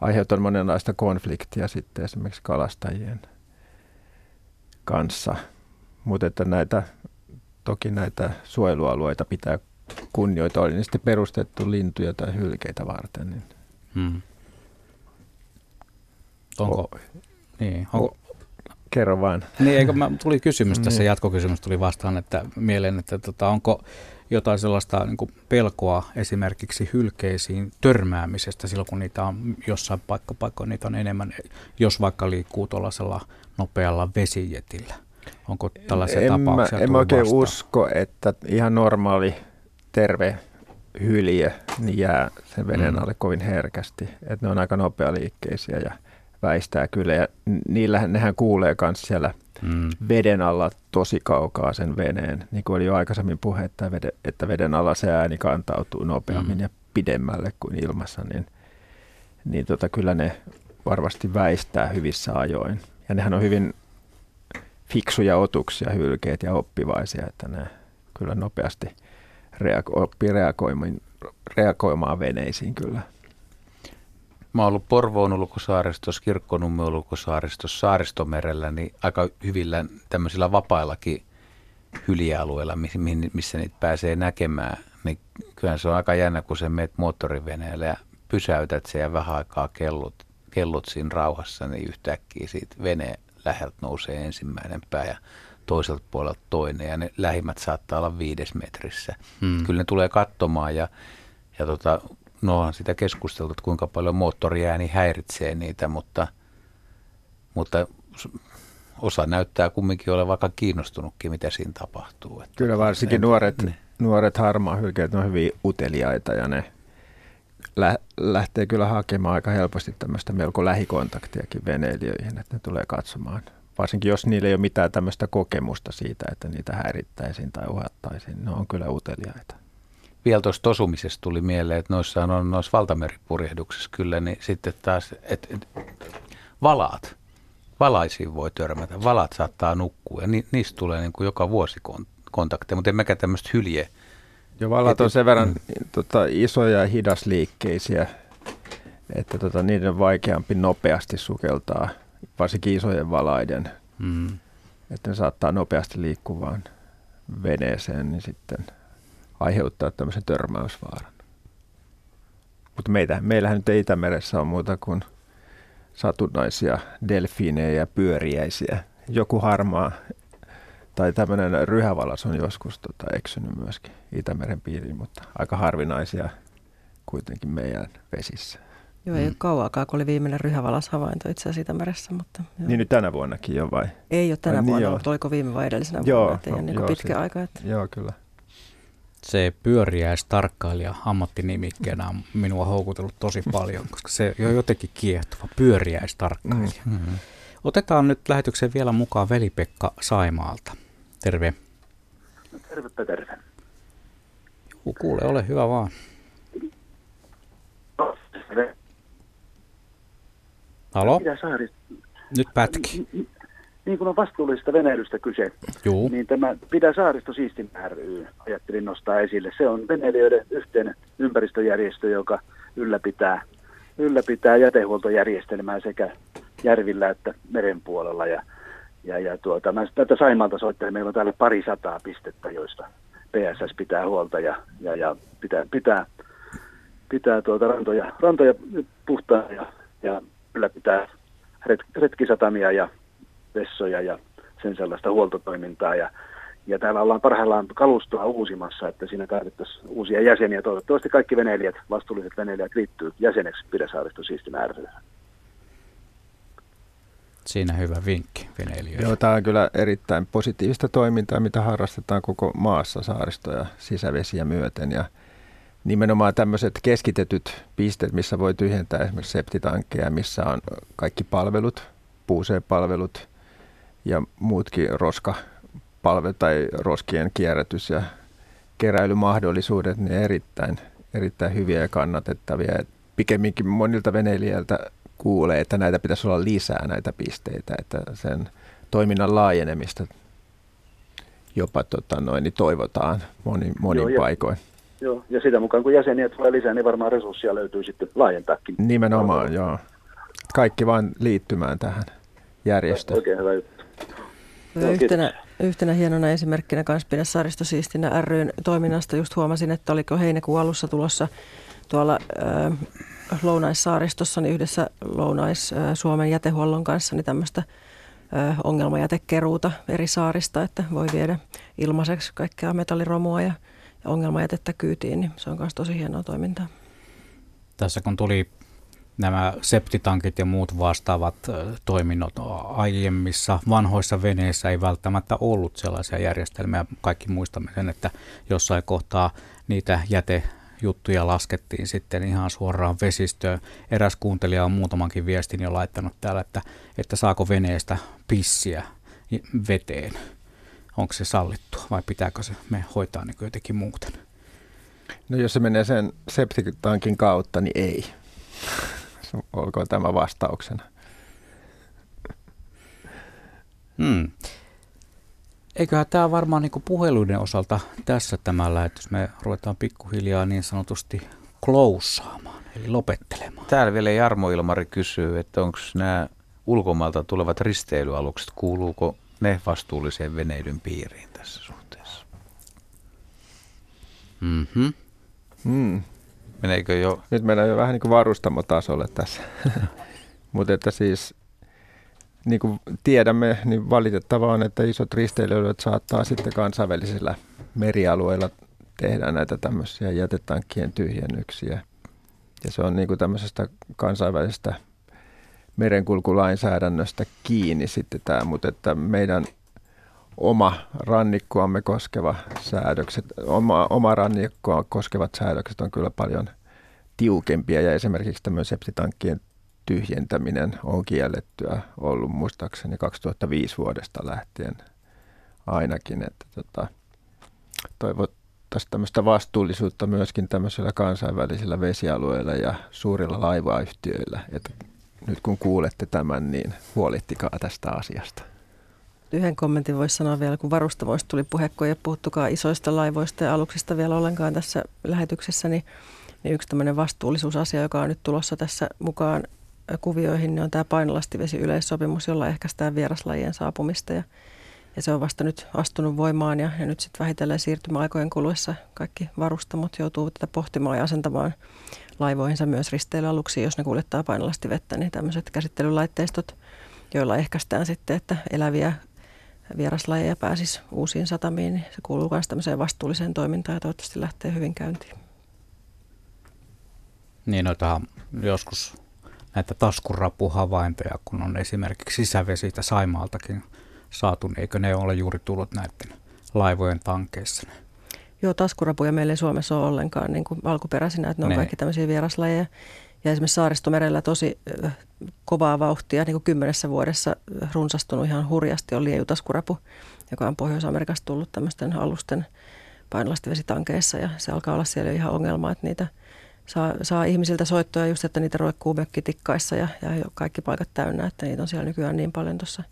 aiheuttanut monenlaista konfliktia sitten esimerkiksi kalastajien kanssa. Mutta että näitä, toki näitä suojelualueita pitää kunnioita, oli niin sitten perustettu lintuja tai hylkeitä varten. Niin. Hmm. Onko, o, niin, onko, kerro vain. Niin, eikö mä, tuli kysymys tässä, niin. jatkokysymys tuli vastaan, että mieleen, että tota, onko jotain sellaista niin kuin pelkoa esimerkiksi hylkeisiin törmäämisestä silloin, kun niitä on jossain paikkapaikoilla, niitä on enemmän, jos vaikka liikkuu tuollaisella nopealla vesijetillä. Onko tällaisia en tapauksia mä, En mä oikein vastaan? usko, että ihan normaali terve hylje niin jää sen veden mm. alle kovin herkästi. Että ne on aika nopealiikkeisiä ja väistää kyllä. Ja niillä, nehän kuulee myös siellä mm. veden alla tosi kaukaa sen veneen. Niin kuin oli jo aikaisemmin puhe, että veden, että veden alla se ääni kantautuu nopeammin mm. ja pidemmälle kuin ilmassa, niin, niin tota, kyllä ne varmasti väistää hyvissä ajoin. Ja nehän on hyvin fiksuja otuksia, hylkeet ja oppivaisia, että ne kyllä nopeasti reago- oppii reagoimaan, reagoimaan veneisiin kyllä. Mä oon ollut Porvoon ulkosaaristossa, Kirkkonummen ulkosaaristossa, Saaristomerellä, niin aika hyvillä tämmöisillä vapaillakin hylialueilla, missä niitä pääsee näkemään. Niin kyllä se on aika jännä, kun sä meet moottoriveneellä ja pysäytät sen ja vähän aikaa kellut, kellut siinä rauhassa, niin yhtäkkiä siitä veneen läheltä nousee ensimmäinen pää ja toiselta puolelta toinen ja ne lähimmät saattaa olla viides metrissä. Hmm. Kyllä ne tulee katsomaan ja, ja tota, no on sitä keskusteltu, että kuinka paljon moottoriääni häiritsee niitä, mutta, mutta osa näyttää kumminkin olevan vaikka kiinnostunutkin, mitä siinä tapahtuu. Että Kyllä varsinkin en, nuoret, ne. nuoret harmaahylkeet on hyvin uteliaita ja ne lä- lähtee kyllä hakemaan aika helposti tämmöistä melko lähikontaktiakin veneilijöihin, että ne tulee katsomaan. Varsinkin jos niillä ei ole mitään tämmöistä kokemusta siitä, että niitä häirittäisiin tai uhattaisiin, ne on kyllä uteliaita vielä tuosta tosumisesta tuli mieleen, että noissa on noissa valtameripurjehduksissa kyllä, niin sitten taas, että et, valaat, valaisiin voi törmätä, valat saattaa nukkua ja ni, niistä tulee niin kuin joka vuosi kontakteja, mutta en mäkään tämmöistä hylje. Jo valat on sen verran mm. tota, isoja ja hidasliikkeisiä, että tota, niiden on vaikeampi nopeasti sukeltaa, varsinkin isojen valaiden. Mm. Että ne saattaa nopeasti liikkuvaan veneeseen, niin sitten aiheuttaa tämmöisen törmäysvaaran. Mutta meitä, meillähän nyt ei Itämeressä ole muuta kuin satunnaisia delfiinejä ja pyöriäisiä. Joku harmaa tai tämmöinen ryhävalas on joskus tota, eksynyt myöskin Itämeren piiriin, mutta aika harvinaisia kuitenkin meidän vesissä. Joo, ei mm. ole kauaakaan, kun oli viimeinen ryhävalas havainto itse asiassa Itämeressä. Mutta, joo. Niin nyt tänä vuonnakin jo vai? Ei ole tänä Ai, niin vuonna, niin mutta oliko viime vai edellisenä joo, vuonna, että no, niin joo, pitkä se, aika. Että... Joo, kyllä. Se pyöriäistarkkailija ammattinimikkeenä on minua houkutellut tosi paljon, koska se on jotenkin kiehtova, pyöriäistarkkailija. Mm-hmm. Otetaan nyt lähetykseen vielä mukaan Veli-Pekka Saimaalta. Terve. No, tervepä terve. Juu, kuule, ole hyvä vaan. Halo? Nyt pätki. Niin kuin on vastuullisesta veneilystä kyse, Juu. niin tämä Pidä saaristo siistin ry ajattelin nostaa esille. Se on veneilijöiden yhteinen ympäristöjärjestö, joka ylläpitää, ylläpitää jätehuoltojärjestelmää sekä järvillä että meren puolella. Ja, ja, ja tuota, mä tätä Saimalta soittelen, meillä on täällä pari sataa pistettä, joista PSS pitää huolta ja, ja, ja pitää, pitää, pitää tuota rantoja, rantoja puhtaa ja, ja ylläpitää ret, retkisatamia ja vessoja ja sen sellaista huoltotoimintaa. Ja, ja täällä ollaan parhaillaan kalustoa uusimassa, että siinä tarvittaisiin uusia jäseniä. Toivottavasti kaikki veneilijät, vastuulliset veneilijät liittyy jäseneksi Pidäsaaristo siistin Siinä hyvä vinkki veneilijöille. Joo, tämä on kyllä erittäin positiivista toimintaa, mitä harrastetaan koko maassa saaristoja sisävesiä myöten. Ja nimenomaan tämmöiset keskitetyt pisteet, missä voi tyhjentää esimerkiksi septitankkeja, missä on kaikki palvelut, puuseen-palvelut ja muutkin roskapalvelut tai roskien kierrätys ja keräilymahdollisuudet, niin erittäin, erittäin hyviä ja kannatettavia. Pikemminkin monilta veneilijöiltä kuulee, että näitä pitäisi olla lisää näitä pisteitä, että sen toiminnan laajenemista jopa tota noin, niin toivotaan monin, monin Joo, paikoin. Joo, ja sitä mukaan kun jäseniä tulee lisää, niin varmaan resursseja löytyy sitten laajentaakin. Nimenomaan, joo. Kaikki vain liittymään tähän järjestöön. Oikein hyvä juttu. No, yhtenä, yhtenä hienona esimerkkinä kanssa pidä Saaristo Siistinä ryn toiminnasta just huomasin, että oliko heinäkuun alussa tulossa tuolla äh, Lounaissaaristossa niin yhdessä Lounais-Suomen jätehuollon kanssa niin tämmöistä ongelmajätekeruuta eri saarista, että voi viedä ilmaiseksi kaikkea metalliromua ja ongelmajätettä kyytiin, niin se on myös tosi hienoa toimintaa. Tässä kun tuli nämä septitankit ja muut vastaavat toiminnot aiemmissa vanhoissa veneissä ei välttämättä ollut sellaisia järjestelmiä. Kaikki muistamme sen, että jossain kohtaa niitä jätejuttuja laskettiin sitten ihan suoraan vesistöön. Eräs kuuntelija on muutamankin viestin jo laittanut täällä, että, että saako veneestä pissiä veteen onko se sallittua vai pitääkö se me hoitaa niin jotenkin muuten? No jos se menee sen septitankin kautta, niin ei. Olkoon tämä vastauksena. Hmm. Eiköhän tämä varmaan niin puheluiden osalta tässä tämä lähetys. Me ruvetaan pikkuhiljaa niin sanotusti klousaamaan, eli lopettelemaan. Täällä vielä Jarmo Ilmari kysyy, että onko nämä ulkomailta tulevat risteilyalukset, kuuluuko ne vastuulliseen veneilyn piiriin tässä suhteessa. Mm-hmm. Mm. Meneekö jo? Nyt mennään jo vähän niin kuin varustamotasolle tässä. Mutta että siis niin kuin tiedämme, niin valitettavaa on, että isot risteilijät saattaa sitten kansainvälisillä merialueilla tehdä näitä tämmöisiä jätetankkien tyhjennyksiä. Ja se on niin kuin tämmöisestä kansainvälisestä merenkulkulainsäädännöstä kiinni sitten tämä, mutta että meidän oma rannikkoamme koskeva säädökset, oma, oma rannikkoa koskevat säädökset on kyllä paljon tiukempia ja esimerkiksi tämmöinen septitankkien tyhjentäminen on kiellettyä ollut muistaakseni 2005 vuodesta lähtien ainakin, että tota, toivottaisiin tämmöistä vastuullisuutta myöskin tämmöisillä kansainvälisillä vesialueilla ja suurilla laivayhtiöillä, että nyt kun kuulette tämän, niin huolittikaa tästä asiasta. Yhden kommentin voisi sanoa vielä, kun varustamoista tuli puhe, kun ei puhuttukaan isoista laivoista ja aluksista vielä ollenkaan tässä lähetyksessä, niin niin yksi tämmöinen vastuullisuusasia, joka on nyt tulossa tässä mukaan kuvioihin, niin on tämä painolastivesi yleissopimus, jolla ehkäistään vieraslajien saapumista ja ja se on vasta nyt astunut voimaan ja, ja nyt sitten vähitellen siirtymäaikojen kuluessa kaikki varustamot joutuu tätä pohtimaan ja asentamaan laivoihinsa myös risteilyaluksi, jos ne kuljettaa painolasti vettä, niin tämmöiset käsittelylaitteistot, joilla ehkäistään sitten, että eläviä vieraslajeja pääsisi uusiin satamiin, niin se kuuluu myös tämmöiseen vastuulliseen toimintaan ja toivottavasti lähtee hyvin käyntiin. Niin, noita joskus näitä taskurapuhavaintoja, kun on esimerkiksi sisävesitä Saimaaltakin saatu, niin eikö ne ole juuri tullut näiden laivojen tankeissa? Joo, taskurapuja meillä ei Suomessa ole ollenkaan niin kuin alkuperäisinä, että ne on ne. kaikki tämmöisiä vieraslajeja. Ja esimerkiksi saaristomerellä tosi kovaa vauhtia, niin kuin kymmenessä vuodessa runsastunut ihan hurjasti on liejutaskurapu, joka on Pohjois-Amerikasta tullut tämmöisten alusten painolastivesitankeissa ja se alkaa olla siellä ihan ongelma, että niitä saa, saa ihmisiltä soittoja just, että niitä roikkuu mökkitikkaissa ja, ja kaikki paikat täynnä, että niitä on siellä nykyään niin paljon tuossa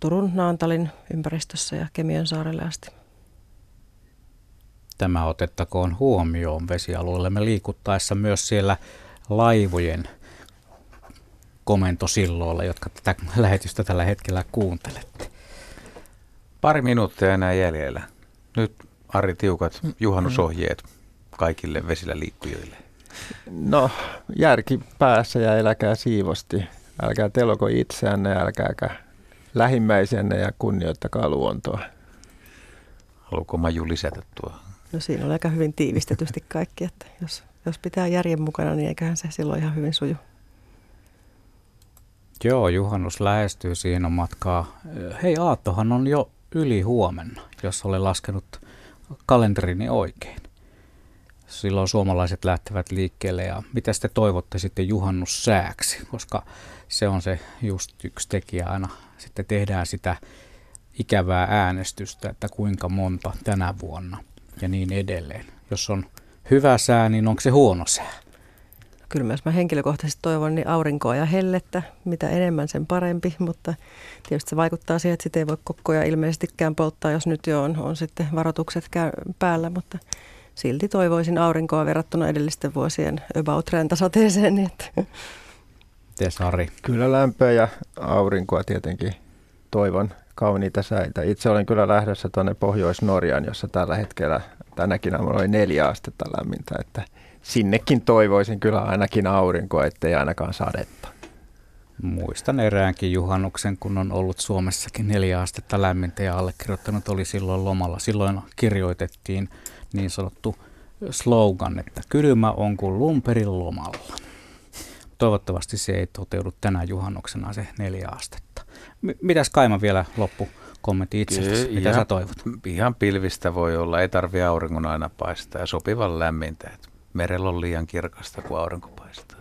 Turun Naantalin ympäristössä ja Kemiön saarelle asti. Tämä otettakoon huomioon vesialueellemme liikuttaessa myös siellä laivojen komentosilloilla, jotka tätä lähetystä tällä hetkellä kuuntelette. Pari minuuttia enää jäljellä. Nyt Ari Tiukat, juhannusohjeet kaikille vesillä liikkujille. No, järki päässä ja eläkää siivosti. Älkää teloko itseänne, älkääkä lähimmäisenne ja kunnioittakaa luontoa. Haluatko Maju lisätä tuo? No siinä on aika hyvin tiivistetysti kaikki, että jos, jos pitää järjen mukana, niin eiköhän se silloin ihan hyvin suju. Joo, juhannus lähestyy, siihen on matkaa. Hei, Aattohan on jo yli huomenna, jos olen laskenut kalenterini oikein. Silloin suomalaiset lähtevät liikkeelle ja mitä te toivotte sitten juhannussääksi, koska se on se just yksi tekijä aina. Sitten tehdään sitä ikävää äänestystä, että kuinka monta tänä vuonna ja niin edelleen. Jos on hyvä sää, niin onko se huono sää? Kyllä myös mä henkilökohtaisesti toivon niin aurinkoa ja hellettä. Mitä enemmän sen parempi, mutta tietysti se vaikuttaa siihen, että sitä ei voi kokkoja ilmeisestikään polttaa, jos nyt jo on, on sitten varoitukset käy päällä, mutta silti toivoisin aurinkoa verrattuna edellisten vuosien about rentasateeseen. Niin että. Sari? Kyllä lämpöä ja aurinkoa tietenkin toivon kauniita säitä. Itse olen kyllä lähdössä tuonne Pohjois-Norjaan, jossa tällä hetkellä tänäkin aamuna oli neljä astetta lämmintä, että sinnekin toivoisin kyllä ainakin aurinkoa, ettei ainakaan sadetta. Muistan eräänkin juhannuksen, kun on ollut Suomessakin neljä astetta lämmintä ja allekirjoittanut oli silloin lomalla. Silloin kirjoitettiin niin sanottu slogan, että kylmä on kuin lumperin lomalla. Toivottavasti se ei toteudu tänä juhannuksena se neljä astetta. M- mitäs Kaima vielä loppu kommentti itsestäsi, mitä ihan, sä toivot? Ihan pilvistä voi olla, ei tarvi auringon aina paistaa ja sopivan lämmintä. merellä on liian kirkasta, kun aurinko paistaa.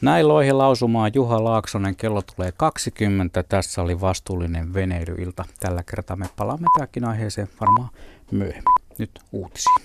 Näin loihin lausumaan Juha Laaksonen, kello tulee 20. Tässä oli vastuullinen veneilyilta. Tällä kertaa me palaamme tämäkin aiheeseen varmaan myöhemmin. Nyt uutisia.